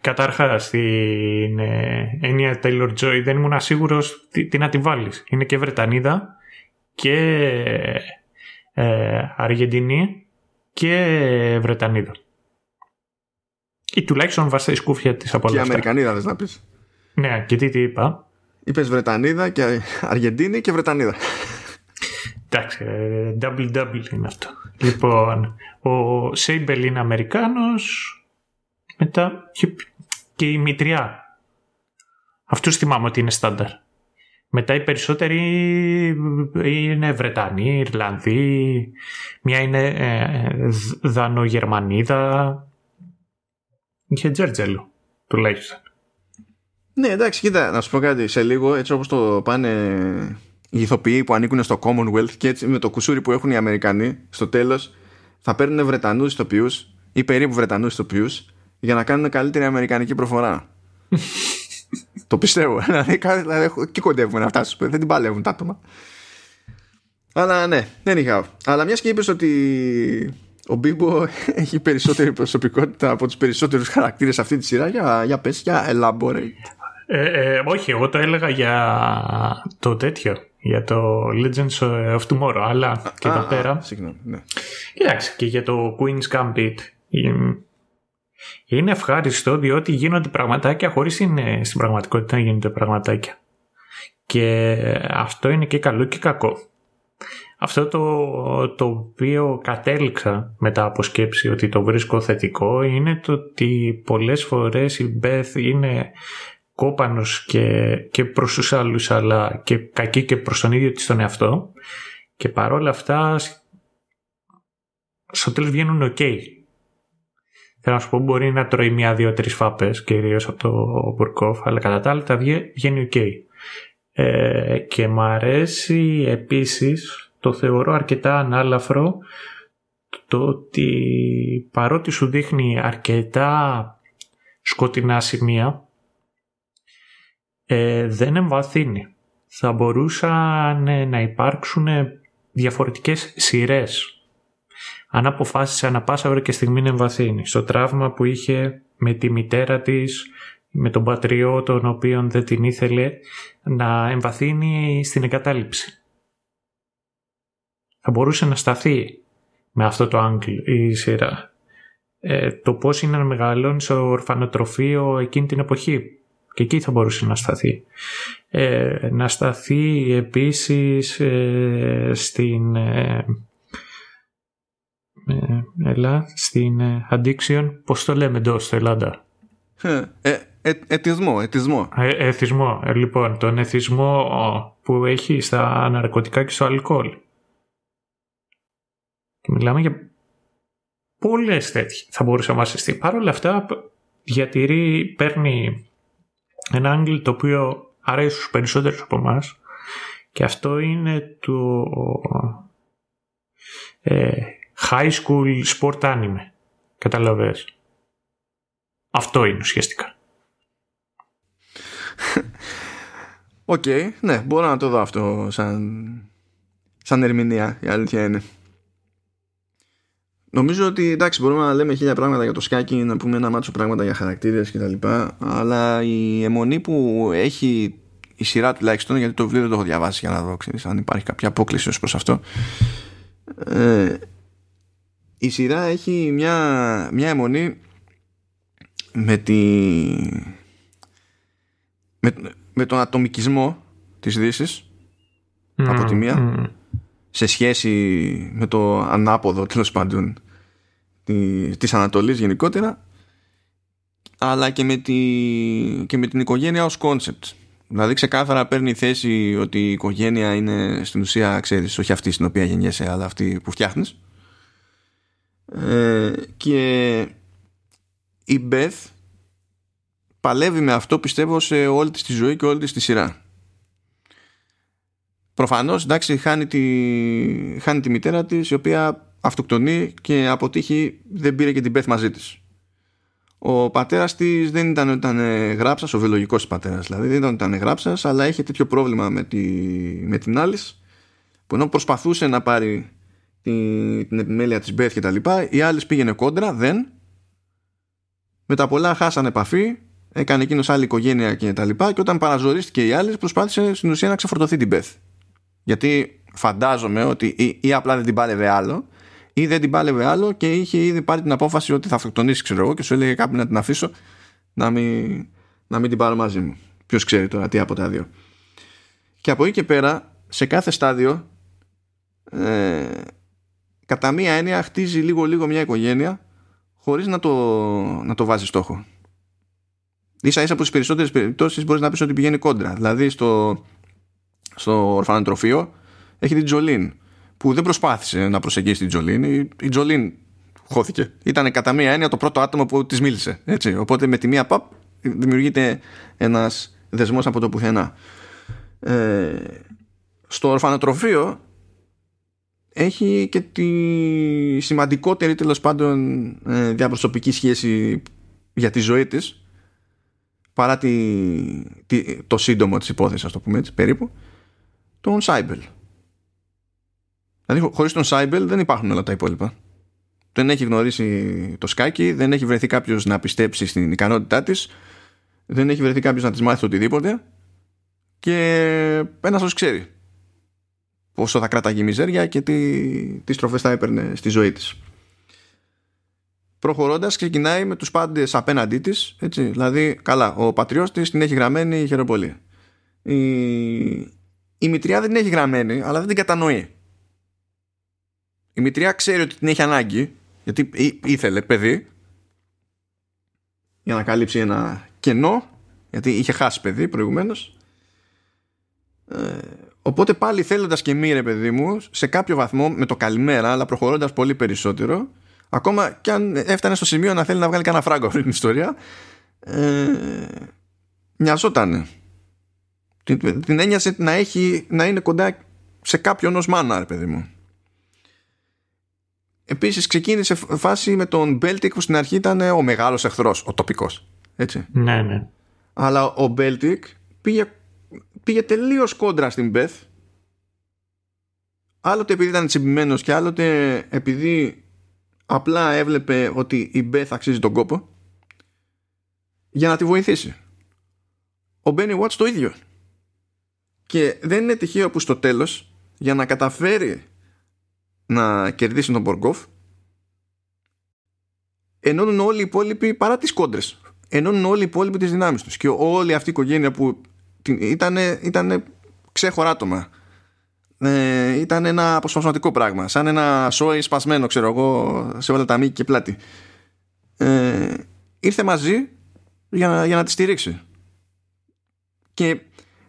καταρχάς στην ε, έννοια Taylor Joy δεν ήμουν σίγουρος τι, τι, να τη βάλεις. Είναι και Βρετανίδα και ε, Αργεντινή και Βρετανίδα. Ή τουλάχιστον βάσει η σκούφια της από Και Αμερικανίδα, δεν να πεις. Ναι, και τι, τι είπα. Είπες Βρετανίδα και Αργεντίνη και Βρετανίδα. Εντάξει, ε, double double είναι αυτό. λοιπόν, ο Σέιμπελ είναι Αμερικάνος, μετά και, και η Μητριά. Αυτούς θυμάμαι ότι είναι στάνταρ. Μετά οι περισσότεροι είναι Βρετανοί, Ιρλανδοί, μια είναι ε, Δανογερμανίδα. Είχε Τζέρτζελο, τουλάχιστον. Ναι, εντάξει, κοίτα, να σου πω κάτι. Σε λίγο, έτσι όπως το πάνε οι ηθοποιοί που ανήκουν στο Commonwealth και έτσι με το κουσούρι που έχουν οι Αμερικανοί, στο τέλος θα παίρνουν Βρετανούς ηθοποιούς ή περίπου Βρετανούς ηθοποιούς για να κάνουν καλύτερη αμερικανική προφορά. το πιστεύω. Δηλαδή, δηλαδή εκεί κοντεύουμε να φτάσουμε. Δεν την παλεύουν τα άτομα. Αλλά ναι, δεν είχα. Αλλά μιας και είπες ότι ο Μπίμπο έχει περισσότερη προσωπικότητα από τους περισσότερους χαρακτήρες αυτή τη σειρά, για, για πες, για elaborate. Ε, ε, όχι, εγώ το έλεγα για το τέτοιο. Για το Legends of Tomorrow. Αλλά και εδώ πέρα. Συγγνώμη, ναι. Κοιτάξτε, και για το Queen's Gambit. Είναι ευχάριστο διότι γίνονται πραγματάκια χωρίς είναι στην πραγματικότητα να γίνονται πραγματάκια. Και αυτό είναι και καλό και κακό. Αυτό το, το οποίο κατέληξα μετά από σκέψη ότι το βρίσκω θετικό είναι το ότι πολλές φορές η Beth είναι κόπανος και, και προς τους άλλους αλλά και κακή και προς τον ίδιο της τον εαυτό και παρόλα αυτά στο τέλος βγαίνουν ok Θέλω να σου πω, μπορεί να τρώει μία, δύο, τρεις φάπες, κυρίως από το Μπουρκόφ, αλλά κατά τα άλλα τα βγαίνει ok. Ε, και μ' αρέσει επίσης, το θεωρώ αρκετά ανάλαφρο, το ότι παρότι σου δείχνει αρκετά σκοτεινά σημεία, ε, δεν εμβαθύνει. Θα μπορούσαν να υπάρξουν διαφορετικές σειρές αν αποφάσισε ανα πάσα ώρα και στιγμή να εμβαθύνει στο τραύμα που είχε με τη μητέρα της, με τον πατριό τον οποίον δεν την ήθελε, να εμβαθύνει στην εγκατάλειψη. Θα μπορούσε να σταθεί με αυτό το άγγλ η σειρά. Ε, το πώς είναι να μεγαλώνει στο ορφανοτροφείο εκείνη την εποχή και εκεί θα μπορούσε να σταθεί. Ε, να σταθεί επίσης ε, στην ε, έλα, στην ε, addiction, πώς το λέμε εντός στο Ελλάδα; Ε, ε, ε, εθισμό, εθισμό. Ε, εθισμό, ε, λοιπόν, τον εθισμό που έχει στα ναρκωτικά και στο αλκοόλ. Και μιλάμε για πολλές τέτοιες θα μπορούσε να βασιστεί. Παρ' όλα αυτά διατηρεί, παίρνει ένα angle το οποίο αρέσει στους περισσότερους από εμάς και αυτό είναι το ε, high school sport anime. Καταλαβες. Αυτό είναι ουσιαστικά. Ok, okay, ναι, μπορώ να το δω αυτό σαν, σαν ερμηνεία, η αλήθεια είναι. Νομίζω ότι εντάξει μπορούμε να λέμε χίλια πράγματα για το σκάκι να πούμε ένα μάτσο πράγματα για χαρακτήρες και τα λοιπά αλλά η αιμονή που έχει η σειρά τουλάχιστον γιατί το βιβλίο δεν το έχω διαβάσει για να δω ξέρεις, αν υπάρχει κάποια απόκληση ως προς αυτό ε, η σειρά έχει μια, μια αιμονή με, τη, με, με τον ατομικισμό της δύσης από τη μία σε σχέση με το ανάποδο τέλος πάντων της Ανατολής γενικότερα αλλά και με, τη, και με την οικογένεια ως concept δηλαδή ξεκάθαρα παίρνει θέση ότι η οικογένεια είναι στην ουσία ξέρεις όχι αυτή στην οποία γεννιέσαι αλλά αυτή που φτιάχνεις. Ε, και η Μπεθ παλεύει με αυτό πιστεύω σε όλη της τη ζωή και όλη της τη σειρά προφανώς εντάξει χάνει τη, χάνει τη μητέρα της η οποία αυτοκτονεί και αποτύχει δεν πήρε και την Μπεθ μαζί της ο πατέρας της δεν ήταν ότι ήταν γράψας, ο βιολογικός πατέρας δηλαδή, δεν ήταν ότι ήταν γράψας, αλλά είχε τέτοιο πρόβλημα με, τη, με την άλλη που ενώ προσπαθούσε να πάρει την, την επιμέλεια της Μπεθ και τα λοιπά, η άλλη πήγαινε κόντρα, δεν. Με τα πολλά χάσαν επαφή, έκανε εκείνος άλλη οικογένεια και τα λοιπά και όταν παραζορίστηκε η άλλη προσπάθησε στην ουσία να ξεφορτωθεί την Μπεθ. Γιατί φαντάζομαι ότι ή, ή απλά δεν την πάλευε άλλο ή δεν την πάλευε άλλο και είχε ήδη πάρει την απόφαση ότι θα αυτοκτονήσει ξέρω εγώ και σου έλεγε κάποιοι να την αφήσω να μην, να μην την πάρω μαζί μου. Ποιος ξέρει τώρα τι από τα δύο. Και από εκεί και πέρα σε κάθε στάδιο ε, κατά μία έννοια χτίζει λίγο λίγο μια οικογένεια χωρίς να το, να το βάζει στόχο. Ίσα ίσα από τις περισσότερες περιπτώσεις μπορείς να πεις ότι πηγαίνει κόντρα. Δηλαδή στο, στο ορφανοτροφείο έχει την Τζολίν που δεν προσπάθησε να προσεγγίσει την Τζολίν. Η, η Τζολίν χώθηκε. Ήταν κατά μία έννοια το πρώτο άτομο που της μίλησε. Έτσι. Οπότε με τη μία παπ δημιουργείται ένας δεσμός από το πουθενά. Ε, στο ορφανοτροφείο έχει και τη σημαντικότερη τέλος πάντων ε, διαπροσωπική σχέση για τη ζωή της παρά τη, το σύντομο της υπόθεσης ας το πούμε έτσι περίπου τον Σάιμπελ δηλαδή χωρίς τον Σάιμπελ δεν υπάρχουν όλα τα υπόλοιπα δεν έχει γνωρίσει το σκάκι δεν έχει βρεθεί κάποιος να πιστέψει στην ικανότητά της δεν έχει βρεθεί κάποιος να της μάθει οτιδήποτε και ένας Θεός ξέρει πόσο θα κράταγε η μιζέρια και τι, τι στροφές θα έπαιρνε στη ζωή της. Προχωρώντας ξεκινάει με τους πάντες απέναντί της, έτσι, δηλαδή καλά, ο πατριός της την έχει γραμμένη χαιροπολία. Η, η μητριά δεν την έχει γραμμένη, αλλά δεν την κατανοεί. Η μητριά ξέρει ότι την έχει ανάγκη, γιατί ήθελε παιδί, για να καλύψει ένα κενό, γιατί είχε χάσει παιδί προηγουμένως. Ε, Οπότε πάλι θέλοντας και μη ρε παιδί μου, σε κάποιο βαθμό με το καλημέρα, αλλά προχωρώντας πολύ περισσότερο, ακόμα και αν έφτανε στο σημείο να θέλει να βγάλει κανένα φράγκο αυτή την ιστορία, ε, νοιαζότανε. Την, την ένοιασε να, έχει, να είναι κοντά σε κάποιον ως μάνα, ρε παιδί μου. Επίσης ξεκίνησε φάση με τον Μπέλτικ που στην αρχή ήταν ο μεγάλος εχθρός, ο τοπικός. Έτσι. Ναι, ναι. Αλλά ο Μπέλτικ πήγε πήγε τελείως κόντρα στην Μπεθ άλλοτε επειδή ήταν τσιμπημένος και άλλοτε επειδή απλά έβλεπε ότι η Μπεθ αξίζει τον κόπο για να τη βοηθήσει ο Μπένι Watts το ίδιο και δεν είναι τυχαίο που στο τέλος για να καταφέρει να κερδίσει τον Μποργκόφ ενώνουν όλοι οι υπόλοιποι παρά τις κόντρες ενώνουν όλοι οι υπόλοιποι τις δυνάμεις τους και όλη αυτή η οικογένεια που ήταν, ήτανε ξέχωρα άτομα. Ε, ήταν ένα αποσπασματικό πράγμα. Σαν ένα σόι σπασμένο, ξέρω εγώ, σε όλα τα μήκη και πλάτη. Ε, ήρθε μαζί για να, για να τη στηρίξει. Και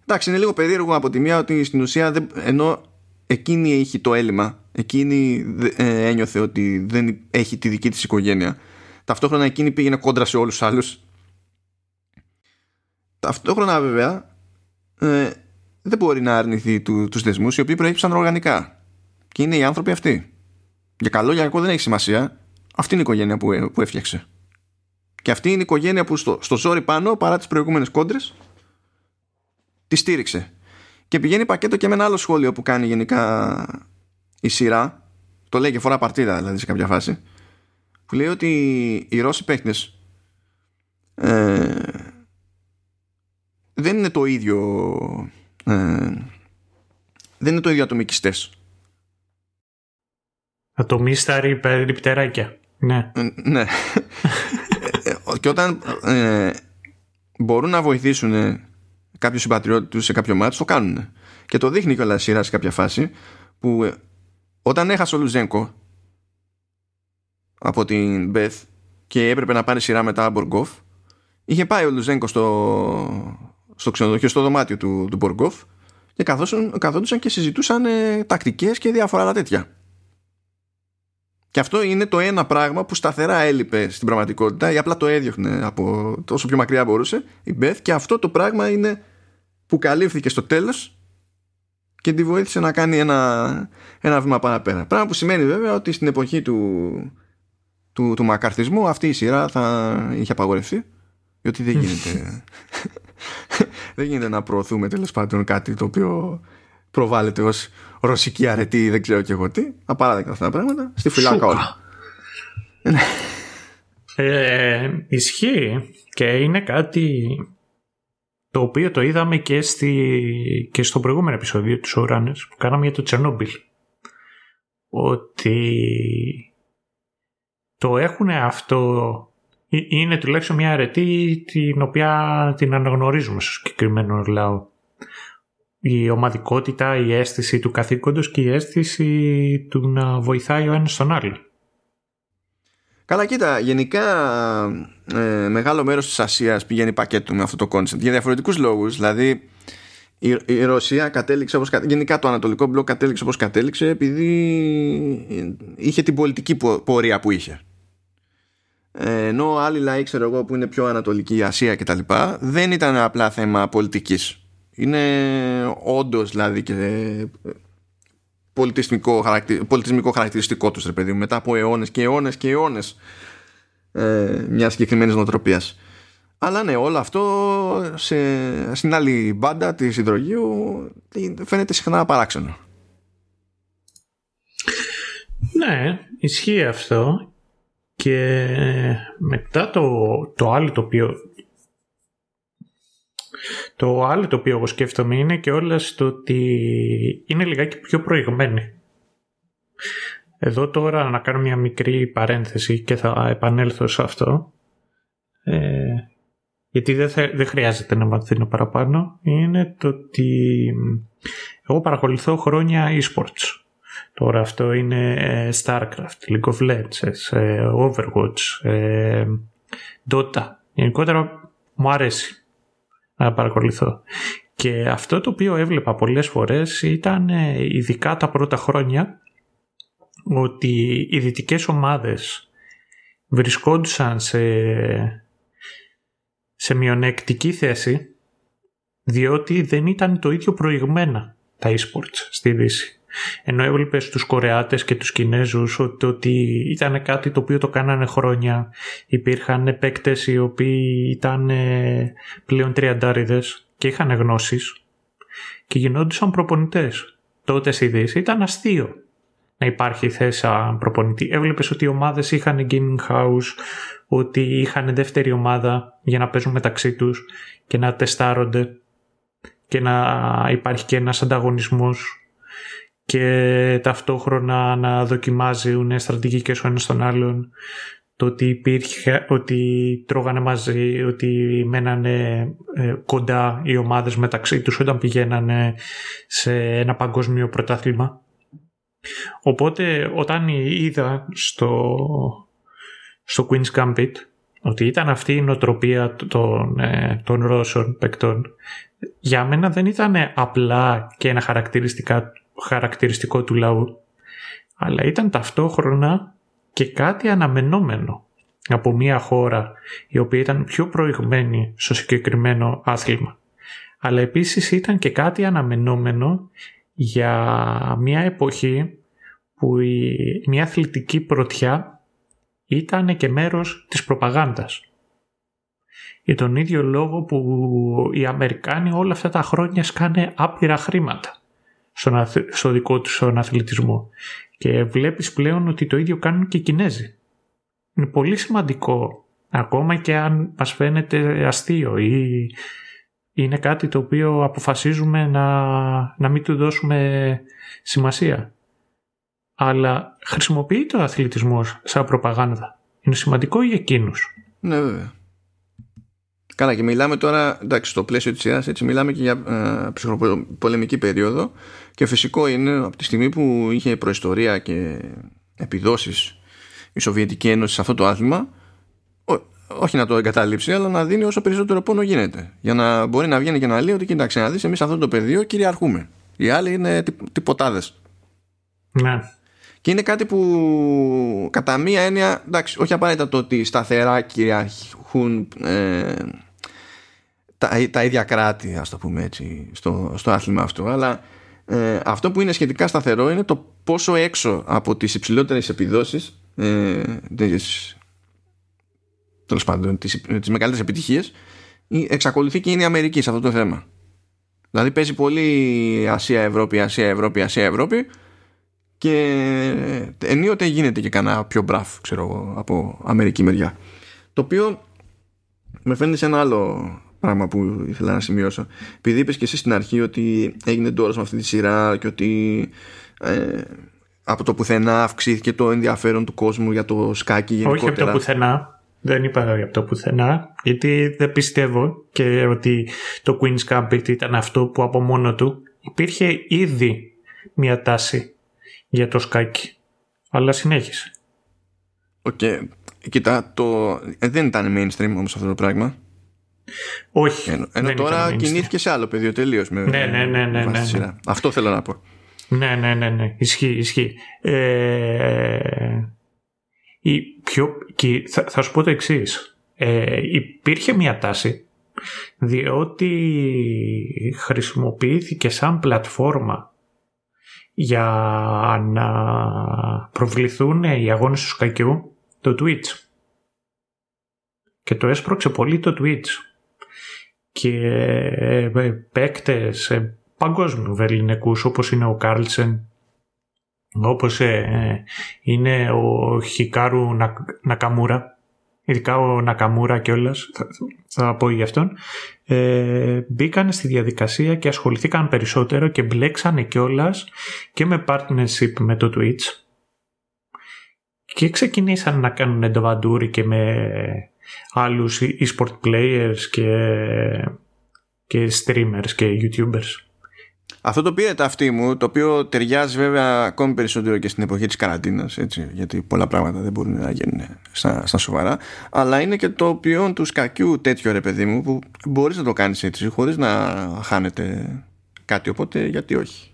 εντάξει, είναι λίγο περίεργο από τη μία ότι στην ουσία δεν, ενώ εκείνη είχε το έλλειμμα, εκείνη ε, ένιωθε ότι δεν έχει τη δική της οικογένεια. Ταυτόχρονα εκείνη πήγαινε κόντρα σε όλους τους άλλους. Ταυτόχρονα βέβαια ε, δεν μπορεί να αρνηθεί του, τους δεσμούς οι οποίοι προέκυψαν οργανικά. Και είναι οι άνθρωποι αυτοί. Για καλό για κακό δεν έχει σημασία. Αυτή είναι η οικογένεια που, που έφτιαξε. Και αυτή είναι η οικογένεια που στο, στο ζόρι πάνω, παρά τις προηγούμενες κόντρες, τη στήριξε. Και πηγαίνει πακέτο και με ένα άλλο σχόλιο που κάνει γενικά η σειρά. Το λέει και φορά παρτίδα δηλαδή σε κάποια φάση. Που λέει ότι οι Ρώσοι παίχτες ε, δεν είναι το ίδιο ε, δεν είναι το ίδιο ατομικιστές Ατομίσταροι περιπτεράκια ναι ε, ναι ε, και όταν ε, μπορούν να βοηθήσουν κάποιο συμπατριώτη τους σε κάποιο μάτι το κάνουν και το δείχνει και η σειρά σε κάποια φάση που όταν έχασε ο Λουζένκο από την Μπεθ και έπρεπε να πάρει σειρά μετά Μποργκόφ είχε πάει ο Λουζένκο στο, στο ξενοδοχείο, στο δωμάτιο του, του Μποργκόφ και καθόντουσαν και συζητούσαν ε, τακτικές και διάφορα άλλα τέτοια. Και αυτό είναι το ένα πράγμα που σταθερά έλειπε στην πραγματικότητα ή απλά το έδιωχνε από όσο πιο μακριά μπορούσε η Μπεθ και αυτό το πράγμα είναι που καλύφθηκε στο τέλος και τη βοήθησε να κάνει ένα, ένα βήμα παραπέρα. Πράγμα που σημαίνει βέβαια ότι στην εποχή του του, του μακαρτισμού αυτή η σειρά θα είχε απαγορευτεί γιατί δεν γίνεται. Δεν γίνεται να προωθούμε τέλος πάντων κάτι το οποίο προβάλλεται ως ρωσική αρετή ή δεν ξέρω και εγώ τι. Απαράδεκτα αυτά τα πράγματα. Στη φυλάκα όλα. Ε, ισχύει. Και είναι κάτι το οποίο το είδαμε και, στη, και στο προηγούμενο επεισόδιο του Showrunners που κάναμε για το Τσερνόμπιλ ότι το έχουν αυτό είναι τουλάχιστον μια αρετή την οποία την αναγνωρίζουμε στο συγκεκριμένο λαό. Η ομαδικότητα, η αίσθηση του καθήκοντος και η αίσθηση του να βοηθάει ο ένας τον άλλο. Καλά κοίτα, γενικά ε, μεγάλο μέρος της Ασίας πηγαίνει πακέτο με αυτό το concept για διαφορετικούς λόγους. Δηλαδή η, η Ρωσία κατέληξε όπως γενικά το Ανατολικό μπλοκ κατέληξε όπως κατέληξε επειδή είχε την πολιτική πορεία που είχε. Ε, ενώ άλλοι λαοί ξέρω εγώ που είναι πιο ανατολική η Ασία και τα λοιπά δεν ήταν απλά θέμα πολιτικής είναι όντως δηλαδή και ε, πολιτισμικό, πολιτισμικό χαρακτηριστικό τους ρε παιδί μετά από αιώνες και αιώνες και αιώνες ε, μιας συγκεκριμένης νοοτροπίας. Αλλά ναι όλο αυτό σε, στην άλλη μπάντα της υδρογείου φαίνεται συχνά παράξενο. Ναι ισχύει αυτό και μετά το, το άλλο το οποίο το άλλο το οποίο εγώ σκέφτομαι είναι και όλας στο ότι είναι λιγάκι πιο προηγμένη. Εδώ τώρα να κάνω μια μικρή παρένθεση και θα επανέλθω σε αυτό. Ε, γιατί δεν, δεν χρειάζεται να μαθαίνω παραπάνω. Είναι το ότι εγώ παρακολουθώ χρόνια e-sports. Τώρα αυτό είναι ε, Starcraft, League of Legends, ε, Overwatch, ε, Dota. Γενικότερα μου αρέσει να παρακολουθώ. Και αυτό το οποίο έβλεπα πολλές φορές ήταν ειδικά τα πρώτα χρόνια ότι οι δυτικές ομάδες βρισκόντουσαν σε, σε μειονεκτική θέση διότι δεν ήταν το ίδιο προηγμένα τα e-sports στη Δύση. Ενώ έβλεπε τους Κορεάτες και τους Κινέζους ότι, ότι ήταν κάτι το οποίο το κάνανε χρόνια. Υπήρχαν παίκτε οι οποίοι ήταν πλέον τριαντάριδες και είχαν γνώσεις και γινόντουσαν προπονητές. Τότε στη Δύση ήταν αστείο να υπάρχει θέση σαν προπονητή. Έβλεπες ότι οι ομάδες είχαν gaming house, ότι είχαν δεύτερη ομάδα για να παίζουν μεταξύ τους και να τεστάρονται και να υπάρχει και ένας ανταγωνισμός και ταυτόχρονα να δοκιμάζουν στρατηγικές ο ένας τον άλλον το ότι υπήρχε, ότι τρώγανε μαζί, ότι μένανε ε, κοντά οι ομάδες μεταξύ τους όταν πηγαίνανε σε ένα παγκόσμιο πρωτάθλημα. Οπότε όταν είδα στο, στο Queen's Gambit ότι ήταν αυτή η νοοτροπία των, ε, των Ρώσων παικτών για μένα δεν ήταν απλά και ένα χαρακτηριστικά χαρακτηριστικό του λαού, αλλά ήταν ταυτόχρονα και κάτι αναμενόμενο από μια χώρα η οποία ήταν πιο προηγμένη στο συγκεκριμένο άθλημα. Αλλά επίσης ήταν και κάτι αναμενόμενο για μια εποχή που η, μια αθλητική πρωτιά ήταν και μέρος της προπαγάνδας. Για τον ίδιο λόγο που οι Αμερικάνοι όλα αυτά τα χρόνια σκάνε άπειρα χρήματα στον, στο δικό του στον αθλητισμό. Και βλέπεις πλέον ότι το ίδιο κάνουν και οι Κινέζοι. Είναι πολύ σημαντικό, ακόμα και αν μας φαίνεται αστείο ή είναι κάτι το οποίο αποφασίζουμε να, να μην του δώσουμε σημασία. Αλλά χρησιμοποιείται ο αθλητισμός σαν προπαγάνδα. Είναι σημαντικό για εκείνους. Ναι βέβαια. Καλά και μιλάμε τώρα, εντάξει στο πλαίσιο της σειράς έτσι μιλάμε και για ε, ψυχροπολεμική περίοδο και φυσικό είναι από τη στιγμή που είχε προϊστορία και επιδόσεις η Σοβιετική Ένωση σε αυτό το άθλημα όχι να το εγκαταλείψει αλλά να δίνει όσο περισσότερο πόνο γίνεται. Για να μπορεί να βγαίνει και να λέει ότι κοίταξε να δεις εμείς σε αυτό το πεδίο κυριαρχούμε. Οι άλλοι είναι τυποτάδες. Ναι. Και είναι κάτι που κατά μία έννοια, εντάξει, όχι απαραίτητα το ότι σταθερά κυριαρχούν ε, τα, τα ίδια κράτη, ας το πούμε έτσι, στο, στο άθλημα αυτό, αλλά ε, αυτό που είναι σχετικά σταθερό είναι το πόσο έξω από τις υψηλότερες επιδόσεις ε, τις, τέλος πάντων τις, τις μεγαλύτερες επιτυχίες εξακολουθεί και είναι η Αμερική σε αυτό το θέμα. Δηλαδή παίζει πολύ Ασία Ευρώπη Ασία Ευρώπη Ασία Ευρώπη και ενίοτε γίνεται και κανένα πιο μπραφ ξέρω εγώ από Αμερική μεριά. Το οποίο με φαίνεται σε ένα άλλο πράγμα που ήθελα να σημειώσω επειδή είπες και εσύ στην αρχή ότι έγινε τώρα με αυτή τη σειρά και ότι ε, από το πουθενά αυξήθηκε το ενδιαφέρον του κόσμου για το σκάκι γενικότερα. Όχι από το πουθενά. Δεν είπα από το πουθενά, γιατί δεν πιστεύω και ότι το Queen's Gambit ήταν αυτό που από μόνο του υπήρχε ήδη μια τάση για το σκάκι. Αλλά συνέχισε. OK. Okay. Κοίτα, το... Ε, δεν ήταν mainstream όμως αυτό το πράγμα. Όχι. Ενώ, ενώ τώρα κινήθηκε σε άλλο πεδίο τελείως. Ναι, ναι, ναι, ναι, ναι, ναι. Αυτό θέλω να πω. Ναι, ναι, ναι, ναι. Ισχύει, ισχύει. Ε, η πιο, και θα, θα σου πω το εξής. Ε, υπήρχε μια τάση διότι χρησιμοποιήθηκε σαν πλατφόρμα για να προβληθούν οι αγώνες του σκακιού το Twitch. Και το έσπρωξε πολύ το Twitch. Και ε, παίκτες παγκόσμιου βεληνικούς όπως είναι ο Κάρλσεν όπως ε, είναι ο Χικάρου Νακαμούρα ειδικά ο Νακαμούρα κιόλας, θα, θα πω για αυτόν, ε, μπήκαν στη διαδικασία και ασχοληθήκαν περισσότερο και μπλέξανε κιόλας και με partnership με το Twitch. Και ξεκινήσαν να κάνουν εντοβαντούρι και με άλλους e-sport players και, και streamers και youtubers. Αυτό το πήρε αυτή μου, το οποίο ταιριάζει βέβαια ακόμη περισσότερο και στην εποχή της καραντίνας, έτσι, γιατί πολλά πράγματα δεν μπορούν να γίνουν στα, στα σοβαρά, αλλά είναι και το ποιόν τους σκακιού τέτοιο ρε παιδί μου, που μπορείς να το κάνεις έτσι, χωρίς να χάνετε κάτι, οπότε γιατί όχι.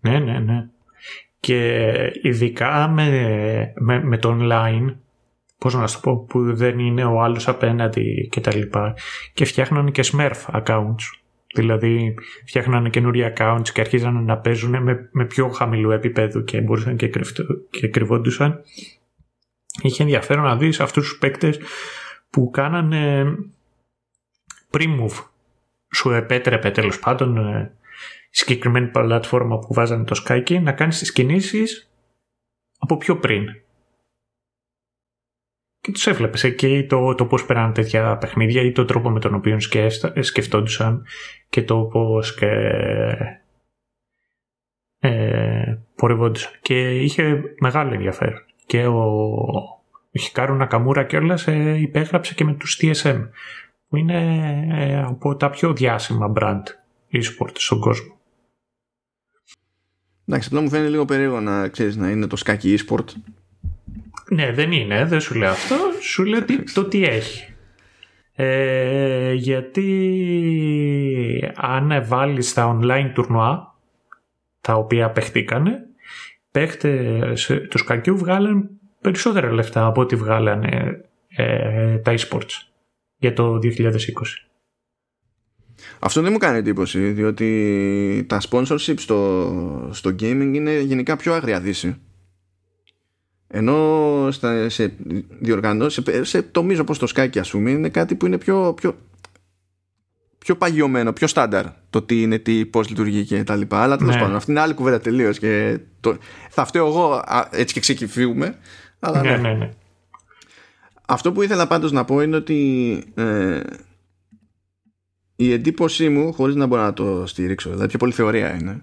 Ναι, ναι, ναι. Και ειδικά με, με, με το online, πώς να σου πω, που δεν είναι ο άλλος απέναντι και τα λοιπά, και φτιάχνουν και smurf accounts Δηλαδή φτιάχνανε καινούργια accounts και αρχίζαν να παίζουν με, με πιο χαμηλού επίπεδου και μπορούσαν και, και κρυβόντουσαν. Είχε ενδιαφέρον να δεις αυτούς τους παίκτες που κάνανε pre-move. Σου επέτρεπε τέλος πάντων ε, η συγκεκριμένη πλατφόρμα που βάζανε το Skype να κάνεις τις κινήσεις από πιο πριν και τους έβλεπες εκεί το, το πώς περάνε τέτοια παιχνίδια ή το τρόπο με τον οποίο σκεφτόντουσαν και το πώς και, ε, πορευόντουσαν. Και είχε μεγάλο ενδιαφέρον. Και ο, ο Χικάρου Νακαμούρα κιόλας ε, υπέγραψε και με τους TSM που είναι ε, από τα πιο διάσημα brand e-sport στον κόσμο. Εντάξει, απλά μου φαίνεται λίγο περίεργο να ξέρεις να είναι το σκάκι e-sport ναι, δεν είναι, δεν σου λέω αυτό. Σου λέω το τι έχει. Ε, γιατί αν βάλεις τα online τουρνουά τα οποία παιχτήκανε παίχτες τους σκακιού βγάλαν περισσότερα λεφτά από ό,τι βγάλανε ε, τα e-sports για το 2020. Αυτό δεν μου κάνει εντύπωση διότι τα sponsorship στο, στο gaming είναι γενικά πιο άγρια δύση. Ενώ στα, σε διοργανώσεις, σε, σε τομείς όπως το Skype ας πούμε, είναι κάτι που είναι πιο, πιο, πιο παγιωμένο, πιο στάνταρ το τι είναι, τι, πώς λειτουργεί και τα λοιπά. Αλλά τέλος ναι. πάντων, αυτή είναι άλλη κουβέντα τελείως και το, θα φταίω εγώ έτσι και ξεκυφίουμε. Αλλά ναι, ναι, ναι, ναι. Αυτό που ήθελα πάντως να πω είναι ότι ε, η εντύπωσή μου, χωρίς να μπορώ να το στηρίξω, δηλαδή πιο πολύ θεωρία είναι,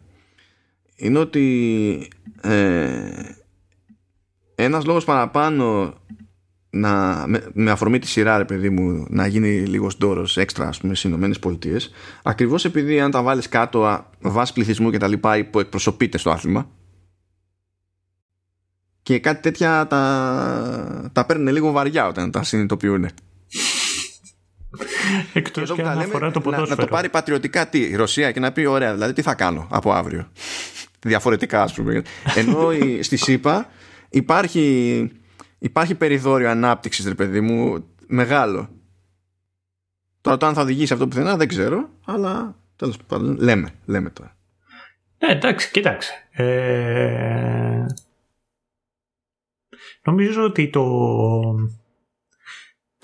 είναι ότι ε, ένας λόγος παραπάνω να, με, με, αφορμή τη σειρά ρε παιδί μου να γίνει λίγος ντόρος έξτρα ας πούμε στις Ηνωμένες Πολιτείες ακριβώς επειδή αν τα βάλεις κάτω βάσει πληθυσμού και τα λοιπά υποεκπροσωπείται στο άθλημα και κάτι τέτοια τα, τα παίρνουν λίγο βαριά όταν τα συνειδητοποιούν. Εκτός και αν αφορά το να, να το πάρει πατριωτικά τι, η Ρωσία και να πει ωραία δηλαδή τι θα κάνω από αύριο. Διαφορετικά ας πούμε. Ενώ στη ΣΥΠΑ υπάρχει, υπάρχει περιθώριο ανάπτυξης ρε παιδί μου μεγάλο τώρα το αν θα οδηγήσει αυτό που θέλει δεν ξέρω αλλά τέλος πάντων λέμε, λέμε τώρα ε, εντάξει, κοίταξε. Ε, Νομίζω ότι το...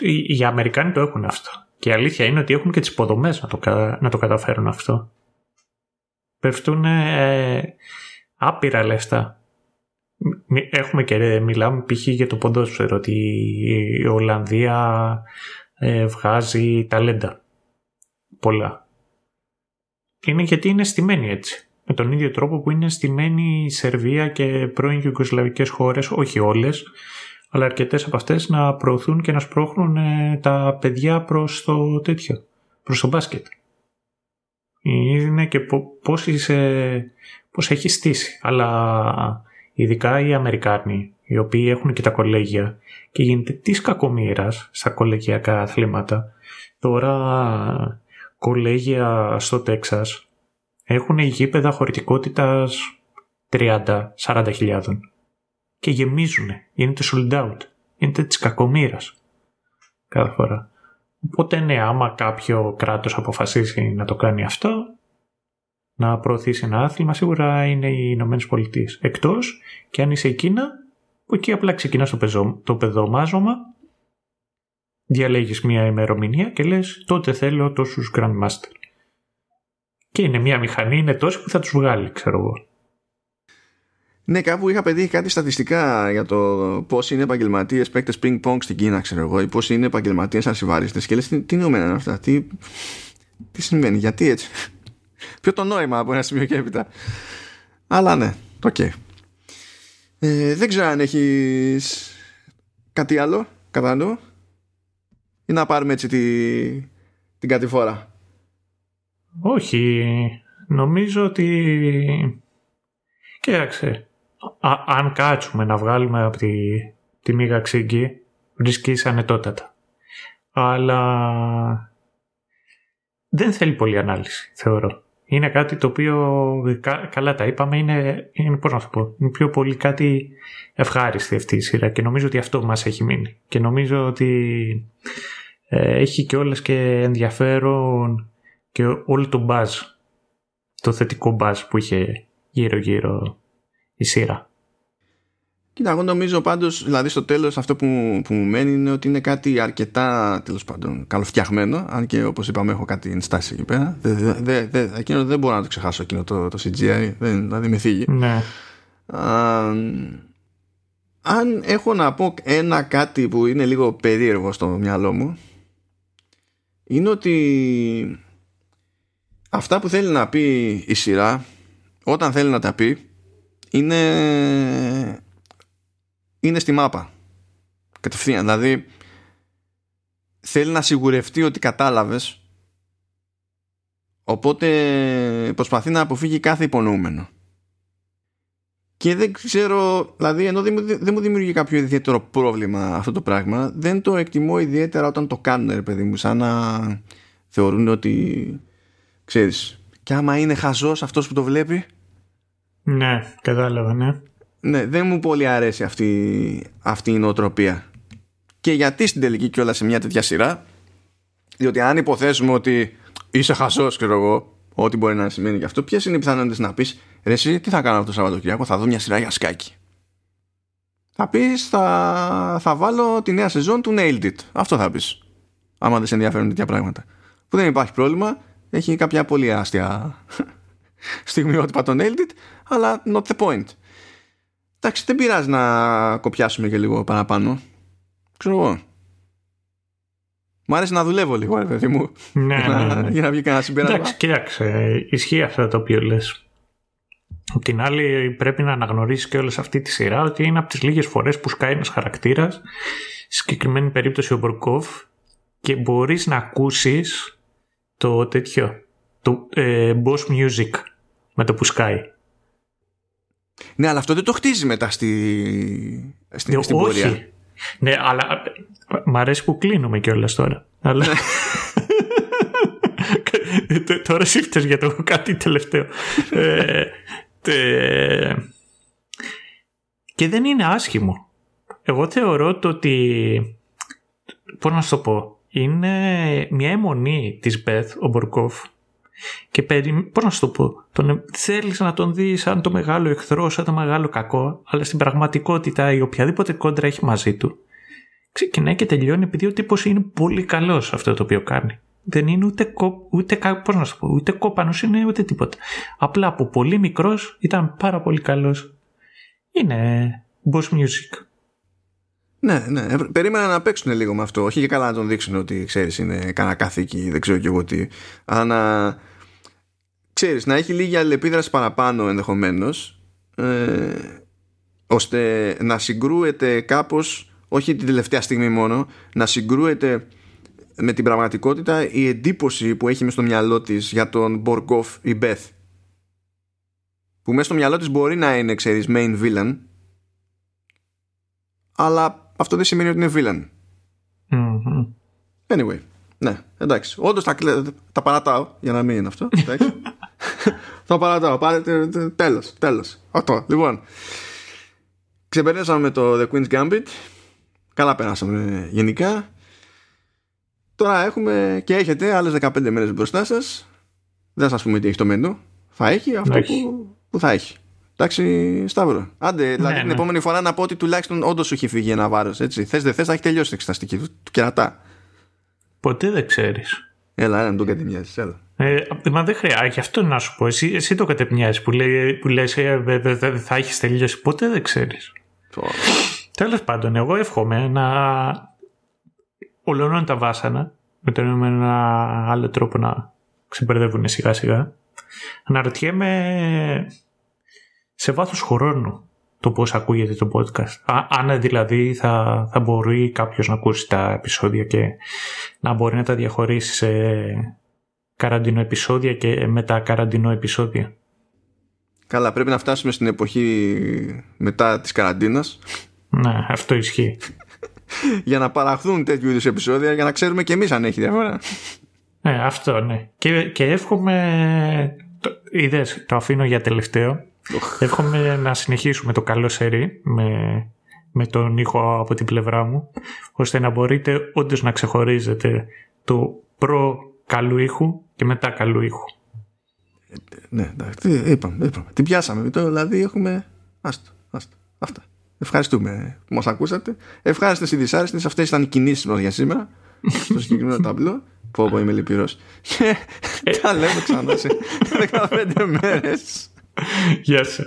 οι Αμερικάνοι το έχουν αυτό. Και η αλήθεια είναι ότι έχουν και τις υποδομές να το, να το καταφέρουν αυτό. Πέφτουν ε, άπειρα λεφτά. Έχουμε και μιλάμε π.χ. για το ποδόσφαιρο ότι η Ολλανδία ε, βγάζει ταλέντα. Πολλά. Είναι γιατί είναι στημένη έτσι. Με τον ίδιο τρόπο που είναι στημένη η Σερβία και πρώην Ιουγκοσλαβικές χώρες, όχι όλες, αλλά αρκετές από αυτές να προωθούν και να σπρώχνουν ε, τα παιδιά προς το τέτοιο, προς το μπάσκετ. Είναι και πώς, είσαι, πώς έχεις στήσει. Αλλά ειδικά οι Αμερικάνοι, οι οποίοι έχουν και τα κολέγια και γίνεται της κακομήρας στα κολεγιακά αθλήματα. Τώρα κολέγια στο Τέξας έχουν γήπεδα χωρητικότητας 30-40 χιλιάδων και γεμίζουν. Γίνεται sold out. Γίνεται της κακομήρας κάθε φορά. Οπότε ναι, άμα κάποιο κράτος αποφασίσει να το κάνει αυτό, να προωθήσει ένα άθλημα, σίγουρα είναι οι Ηνωμένες Πολιτείες. Εκτός και αν είσαι η Κίνα, που εκεί απλά ξεκινάς το, πεζό, το πεδομάζωμα, διαλέγεις μια ημερομηνία και λες τότε θέλω τόσους Grandmaster. Και είναι μια μηχανή, είναι τόσο που θα τους βγάλει, ξέρω εγώ. Ναι, κάπου είχα πετύχει κάτι στατιστικά για το πώς είναι επαγγελματίες παίκτες ping-pong στην Κίνα, ξέρω εγώ, ή πώς είναι επαγγελματίες αρσιβάριστε. Και λες, τι, τι είναι αυτά, τι, τι συμβαίνει, γιατί έτσι. Ποιο το νόημα από ένα σημείο και έπειτα. Αλλά ναι, OK. Okay. Ε, δεν ξέρω αν έχεις κάτι άλλο κατά νου ή να πάρουμε έτσι τη, την κατηφόρα. Όχι. Νομίζω ότι... Κοίταξε. αν κάτσουμε να βγάλουμε από τη, τη μύγα ξύγκι, βρίσκεις ανετότατα. Αλλά δεν θέλει πολλή ανάλυση, θεωρώ. Είναι κάτι το οποίο, καλά τα είπαμε, είναι, είναι πώς να το πω, είναι πιο πολύ κάτι ευχάριστη αυτή η σειρά και νομίζω ότι αυτό μας έχει μείνει. Και νομίζω ότι ε, έχει και όλες και ενδιαφέρον και όλο το buzz, το θετικό buzz που είχε γύρω-γύρω η σειρά. Κοίτα, εγώ νομίζω πάντως, δηλαδή στο τέλος αυτό που, που μου μένει είναι ότι είναι κάτι αρκετά τέλος πάντων καλοφτιαγμένο. Αν και όπως είπαμε, έχω κάτι ενστάσει εκεί πέρα. Δε, δε, δε, εκείνο δεν μπορώ να το ξεχάσω εκείνο το, το CGI. Δεν, δηλαδή με θίγει. Ναι. Α, αν έχω να πω ένα κάτι που είναι λίγο περίεργο στο μυαλό μου είναι ότι αυτά που θέλει να πει η σειρά όταν θέλει να τα πει είναι είναι στη μάπα κατευθείαν δηλαδή θέλει να σιγουρευτεί ότι κατάλαβες οπότε προσπαθεί να αποφύγει κάθε υπονοούμενο και δεν ξέρω, δηλαδή ενώ δεν μου δημιουργεί κάποιο ιδιαίτερο πρόβλημα αυτό το πράγμα, δεν το εκτιμώ ιδιαίτερα όταν το κάνουν, ρε παιδί μου, σαν να θεωρούν ότι, ξέρεις, και άμα είναι χαζός αυτός που το βλέπει. Ναι, κατάλαβα, ναι. Ναι, δεν μου πολύ αρέσει αυτή, αυτή η νοοτροπία. Και γιατί στην τελική κιόλας σε μια τέτοια σειρά, διότι αν υποθέσουμε ότι είσαι χαζός, ξέρω εγώ, ό,τι μπορεί να σημαίνει γι' αυτό, ποιες είναι οι πιθανότητες να πεις, Ρε, εσύ, τι θα κάνω αυτό το Σαββατοκύριακο, θα δω μια σειρά για σκάκι. Θα πεις, θα, θα βάλω τη νέα σεζόν του Nailed It. Αυτό θα πεις. Άμα δεν σε ενδιαφέρουν τέτοια πράγματα. Που δεν υπάρχει πρόβλημα, έχει κάποια πολύ άστια στιγμιότυπα το Nailed It, αλλά not the point. Εντάξει, δεν πειράζει να κοπιάσουμε και λίγο παραπάνω. Ξέρω εγώ. Μου άρεσε να δουλεύω λίγο, ρε παιδί μου. Ναι, για, να, ναι, ναι. για να βγει κανένα συμπέρασμα. Εντάξει, κοίταξε. Ισχύει αυτό το οποίο λες. Απ' την άλλη, πρέπει να αναγνωρίσεις και όλη αυτή τη σειρά ότι είναι από τις λίγες φορές που σκάει ένας χαρακτήρας, στη συγκεκριμένη περίπτωση ο Μπορκόφ, και μπορείς να ακούσεις το τέτοιο. Το ε, boss music με το που σκάει. Ναι, αλλά αυτό δεν το χτίζει μετά στη, στη, Ε, στην όχι. πορεία. Ναι, αλλά μ' αρέσει που κλείνουμε κιόλας τώρα. Αλλά... Т- τώρα σύφτες για το κάτι τελευταίο. ε, τε- Και δεν είναι άσχημο. Εγώ θεωρώ το ότι... Πώς να σου το πω. Είναι μια αιμονή της Μπεθ, ο Μπορκόφ, και περι... πώς να σου το πω, τον... θέλεις να τον δεις σαν το μεγάλο εχθρό, σαν το μεγάλο κακό, αλλά στην πραγματικότητα η οποιαδήποτε κόντρα έχει μαζί του ξεκινάει και τελειώνει επειδή ο τύπος είναι πολύ καλός αυτό το οποίο κάνει. Δεν είναι ούτε, κο... ούτε, πώς να σου πω, ούτε κόπανος είναι ούτε τίποτα. Απλά από πολύ μικρός ήταν πάρα πολύ καλός. Είναι boss music. Ναι, ναι. Ε, περίμενα να παίξουν λίγο με αυτό. Όχι και καλά να τον δείξουν ότι ξέρεις είναι κανένα καθήκη, δεν ξέρω κι εγώ τι. Αλλά να, ξέρεις, να έχει λίγη αλληλεπίδραση παραπάνω ενδεχομένως ε, ώστε να συγκρούεται κάπως όχι την τελευταία στιγμή μόνο να συγκρούεται με την πραγματικότητα η εντύπωση που έχει μέσα στο μυαλό της για τον Μπορκόφ η Μπεθ που μέσα στο μυαλό της μπορεί να είναι ξέρεις main villain αλλά αυτό δεν σημαίνει ότι είναι villain. Mm-hmm. anyway ναι εντάξει. Όντως τα, τα παρατάω για να μην είναι αυτό εντάξει. Θα παρατάω πάρε, τέλος τέλος. Αυτό λοιπόν. Ξεπερνήσαμε το The Queen's Gambit. Καλά περάσαμε γενικά. Τώρα έχουμε και έχετε άλλες 15 μέρες μπροστά σας. Δεν σας πούμε τι έχει το μενού. Θα έχει αυτό που, που θα έχει Εντάξει, Σταύρο. Άντε, ναι, δηλαδή την ναι. επόμενη φορά να πω ότι τουλάχιστον όντως σου έχει φύγει ένα βάρος. Θες δεν θες, θα έχει τελειώσει την εξεταστική του, του κερατά. Ποτέ δεν ξέρεις. Έλα, έλα, να τον κατεμοιάζει. Έλα. Ε, μα δεν χρειάζεται. Γι' αυτό να σου πω. Εσύ, εσύ το κατεμοιάζει που, λέει, που λες ε, δεν θα έχεις τελειώσει. Ποτέ δεν ξέρεις. Τέλος πάντων, εγώ εύχομαι να ολονών τα βάσανα με τον ένα άλλο τρόπο να ξεμπερδεύουν σιγά σιγά. Αναρωτιέμαι σε βάθος χρόνου το πώς ακούγεται το podcast. Α, αν δηλαδή θα, θα μπορεί κάποιος να ακούσει τα επεισόδια και να μπορεί να τα διαχωρίσει σε καραντινό επεισόδια και μετά καραντινό επεισόδια. Καλά, πρέπει να φτάσουμε στην εποχή μετά της καραντίνας. Ναι, αυτό ισχύει. για να παραχθούν τέτοιου είδους επεισόδια για να ξέρουμε και εμείς αν έχει διαφορά. Ναι, αυτό ναι. Και, και εύχομαι... Το, είδες, το αφήνω για τελευταίο Εύχομαι να συνεχίσουμε το καλό σερί με, με τον ήχο από την πλευρά μου, ώστε να μπορείτε όντως να ξεχωρίζετε το προ καλού ήχου και μετά καλού ήχου. Ναι, εντάξει, είπαμε, είπαμε. Την πιάσαμε. Δηλαδή έχουμε... Άστο, άστο. Αυτά. Ευχαριστούμε που μας ακούσατε. Ευχάριστες οι δυσάρεστες. Αυτές ήταν οι κινήσεις μας για σήμερα. στο συγκεκριμένο ταμπλό. Πω πω είμαι λυπηρός. Και τα λέμε ξανά σε 15 μέρες. yes.